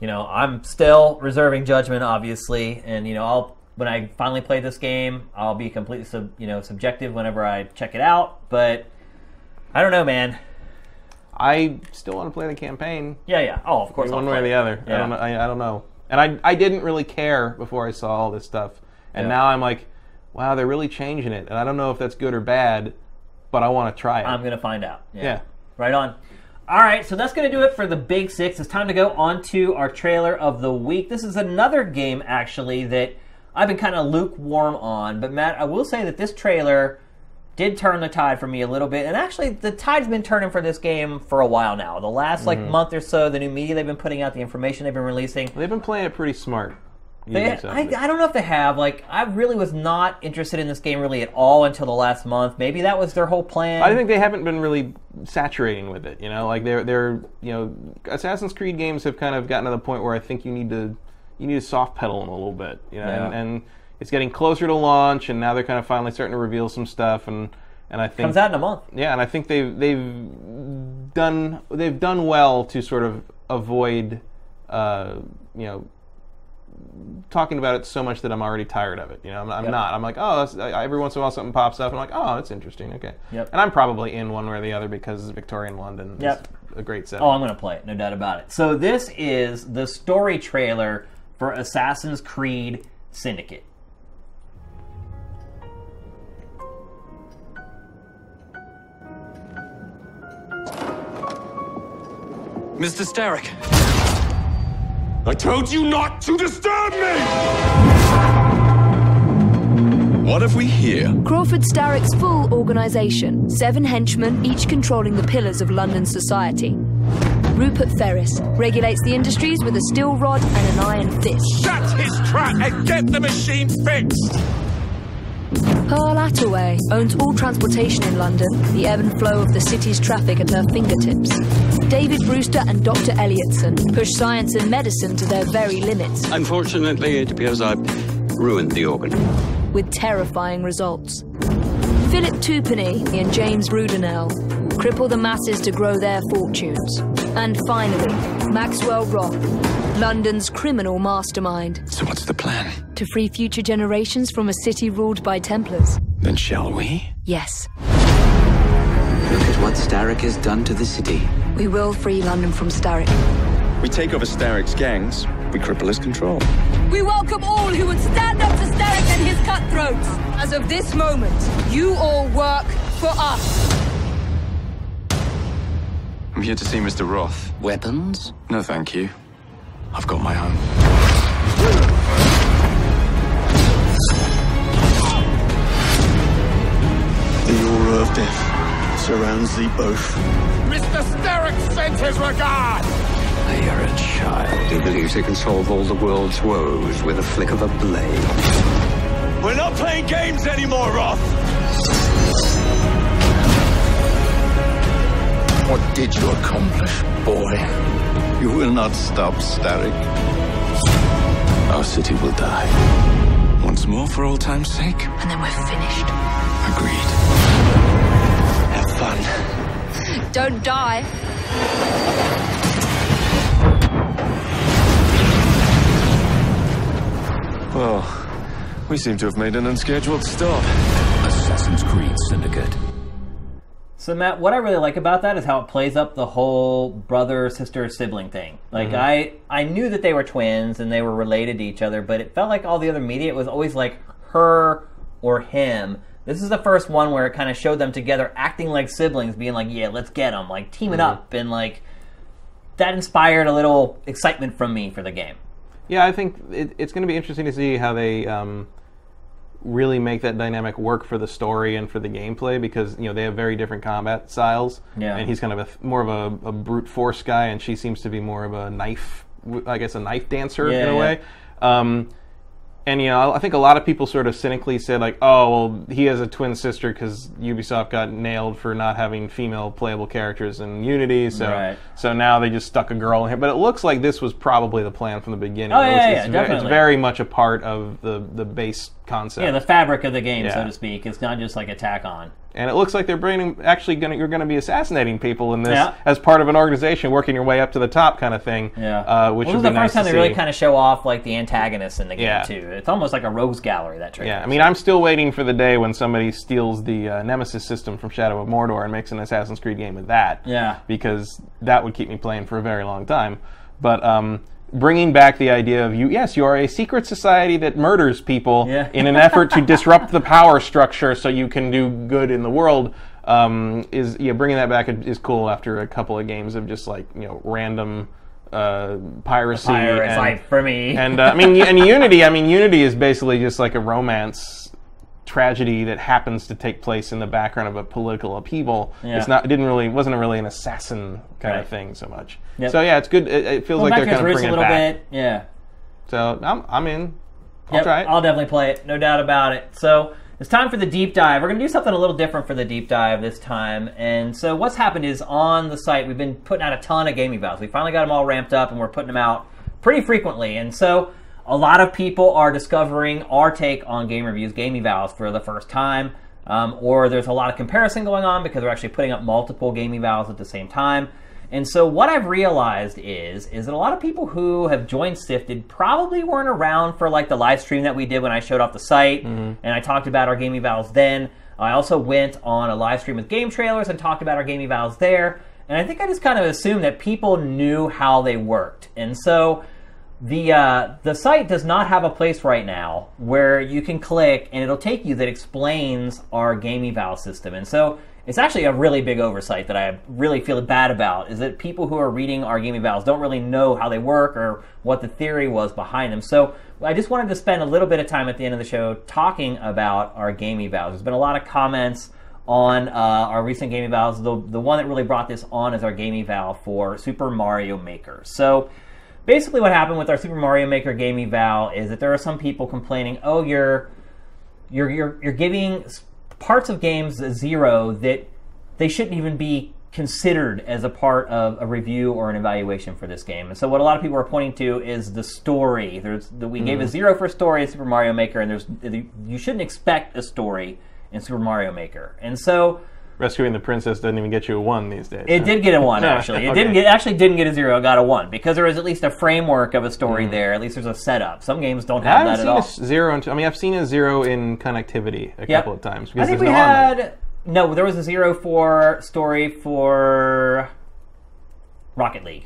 you know, I'm still reserving judgment obviously, and you know, I'll when I finally play this game, I'll be completely sub, you know, subjective whenever I check it out, but I don't know, man. I still want to play the campaign Yeah, yeah. Oh, of course. one way or the other. I Yeah. don't know. I, I don't know. And I I didn't really care before I saw all this stuff, and Yeah. now I'm like, wow, they're really changing it, and I don't know if that's good or bad, but I want to try it. I'm gonna find out. yeah. Right on. All right, so that's going to do it for the Big Six. It's time to go on to our trailer of the week. This is another game, actually, that I've been kind of lukewarm on. But, Matt, I will say that this trailer did turn the tide for me a little bit. And actually, the tide's been turning for this game for a while now. The last, like, Mm-hmm. month or so, the new media they've been putting out, the information they've been releasing. They've been playing it pretty smart. They, I. I don't know if they have. Like, I really was not interested in this game really at all until the last month. Maybe that was their whole plan. I think they haven't been really saturating with it. You know, like they're they're you know, Assassin's Creed games have kind of gotten to the point where I think you need to you need to soft pedal them a little bit. You know, and, and it's getting closer to launch, and now they're kind of finally starting to reveal some stuff, and and I think comes out in a month. yeah, and I think they've they've done they've done well to sort of avoid uh, you know talking about it so much that I'm already tired of it. You know, I'm, I'm Yep. not. I'm like, oh, I, every once in a while something pops up. and I'm like, oh, that's interesting. Okay. Yep. And I'm probably in one way or the other because Victorian London Yep. is a great setting. Oh, I'm going to play it, no doubt about it. So this is the story trailer for Assassin's Creed Syndicate. Mr. Starrick, I told you not to disturb me! What have we here? Crawford Starrick's full organisation, seven henchmen, each controlling the pillars of London society. Rupert Ferris regulates the industries with a steel rod and an iron fist. Shut his trap and get the machine fixed! Pearl Attaway owns all transportation in London, the ebb and flow of the city's traffic at her fingertips. David Brewster and Dr. Elliotson push science and medicine to their very limits, unfortunately, it appears I've ruined the organ. with terrifying results. Philip Twopenny and James Brudenell cripple the masses to grow their fortunes. And finally, Maxwell Roth, London's criminal mastermind, So what's the plan? to free future generations from a city ruled by Templars. Then shall we? Yes, Look at what Starrick has done to the city. We will free London from Starrick. We take over Starrick's gangs, We cripple his control. We welcome all who would stand up to Starrick and his cutthroats. As of this moment, you all work for us. I'm here to see Mr. Roth. Weapons? No, thank you. I've got my own. The aura of death surrounds thee both. Mr. Starrick sends his regard! You're a child who believes he can solve all the world's woes with a flick of a blade. We're not playing games anymore, Roth! What did you accomplish, boy? You will not stop, Starrick. Our city will die. Once more for old time's sake? And then we're finished. Agreed. Have fun. Don't die. Well, we seem to have made an unscheduled stop. Assassin's Creed Syndicate. So Matt, what I really like about that is how it plays up the whole brother sister sibling thing. Like mm-hmm. I I knew that they were twins and they were related to each other, but it felt like all the other media it was always like her or him. This is the first one where it kind of showed them together acting like siblings, being like, "Yeah, let's get them," like teaming up and like that inspired a little excitement from me for the game. Yeah, I think it, it's going to be interesting to see how they um, really make that dynamic work for the story and for the gameplay because you know they have very different combat styles. Yeah. and he's kind of a, more of a, a brute force guy, and she seems to be more of a knife, I guess, a knife dancer Yeah, in a yeah. way. Um, and you know, I think a lot of people sort of cynically said like, "Oh, well, he has a twin sister because Ubisoft got nailed for not having female playable characters in Unity." So, Right. so now they just stuck a girl in here. But it looks like this was probably the plan from the beginning. Oh, yeah, looks- yeah, it's, ve- it's very much a part of the the base concept. Yeah, the fabric of the game, so to speak. It's not just like a tack on. and it looks like they're bringing actually going you're going to be assassinating people in this Yeah. as part of an organization, working your way up to the top, kind of thing. Yeah, uh, which well, would be the nice first time they really kind of show off like the antagonists in the game Yeah. too. It's almost like a rogues gallery that trailer. Yeah, I mean, I'm still waiting for the day when somebody steals the uh, Nemesis system from Shadow of Mordor and makes an Assassin's Creed game with that. Yeah. Because that would keep me playing for a very long time. But um, bringing back the idea of you, yes, you are a secret society that murders people Yeah. in an effort to disrupt the power structure so you can do good in the world. Um, is yeah, bringing that back is cool after a couple of games of just like you know random uh, piracy. Pirates, and- for me. and uh, I mean, and Unity. I mean, Unity is basically just like a romance tragedy that happens to take place in the background of a political upheaval. Yeah. It's not. It didn't really. Wasn't really an assassin kind Right. of thing so much. Yep. So yeah, it's good. It, it feels Well, like they're kind of roots a little it back. bit. Yeah. So I'm I'm in. I'll Yep, try it. I'll definitely play it, no doubt about it. So it's time for the deep dive. We're going to do something a little different for the deep dive this time. And so what's happened is on the site we've been putting out a ton of game evals. We finally got them all ramped up, and we're putting them out pretty frequently. And so a lot of people are discovering our take on game reviews, game evals, for the first time. Um, or there's a lot of comparison going on because we're actually putting up multiple game evals at the same time. And so what I've realized is is that a lot of people who have joined SIFTD probably weren't around for like the live stream that we did when I showed off the site and I talked about our game evals then. I also went on a live stream with game trailers and talked about our game evals there. And I think I just kind of assumed that people knew how they worked. And so the uh, the site does not have a place right now where you can click and it'll take you that explains our game eval system. And so it's actually a really big oversight that I really feel bad about is that people who are reading our game evals don't really know how they work or what the theory was behind them. So I just wanted to spend a little bit of time at the end of the show talking about our game evals. There's been a lot of comments on uh, our recent game evals. The, the one that really brought this on is our game eval for Super Mario Maker. So basically what happened with our Super Mario Maker gaming eval is that there are some people complaining, "Oh, you're you're you're, you're giving parts of games a zero that they shouldn't even be considered as a part of a review or an evaluation for this game." And so what a lot of people are pointing to is the story. There's that we gave a mm-hmm. zero for story in Super Mario Maker, and there's you shouldn't expect a story in Super Mario Maker. And so Rescuing the princess doesn't even get you a one these days. it huh? did get a one actually. It okay. didn't get actually didn't get a zero. It got a one because there was at least a framework of a story Mm. there. At least there's a setup. Some games don't I have haven't that seen at all. a s- zero. In, I mean, I've seen a zero in connectivity a Yep. couple of times I because think we no online. had no. There was a zero for story for Rocket League.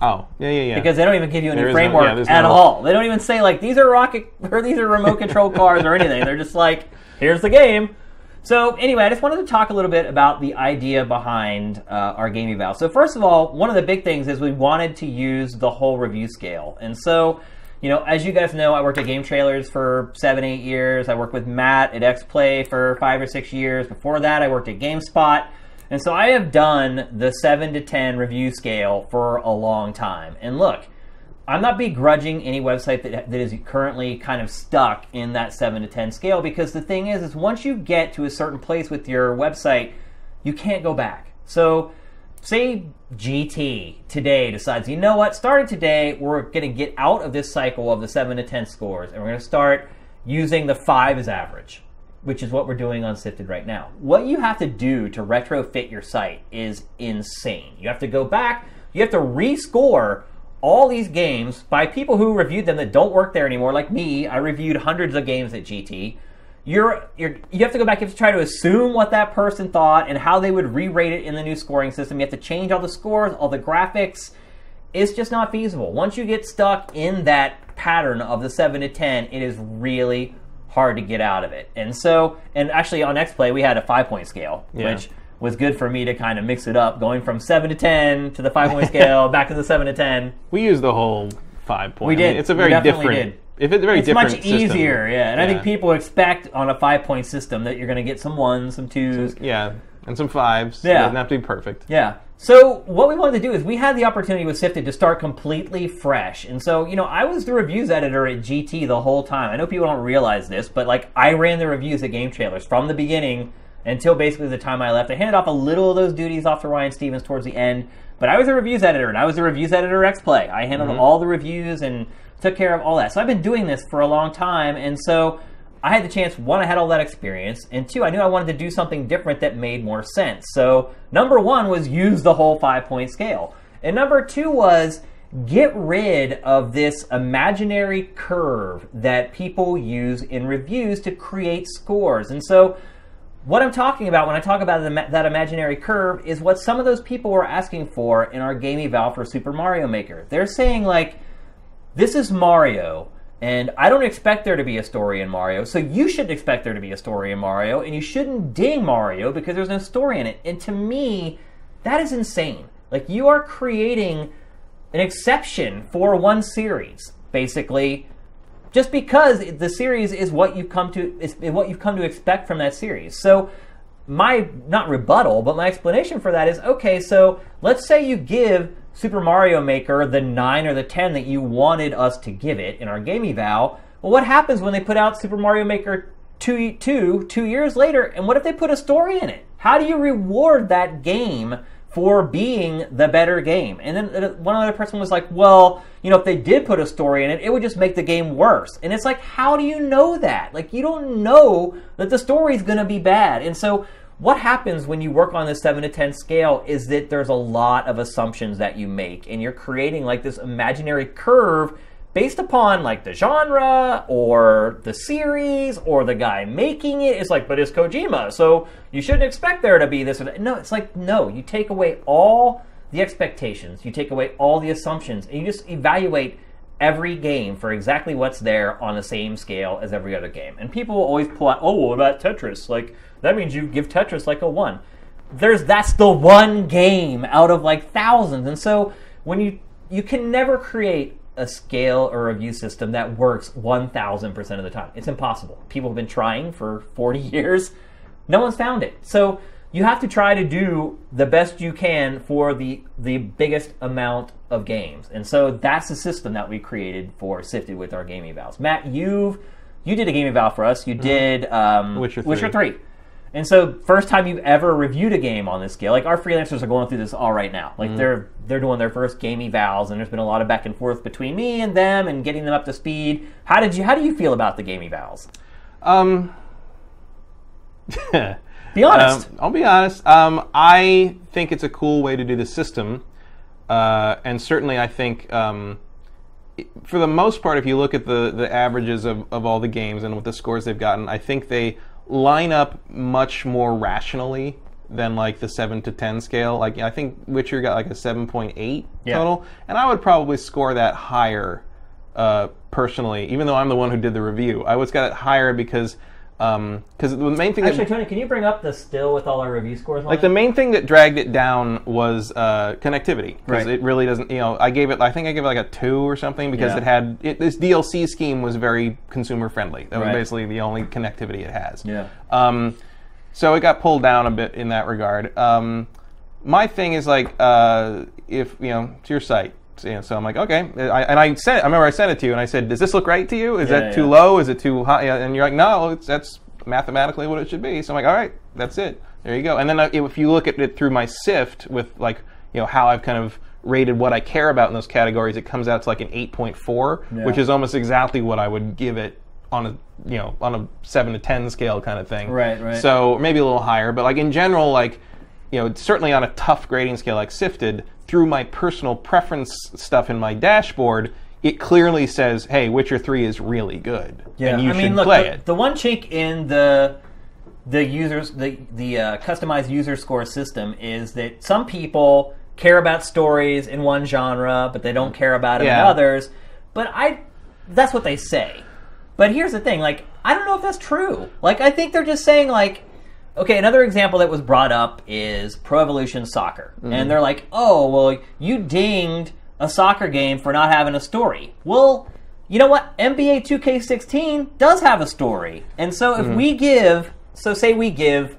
Oh, yeah, yeah, yeah. because they don't even give you any is no- framework yeah, at no- all. They don't even say like these are rocket <laughs> or these are remote control cars or anything. They're just like here's the game. So anyway, I just wanted to talk a little bit about the idea behind uh, our game eval. So first of all, one of the big things is we wanted to use the whole review scale, and so. You know, as you guys know, I worked at Game Trailers for seven, eight years. I worked with Matt at XPlay for five or six years. Before that, I worked at GameSpot. And so I have done the 7 to 10 review scale for a long time. And look, I'm not begrudging any website that, that is currently kind of stuck in that 7 to 10 scale because the thing is is once you get to a certain place with your website, you can't go back. So say GT today decides, you know what, starting today, we're going to get out of this cycle of the 7 to 10 scores and we're going to start using the 5 as average, which is what we're doing on SIFTD right now. What you have to do to retrofit your site is insane. You have to go back, you have to rescore all these games by people who reviewed them that don't work there anymore, like me. I reviewed hundreds of games at GT you're, you're you have to go back you have to try to assume what that person thought and how they would re-rate it in the new scoring system you have to change all the scores all the graphics it's just not feasible once you get stuck in that pattern of the 7 to 10 it is really hard to get out of it and so and actually on xplay we had a five point scale Yeah. which was good for me to kind of mix it up going from 7 to 10 to the five point scale <laughs> back to the 7 to 10 we use the whole five point. We I mean, did. it's a very definitely different. did. If it's a very different it's different much system. easier, yeah. And I think people expect on a five point system that you're going to get some ones, some twos. Yeah, and some fives. Yeah. It doesn't have to be perfect. Yeah. So what we wanted to do is we had the opportunity with SIFTD to start completely fresh. And so, you know, I was the reviews editor at GT the whole time. I know people don't realize this, but like I ran the reviews at Game Trailers from the beginning until basically the time I left. I handed off a little of those duties off to Ryan Stevens towards the end, but I was a reviews editor and I was the reviews editor at X-Play. I handled mm-hmm. all the reviews and took care of all that. So I've been doing this for a long time and so I had the chance, one, I had all that experience, and two, I knew I wanted to do something different that made more sense. So, number one was use the whole five point scale. And number two was get rid of this imaginary curve that people use in reviews to create scores. And so, what I'm talking about when I talk about the, that imaginary curve is what some of those people were asking for in our game eval for Super Mario Maker. They're saying, like, this is Mario, and I don't expect there to be a story in Mario, so you shouldn't expect there to be a story in Mario, and you shouldn't ding Mario because there's no story in it. And to me, that is insane. Like, you are creating an exception for one series, basically, just because the series is what you've come to is what you've come to expect from that series. So my not rebuttal, but my explanation for that is okay, so let's say you give Super Mario Maker the 9 or the 10 that you wanted us to give it in our game eval. Well, what happens when they put out Super Mario Maker 2, 2 two years later, and what if they put a story in it? How do you reward that game for being the better game? And then one other person was like, well, you know, if they did put a story in it, it would just make the game worse. And it's like, how do you know that? Like, you don't know that the story is going to be bad. And so, what happens when you work on this 7 to 10 scale is that there's a lot of assumptions that you make, and you're creating like this imaginary curve based upon like the genre or the series or the guy making it. It's like, but it's Kojima, so you shouldn't expect there to be this or that. No, it's like, no, you take away all the expectations, you take away all the assumptions, and you just evaluate every game for exactly what's there on the same scale as every other game. And people will always pull out, oh, what about Tetris? Like, that means you give Tetris like a one. There's that's the one game out of like thousands. And so when you you can never create a scale or review system that works 1000% of the time. It's impossible. People have been trying for 40 <laughs> years. No one's found it. So you have to try to do the best you can for the the biggest amount of games. And so that's the system that we created for SIFTD with our gaming evals. Matt, you've you did a gaming eval for us. You did um, Witcher Witcher 3. 3. And so, first time you've ever reviewed a game on this scale, like our freelancers are going through this all right now. Like they're they're doing their first game evals, and there's been a lot of back and forth between me and them, and getting them up to speed. How did you How do you feel about the game evals? Um, <laughs> Be <laughs> honest. Um, I'll be honest. Um, I think it's a cool way to do the system, uh, and certainly I think, um, for the most part, if you look at the the averages of, of all the games and with the scores they've gotten, I think they line up much more rationally than like the seven to ten scale. Like I think Witcher got like a seven point eight Yeah. total, and I would probably score that higher uh, personally, even though I'm the one who did the review. I would got it higher because because the main thing that Actually, Tony, can you bring up the still with all our review scores on like it? the main thing that dragged it down was uh, connectivity because Right. it really doesn't. You know, I gave it. I think I gave it like a two or something because Yeah. it had it, this DLC scheme was very consumer friendly. That was Right. basically the only connectivity it has. Yeah. Um, so it got pulled down a bit in that regard. Um, my thing is like uh, if you know it's your site. So, know, so I'm like, okay, I, and I sent. I remember I sent it to you, and I said, "Does this look right to you? Is Yeah, that too yeah. low? Is it too high?" And you're like, "No, it's, that's mathematically what it should be." So I'm like, "All right, that's it. There you go." And then if you look at it through my sift with like, you know, how I've kind of rated what I care about in those categories, it comes out to like an 8.4, Yeah. which is almost exactly what I would give it on a you know on a seven to ten scale kind of thing. Right, right. So maybe a little higher, but like in general, like you know, certainly on a tough grading scale like SIFTD, through my personal preference stuff in my dashboard, it clearly says, "Hey, Witcher Three is really good, and you I should mean, look, play the, it." the one chink in the the users the the uh, customized user score system is that some people care about stories in one genre, but they don't care about it in Yeah. others. But I, that's what they say. But here's the thing: like, I don't know if that's true. Like, I think they're just saying like. Okay, another example that was brought up is Pro Evolution Soccer. Mm-hmm. And they're like, oh, well, you dinged a soccer game for not having a story. Well, you know what? NBA 2K16 does have a story. And so if mm-hmm. we give, so say we give,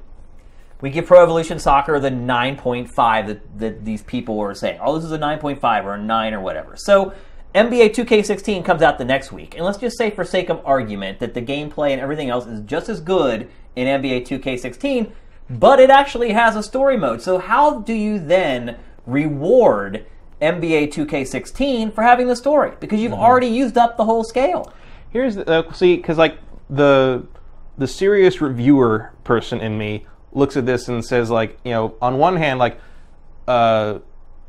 we give Pro Evolution Soccer the 9.5 that, that these people were saying. Oh, this is a 9.5 or a 9 or whatever. So NBA 2K16 comes out the next week. And let's just say, for sake of argument, that the gameplay and everything else is just as good in NBA 2K16, but it actually has a story mode. So how do you then reward NBA 2K16 for having the story? Because you've already used up the whole scale. Here's the, uh, see because like the the serious reviewer person in me looks at this and says like you know on one hand like uh,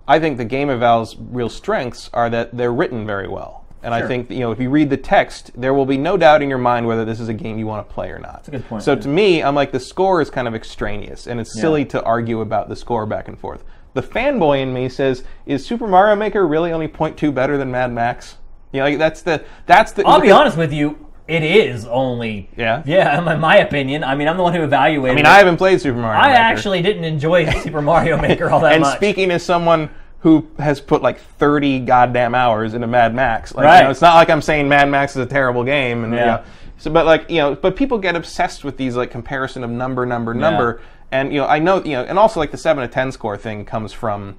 I think the Game Eval's real strengths are that they're written very well. And I Sure. think you know if you read the text, there will be no doubt in your mind whether this is a game you want to play or not. That's a good point, So yeah. to me, I'm like the score is kind of extraneous, and it's silly to argue about the score back and forth. The fanboy in me says, "Is Super Mario Maker really only 0.2 better than Mad Max?" You know, like, that's the that's the. I'll be honest with you, it is only. Yeah? Yeah, in my opinion. I mean, I'm the one who evaluated I mean, it. I haven't played Super Mario I Maker. actually didn't enjoy <laughs> Super Mario Maker all that and much. And speaking as someone who has put like 30 goddamn hours into Mad Max, like, Right. you know, it's not like I'm saying Mad Max is a terrible game, and you Yeah. know, so but like you know, but people get obsessed with these like comparison of number, number, number, and you know, I know you know, and also like the seven to ten score thing comes from,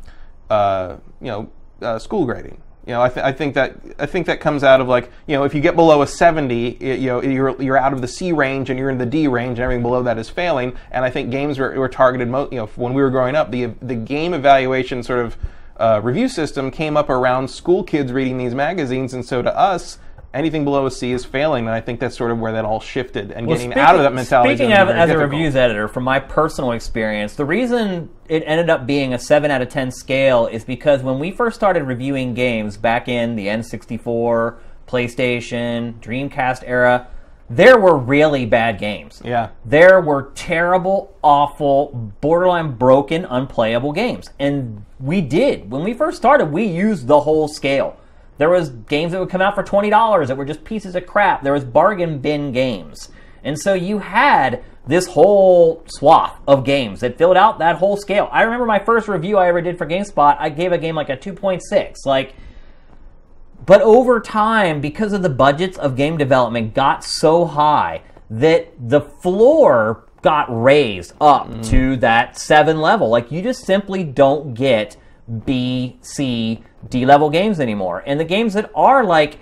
uh, you know, uh, school grading. You know, I, th- I think that I think that comes out of like you know if you get below a seventy, y- you know you're you're out of the C range and you're in the D range, and everything below that is failing. And I think games were, were targeted. Mo- you know, when we were growing up, the the game evaluation sort of uh, review system came up around school kids reading these magazines, and so to us, anything below a C is failing. And I think that's sort of where that all shifted, and Well, getting out of that mentality. Speaking of as a reviews editor, from my personal experience, the reason it ended up being a seven out of ten scale is because when we first started reviewing games back in the N64, PlayStation, Dreamcast era, there were really bad games. Yeah. There were terrible, awful, borderline broken, unplayable games. And we did. When we first started, we used the whole scale. There was games that would come out for $20 that were just pieces of crap. There was bargain bin games. And so you had this whole swath of games that filled out that whole scale. I remember my first review I ever did for GameSpot, I gave a game like a 2.6. Like but over time, because of the budgets of game development got so high that the floor got raised up mm. to that seven level. Like you just simply don't get B, C, D level games anymore. And the games that are like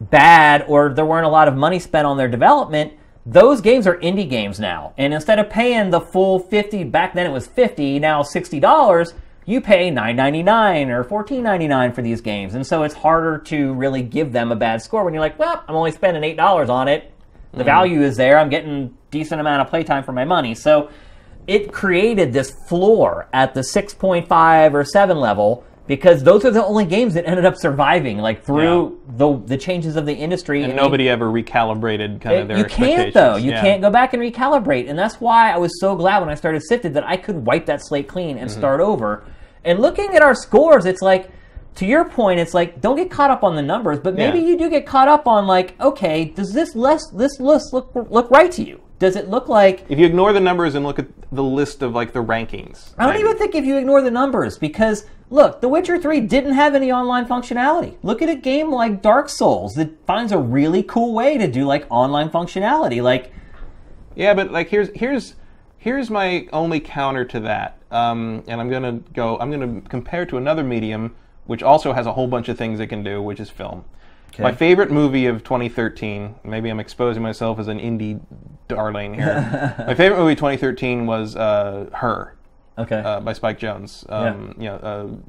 bad or there weren't a lot of money spent on their development, those games are indie games now. And instead of paying the full 50, back then it was 50, now $60, you pay $9.99 or $14.99 for these games. And so it's harder to really give them a bad score when you're like, well, I'm only spending $8 on it. The value is there. I'm getting decent amount of playtime for my money. So it created this floor at the 6.5 or 7 level because those are the only games that ended up surviving, like through the the changes of the industry. And nobody ever recalibrated kind of their you can't though. You Yeah. can't go back and recalibrate, and that's why I was so glad when I started SIFTD that I could wipe that slate clean and Mm-hmm. start over. And looking at our scores, it's like, to your point, it's like don't get caught up on the numbers, but maybe Yeah. you do get caught up on like, okay, does this list this list look look right to you? Does it look like If you ignore the numbers and look at the list of like the rankings, I don't even think if you ignore the numbers because look, The Witcher 3 didn't have any online functionality. Look at a game like Dark Souls that finds a really cool way to do like online functionality. Like Yeah, but like here's here's here's my only counter to that, um, and I'm gonna go. I'm gonna compare to another medium which also has a whole bunch of things it can do, which is film. My favorite movie of 2013. Maybe I'm exposing myself as an indie darling here. <laughs> my favorite movie of 2013 was uh, Her. okay. Uh, by Spike Jonze, um, you know,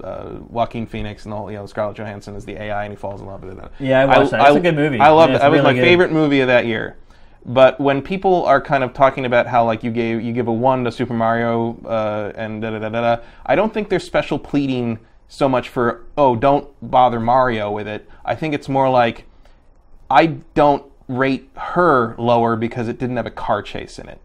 uh, uh, Joaquin Phoenix and all, you know, Scarlett Johansson is the AI and he falls in love with it. Yeah, I watched that. It's a good movie. I loved Yeah, it. That was really my good. favorite movie of that year. But when people are kind of talking about how like you gave you give a one to Super Mario uh, and da da da da da, I don't think there's special pleading so much for oh don't bother Mario with it. I think it's more like I don't rate her lower because it didn't have a car chase in it.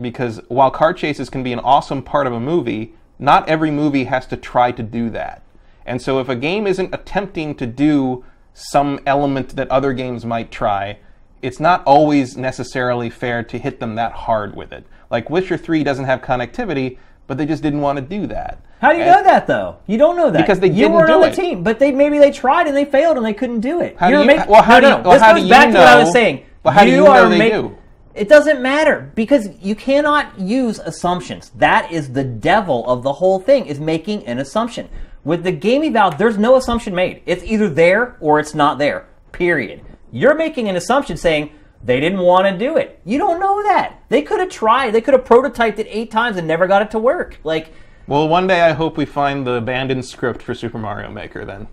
Because while car chases can be an awesome part of a movie, not every movie has to try to do that. And so if a game isn't attempting to do some element that other games might try, it's not always necessarily fair to hit them that hard with it. Like Witcher 3 doesn't have connectivity, but they just didn't want to do that. How do you And- know that though? You don't know that Because they you didn't weren't do on the it. team, but they maybe they tried and they failed and they couldn't do it. How You're you- making- well, how no, do you- no. well, this how goes do back you to what I was saying. well, how do you are know they make- do? It doesn't matter because you cannot use assumptions. That is the devil of the whole thing is making an assumption. With the game eval, there's no assumption made. It's either there or it's not there. Period. You're making an assumption saying they didn't want to do it. You don't know that. They could have tried. They could have prototyped it eight times and never got it to work. Like, Well, one day I hope we find the abandoned script for Super Mario Maker then.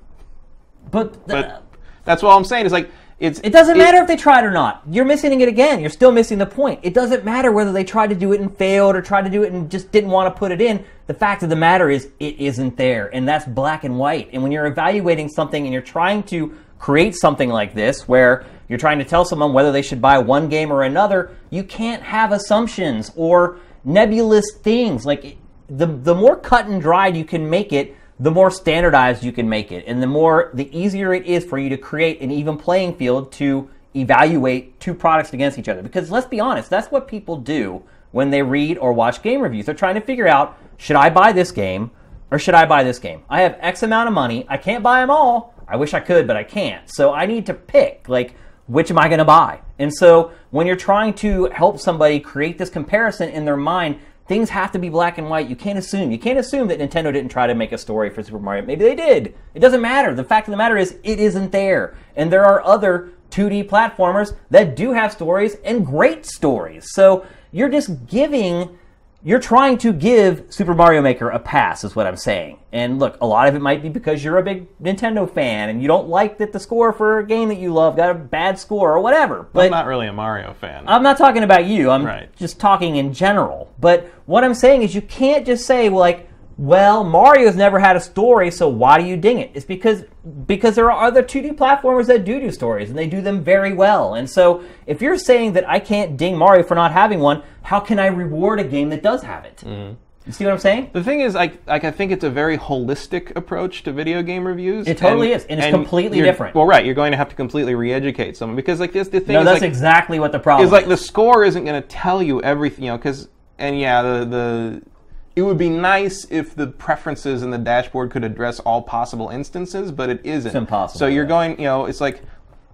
but, But that's all I'm saying is like it's It doesn't matter if they tried or not. You're missing it again. You're still missing the point. It doesn't matter whether they tried to do it and failed or tried to do it and just didn't want to put it in. The fact of the matter is, it isn't there. And that's black and white. And when you're evaluating something and you're trying to create something like this, where you're trying to tell someone whether they should buy one game or another, you can't have assumptions or nebulous things. Like, the, the more cut and dried you can make it, the more standardized you can make it, and the more the easier it is for you to create an even playing field to evaluate two products against each other. Because let's be honest, that's what people do when they read or watch game reviews. They're trying to figure out should I buy this game or should I buy this game? I have X amount of money. I can't buy them all. I wish I could, but I can't. So I need to pick like which am I going to buy? And so when you're trying to help somebody create this comparison in their mind, things have to be black and white. You can't assume. You can't assume that Nintendo didn't try to make a story for Super Mario. Maybe they did. It doesn't matter. The fact of the matter is, it isn't there. And there are other 2D platformers that do have stories and great stories. So you're just giving. You're trying to give Super Mario Maker a pass, is what I'm saying. And look, a lot of it might be because you're a big Nintendo fan and you don't like that the score for a game that you love got a bad score or whatever. But I'm not really a Mario fan. I'm not talking about you. I'm Right. just talking in general. But what I'm saying is you can't just say well, like, well, Mario's never had a story, so why do you ding it? It's because because there are other 2D platformers that do do stories and they do them very well. And so if you're saying that I can't ding Mario for not having one, how can I reward a game that does have it? Mm-hmm. You see what I'm saying? The thing is, like, like I think it's a very holistic approach to video game reviews. It totally is, and it's completely different. Well, right, you're going to have to completely re-educate someone because, like, this the thing No, that's like, exactly what the problem is like the score isn't going to tell you everything, you know, because and yeah, the the it would be nice if the preferences in the dashboard could address all possible instances, but it isn't. It's impossible, So you're yeah. going, you know, it's like,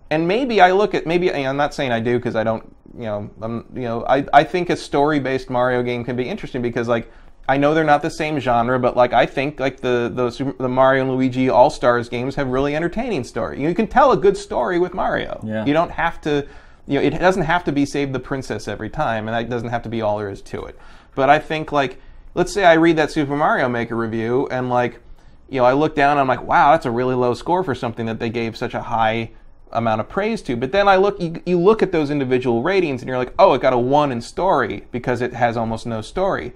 and maybe I look at maybe I'm not saying I do because I don't, you know, I'm you know I I think a story-based Mario game can be interesting because like. I know they're not the same genre, but like I think like the the, the Mario and Luigi All Stars games have really entertaining story. You can tell a good story with Mario. Yeah. You don't have to, you know, it doesn't have to be save the princess every time, and that doesn't have to be all there is to it. But I think like, let's say I read that Super Mario Maker review, and like, you know, I look down, and I'm like, wow, that's a really low score for something that they gave such a high amount of praise to. But then I look, you, you look at those individual ratings, and you're like, oh, it got a one in story because it has almost no story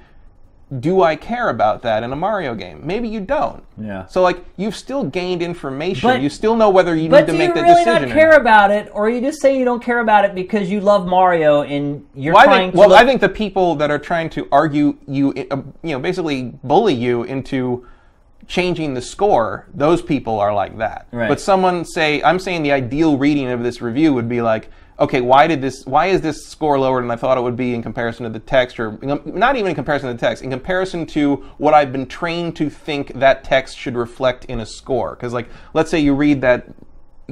do I care about that in a Mario game? Maybe you don't. Yeah. So like you've still gained information. But- you still know whether you need to do make you that really decision. not or care about it, or you just say you don't care about it because you love Mario and you're Well, I trying think, to? well, look- I think the people that are trying to argue you, uh, you know, basically bully you into changing the score, those people are like that. Right. But someone say, I'm saying the ideal reading of this review would be like, okay, why did this? Why is this score lower than I thought it would be in comparison to the text, or not even in comparison to the text, in comparison to what I've been trained to think that text should reflect in a score? Because, like, let's say you read that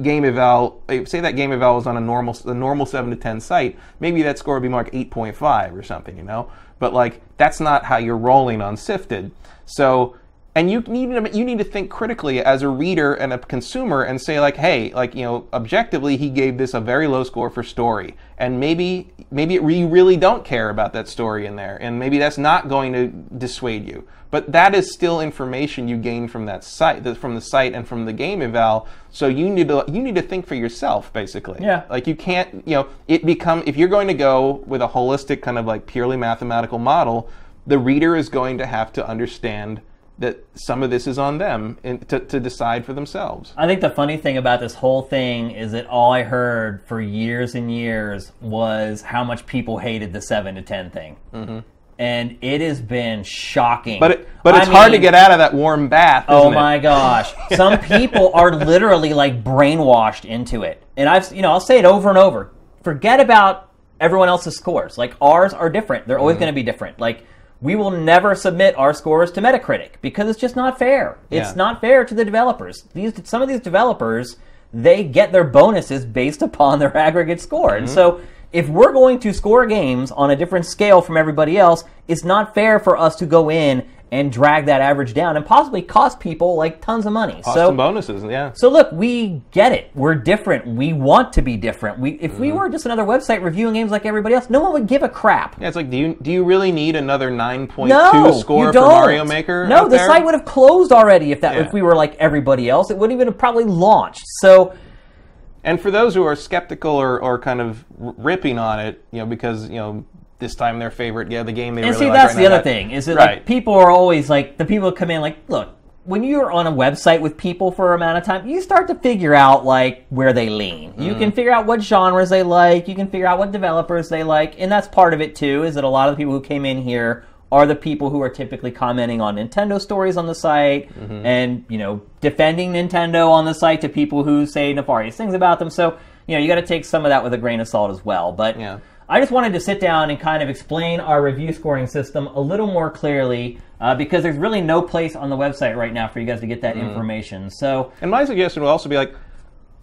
game eval, eh, say that game eval was on a normal, a normal seven to ten site, maybe that score would be like eight point five or something, you know. But like that's not how you're rolling on SIFTD. So, and you need to you need to think critically as a reader and a consumer and say like, hey, like you know, objectively, he gave this a very low score for story, and maybe maybe it, you really don't care about that story in there, and maybe that's not going to dissuade you. But that is still information you gain from that site, from the site and from the game eval. So you need to you need to think for yourself, basically. Yeah. Like you can't, you know, it become if you're going to go with a holistic kind of like purely mathematical model, the reader is going to have to understand that some of this is on them and to, to decide for themselves. I think the funny thing about this whole thing is that all I heard for years and years was how much people hated the seven to ten thing, mm-hmm. and it has been shocking. But it, but I it's hard to get out of that warm bath. Oh isn't it? my gosh! <laughs> Some people are literally like brainwashed into it, and I've you know I'll say it over and over. Forget about everyone else's scores. Like ours are different. They're Mm-hmm. always going to be different. Like we will never submit our scores to Metacritic because it's just not fair. It's Yeah. not fair to the developers. These some of these developers they get their bonuses based <laughs> upon their aggregate score, Mm-hmm. and so. If we're going to score games on a different scale from everybody else, it's not fair for us to go in and drag that average down and possibly cost people like tons of money. Cost so some bonuses, yeah. so look, we get it. We're different. We want to be different. We if Mm-hmm. we were just another website reviewing games like everybody else, no one would give a crap. Yeah, it's like, do you do you really need another nine point two No, score for. Mario Maker? No, the there? site would have closed already if that Yeah. if we were like everybody else. It wouldn't even have probably launched. So And for those who are skeptical or, or kind of ripping on it, you know, because you know this time their favorite, yeah, the game they and really see like that's right the now, other that- thing is that right. like people are always like the people come in like look when you're on a website with people for a amount of time you start to figure out like where they lean you can figure out what genres they like you can figure out what developers they like and that's part of it too is that a lot of the people who came in here are the people who are typically commenting on Nintendo stories on the site Mm-hmm. and you know defending Nintendo on the site to people who say nefarious things about them so you know you got to take some of that with a grain of salt as well but Yeah. I just wanted to sit down and kind of explain our review scoring system a little more clearly uh, because there's really no place on the website right now for you guys to get that Mm. information. So And my suggestion would also be like,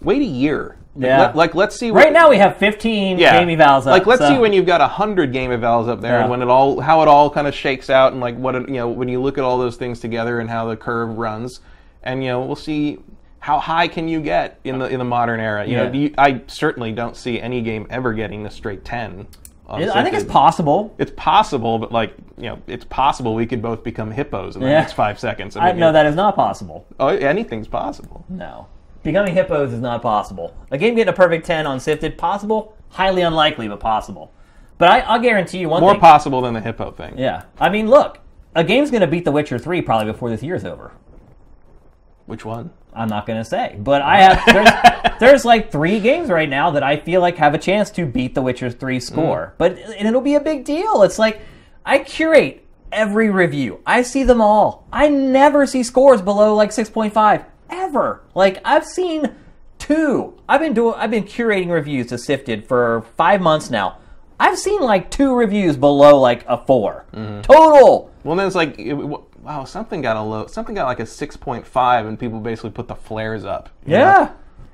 wait a year. Yeah. Let, like let's see. right now we have 15 yeah. game evals up. Like let's so- see when you've got a hundred game evals up there, Yeah. and when it all how it all kind of shakes out, and like what it, you know when you look at all those things together and how the curve runs, and you know we'll see. How high can you get in the in the modern era? You know, Yeah. do you, I certainly don't see any game ever getting a straight ten. on I think it's possible. It's possible, but like you know, it's possible we could both become hippos in the Yeah. next five seconds. I mean, know that is not possible. Oh, anything's possible. No. Becoming hippos is not possible. A game getting a perfect 10 on SIFTD, possible? Highly unlikely, but possible. But I, I'll guarantee you one More thing. possible than the hippo thing. yeah. I mean, look, a game's going to beat The Witcher 3 probably before this year's over. Which one? I'm not going to say, but I have there's, <laughs> there's like three games right now that I feel like have a chance to beat The Witcher 3 mm. score. But and it'll be a big deal. It's like I curate every review. I see them all. I never see scores below like 6.5 ever. Like I've seen two. I've been doing I've been curating reviews to SIFTD for 5 months now. I've seen like two reviews below like a 4. Mm-hmm. Total. Well, then it's like, wow, something got a low, something got like a six point five, and people basically put the flares up. know? Yeah.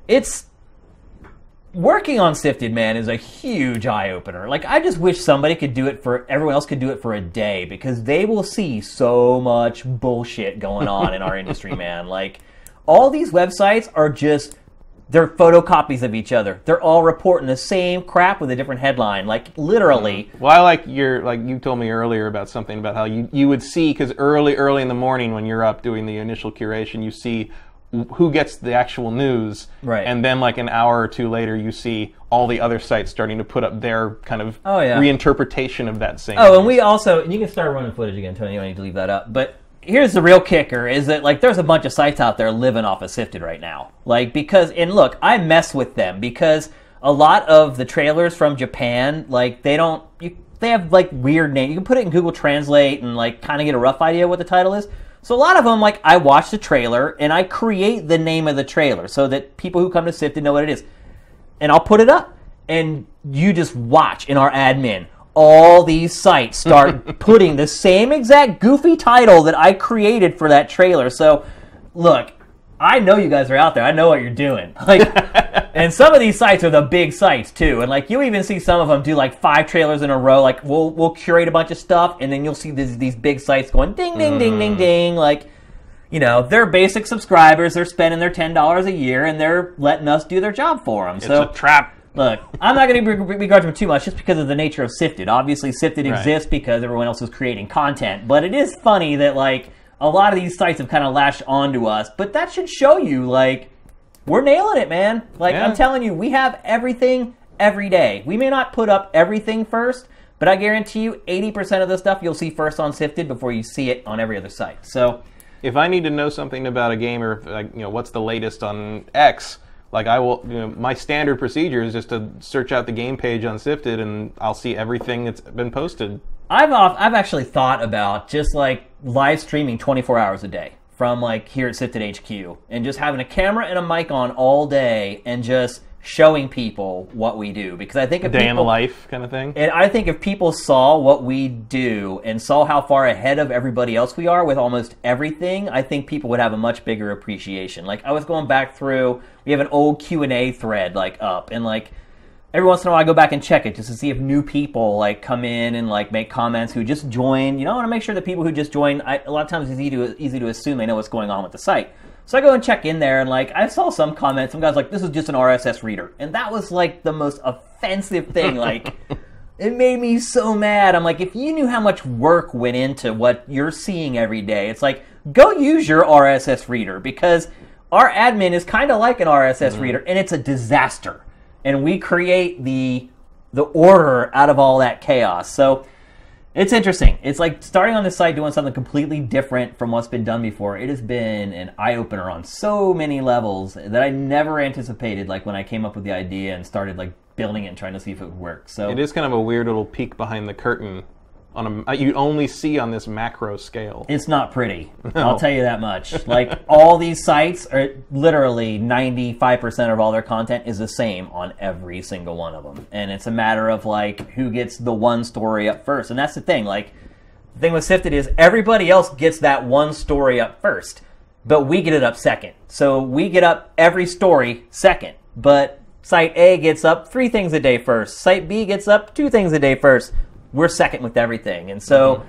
It's working on SIFTD, man, is a huge eye opener. Like I just wish somebody could do it for everyone else could do it for a day because they will see so much bullshit going on in our <laughs> industry, man. Like all these websites are just they're photocopies of each other. They're all reporting the same crap with a different headline. Like literally. Well, I like your like you told me earlier about something about how you you would see because early early in the morning when you're up doing the initial curation, you see who gets the actual news, Right. and then like an hour or two later, you see all the other sites starting to put up their kind of Oh, yeah. reinterpretation of that same. Oh, and we also and you can start running footage again, Tony. You don't need to leave that up. But here's the real kicker: is that like there's a bunch of sites out there living off of SIFTD right now. Like because and look, I mess with them because a lot of the trailers from Japan, like they don't you, they have like weird names. You can put it in Google Translate and like kind of get a rough idea what the title is. So a lot of them, like I watch the trailer and I create the name of the trailer so that people who come to SIFTD know what it is and I'll put it up. And you just watch in our admin. All these sites start <laughs> putting the same exact goofy title that I created for that trailer. So, look, I know you guys are out there. I know what you're doing. <laughs> Like, and some of these sites are the big sites too. And like, you even see some of them do like five trailers in a row. Like, we'll we'll curate a bunch of stuff, and then you'll see these these big sites going ding ding ding ding mm. ding. Like, you know, they're basic subscribers. They're spending their ten dollars a year, and they're letting us do their job for them. it's so a trap. Look, I'm not going to begrudge them too much just because of the nature of SIFTD. Obviously, SIFTD Right. exists because everyone else is creating content. But it is funny that, like, a lot of these sites have kind of latched onto us. But that should show you, like, we're nailing it, man. Like, Yeah. I'm telling you, we have everything every day. We may not put up everything first, but I guarantee you 80% of the stuff you'll see first on SIFTD before you see it on every other site. So, if I need to know something about a game or if, like you know what's the latest on X, like I will, you know, my standard procedure is just to search out the game page on SIFTD, and I'll see everything that's been posted. I've off, I've actually thought about just like live streaming 24 hours a day from like here at SIFTD HQ and just having a camera and a mic on all day and just showing people what we do because I think if Day in the life kind of thing. and I think if people saw what we do and saw how far ahead of everybody else we are with almost everything, I think people would have a much bigger appreciation. Like I was going back through, we have an old Q and A thread like up, and like every once in a while I go back and check it just to see if new people like come in and like make comments who just join. You know, I want to make sure that people who just join. I, a lot of times it's easy to easy to assume they know what's going on with the site. So I go and check in there, and like I saw some comments. Some guys like, "This is just an RSS reader," and that was like the most offensive thing. Like, <laughs> it made me so mad. I'm like, if you knew how much work went into what you're seeing every day, it's like go use your RSS reader because our admin is kind of like an RSS mm-hmm. reader, and it's a disaster. And we create the the order out of all that chaos. So it's interesting. It's like starting on this site doing something completely different from what's been done before. It has been an eye opener on so many levels that I never anticipated. Like when I came up with the idea and started like building it and trying to see if it would work. So It is kind of a weird little peek behind the curtain on a uh, you only see on this macro scale. It's not pretty. <laughs> I'll tell you that much. Like all these sites are literally 95% of all their content is the same on every single one of them. And it's a matter of like who gets the one story up first. And that's the thing. Like the thing with SIFTD is everybody else gets that one story up first, but we get it up second. So we get up every story second. But site A gets up three things a day first. Site B gets up two things a day first. We're second with everything. And so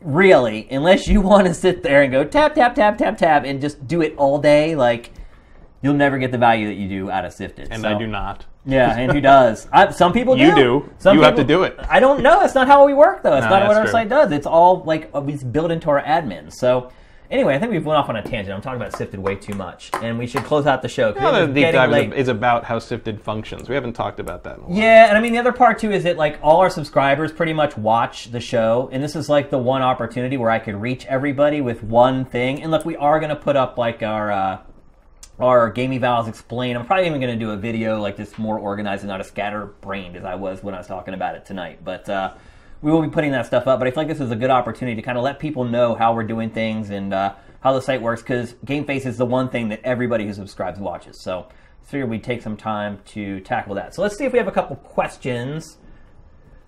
really, unless you <laughs> want to sit there and go tap, tap, tap, tap, tap, and just do it all day, like, you'll never get the value that you do out of SIFTD. and So- I do not. Yeah, and who does? I, some people <laughs> do. You do. Some You have people- to do it. I don't know. That's not how we work, though. It's <laughs> No, not what our true. site does. It's all, like, it's built into our admin. So, anyway, I think we've went off on a tangent. I'm talking about SIFTD way too much. And we should close out the show. 'cause Well, it the deep dive is, is about how SIFTD functions. We haven't talked about that in a while. Yeah, and I mean the other part too is that like all our subscribers pretty much watch the show, and this is like the one opportunity where I could reach everybody with one thing. And look, we are gonna put up like our uh, our game evals explain. I'm probably even gonna do a video like this more organized and not as scatterbrained as I was when I was talking about it tonight. But uh, we will be putting that stuff up. But I feel like this is a good opportunity to kind of let people know how we're doing things and uh, how the site works because Game Face is the one thing that everybody who subscribes watches. So I figured we'd take some time to tackle that. So let's see if we have a couple questions.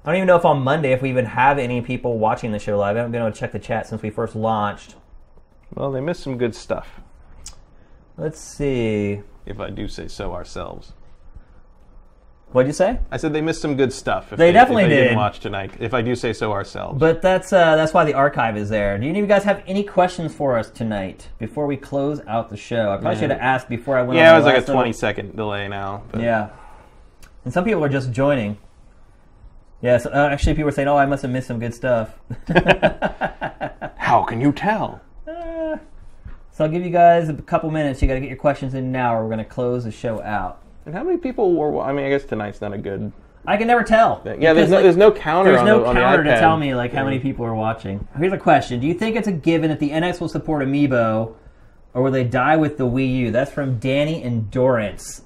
I don't even know if on Monday if we even have any people watching the show live. I haven't been able to check the chat since we first launched. Well, they missed some good stuff, Let's see. if I do say so ourselves. What'd you say? I said they missed some good stuff. If They definitely they did. Didn't watch tonight. If I do say so ourselves. But that's uh, that's why the archive is there. Do any of you guys have any questions for us tonight before we close out the show? I probably should have asked before I went. yeah, it was like a 20 second delay now. But Yeah, and some people are just joining. Yes, uh, actually, people are saying, "Oh, I must have missed some good stuff." <laughs> <laughs> How can you tell? So I'll give you guys a couple minutes. You got to get your questions in now, or we're going to close the show out. And how many people were? I mean, I guess tonight's not a good. I can never tell. Yeah, there's no, like, there's no counter. There's on no the, on the counter to tell me like how Yeah. many people are watching. Here's a question: Do you think it's a given that the NX will support Amiibo, or will they die with the Wii U? That's from Danny Endurance.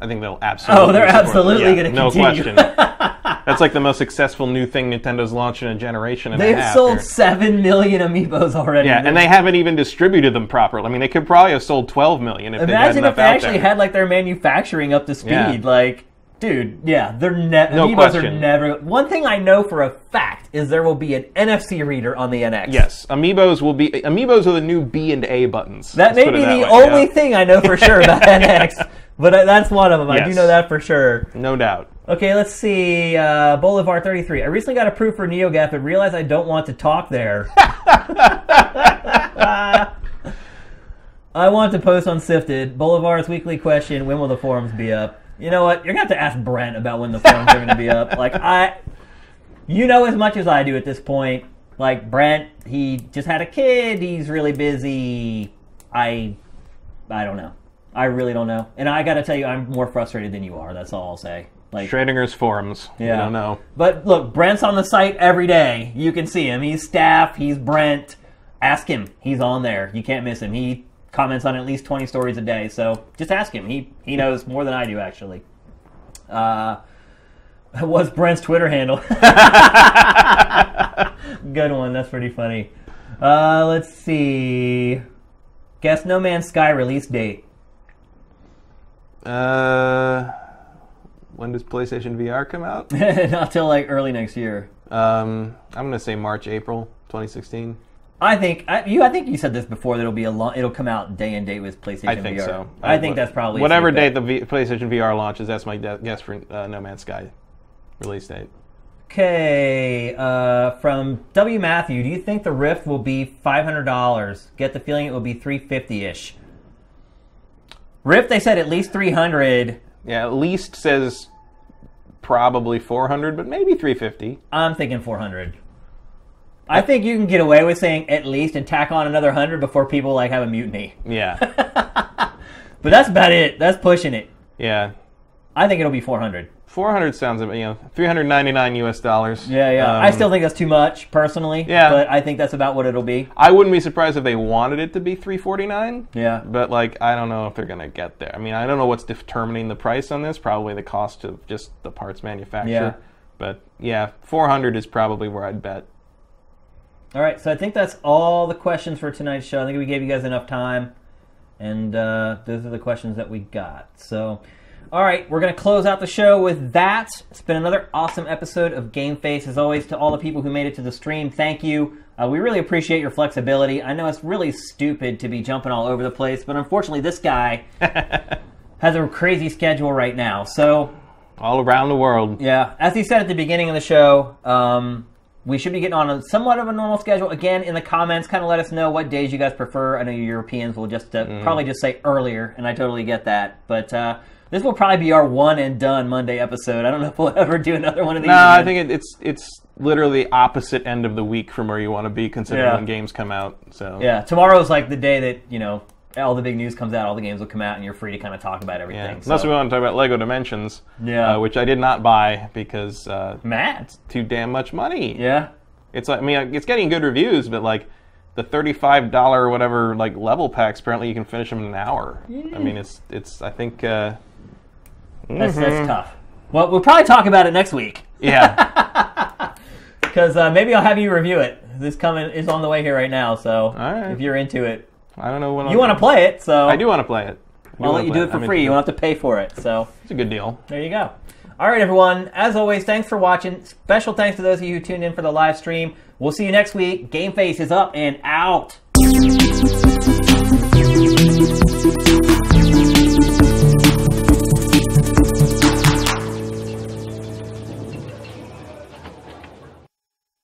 I think they'll oh, absolutely. Oh, they're absolutely Yeah, gonna continue. No question. <laughs> That's like the most successful new thing Nintendo's launched in a generation and They've half. sold here. seven million Amiibos already. Yeah, and they haven't even distributed them properly. I mean, they could probably have sold 12 million if they had imagine enough if they actually there. had like their manufacturing up to speed. Yeah. Like, dude, yeah, they're ne- No Amiibos are question. never. One thing I know for a fact is there will be an NFC reader on the NX. Yes, amiibos will be amiibos are the new B and A buttons. That Let's may be the way, only yeah. thing I know for sure about <laughs> NX, but uh, that's one of them. I do know that for sure. No doubt. Okay, let's see. Uh, Bolivar 33. I recently got approved for NeoGAF, but realized I don't want to talk there. <laughs> I want to post on SIFTD. Bolivar's weekly question: When will the forums be up? You know what? You're gonna have to ask Brent about when the forums are gonna be up. <laughs> Like I, you know as much as I do at this point. Like Brent, he just had a kid. He's really busy. I, I don't know. I really don't know. And I got to tell you, I'm more frustrated than you are. That's all I'll say. Like Schrodinger's forums. Yeah. I don't know. But look, Brent's on the site every day. You can see him. He's staff. He's Brent. Ask him. He's on there. You can't miss him. He comments on at least 20 stories a day. So just ask him. He he knows more than I do actually. Uh, <laughs> what's Brent's Twitter handle? <laughs> Good one. That's pretty funny. Uh, let's see. Guess No Man's Sky release date. Uh, when does PlayStation VR come out? <laughs> Not till like early next year. um, I'm gonna say March, April, 2016. I think I, you. I think you said this before. That it'll be a long. It'll come out day and date with PlayStation I think VR. so. I think that's probably whatever date the v- PlayStation VR launches. That's my de- guess for uh, No Man's Sky release date. Okay, uh, from W Matthew, do you think the Rift will be five hundred dollars? Get the feeling it will be three fifty ish. Rift, they said at least three hundred. Yeah, at least says probably 400, but maybe 350. I'm thinking four hundred. I think you can get away with saying at least and tack on another hundred before people like have a mutiny. Yeah, <laughs> But that's about it. That's pushing it. yeah. I think it'll be four hundred. 400 sounds, about, you know, 399 US dollars. Yeah, yeah. I Um, still think that's too much personally. Yeah. But I think that's about what it'll be. I wouldn't be surprised if they wanted it to be 349. Yeah. But like, I don't know if they're gonna get there. I mean, I don't know what's determining the price on this. Probably the cost of just the parts manufacturer. Yeah. But yeah, 400 is probably where I'd bet. All right, so I think that's all the questions for tonight's show. I think we gave you guys enough time, and uh, those are the questions that we got. So, all right, we're going to close out the show with that. It's been another awesome episode of Game Face. As always, to all the people who made it to the stream, thank you. Uh, we really appreciate your flexibility. I know it's really stupid to be jumping all over the place, but unfortunately, this guy <laughs> has a crazy schedule right now. So, All around the world. yeah, as he said at the beginning of the show, um, we should be getting on a somewhat of a normal schedule. Again, in the comments, kind of let us know what days you guys prefer. I know you Europeans will just uh, probably just say earlier, and I totally get that. But uh, this will probably be our one and done Monday episode. I don't know if we'll <laughs> ever do another one of these. No, I think it, it's it's literally the opposite end of the week from where you want to be, considering Yeah. when games come out. So Yeah, tomorrow's like the day that you know all the big news comes out, all the games will come out, and you're free to kind of talk about everything. Yeah. So- Unless we want to talk about Lego Dimensions, Yeah. uh, which I did not buy because uh, Matt. too damn much money. Yeah. It's like I mean it's getting good reviews, but like the thirty-five dollar whatever like level packs, apparently you can finish them in an hour. I mean it's it's I think uh, That's, Mm-hmm. that's tough. Well, we'll probably talk about it next week. yeah <laughs> Because uh, maybe I'll have you review it. This coming is on the way here right now, so right. if you're into it, I don't know when you want to play it. So I do want to play it. I'll let you do it for I'm free. You won't have to pay for it. So It's a good deal. there you go. All right, everyone. As always, thanks for watching. Special thanks to those of you who tuned in for the live stream. We'll see you next week. Game Face is up and out.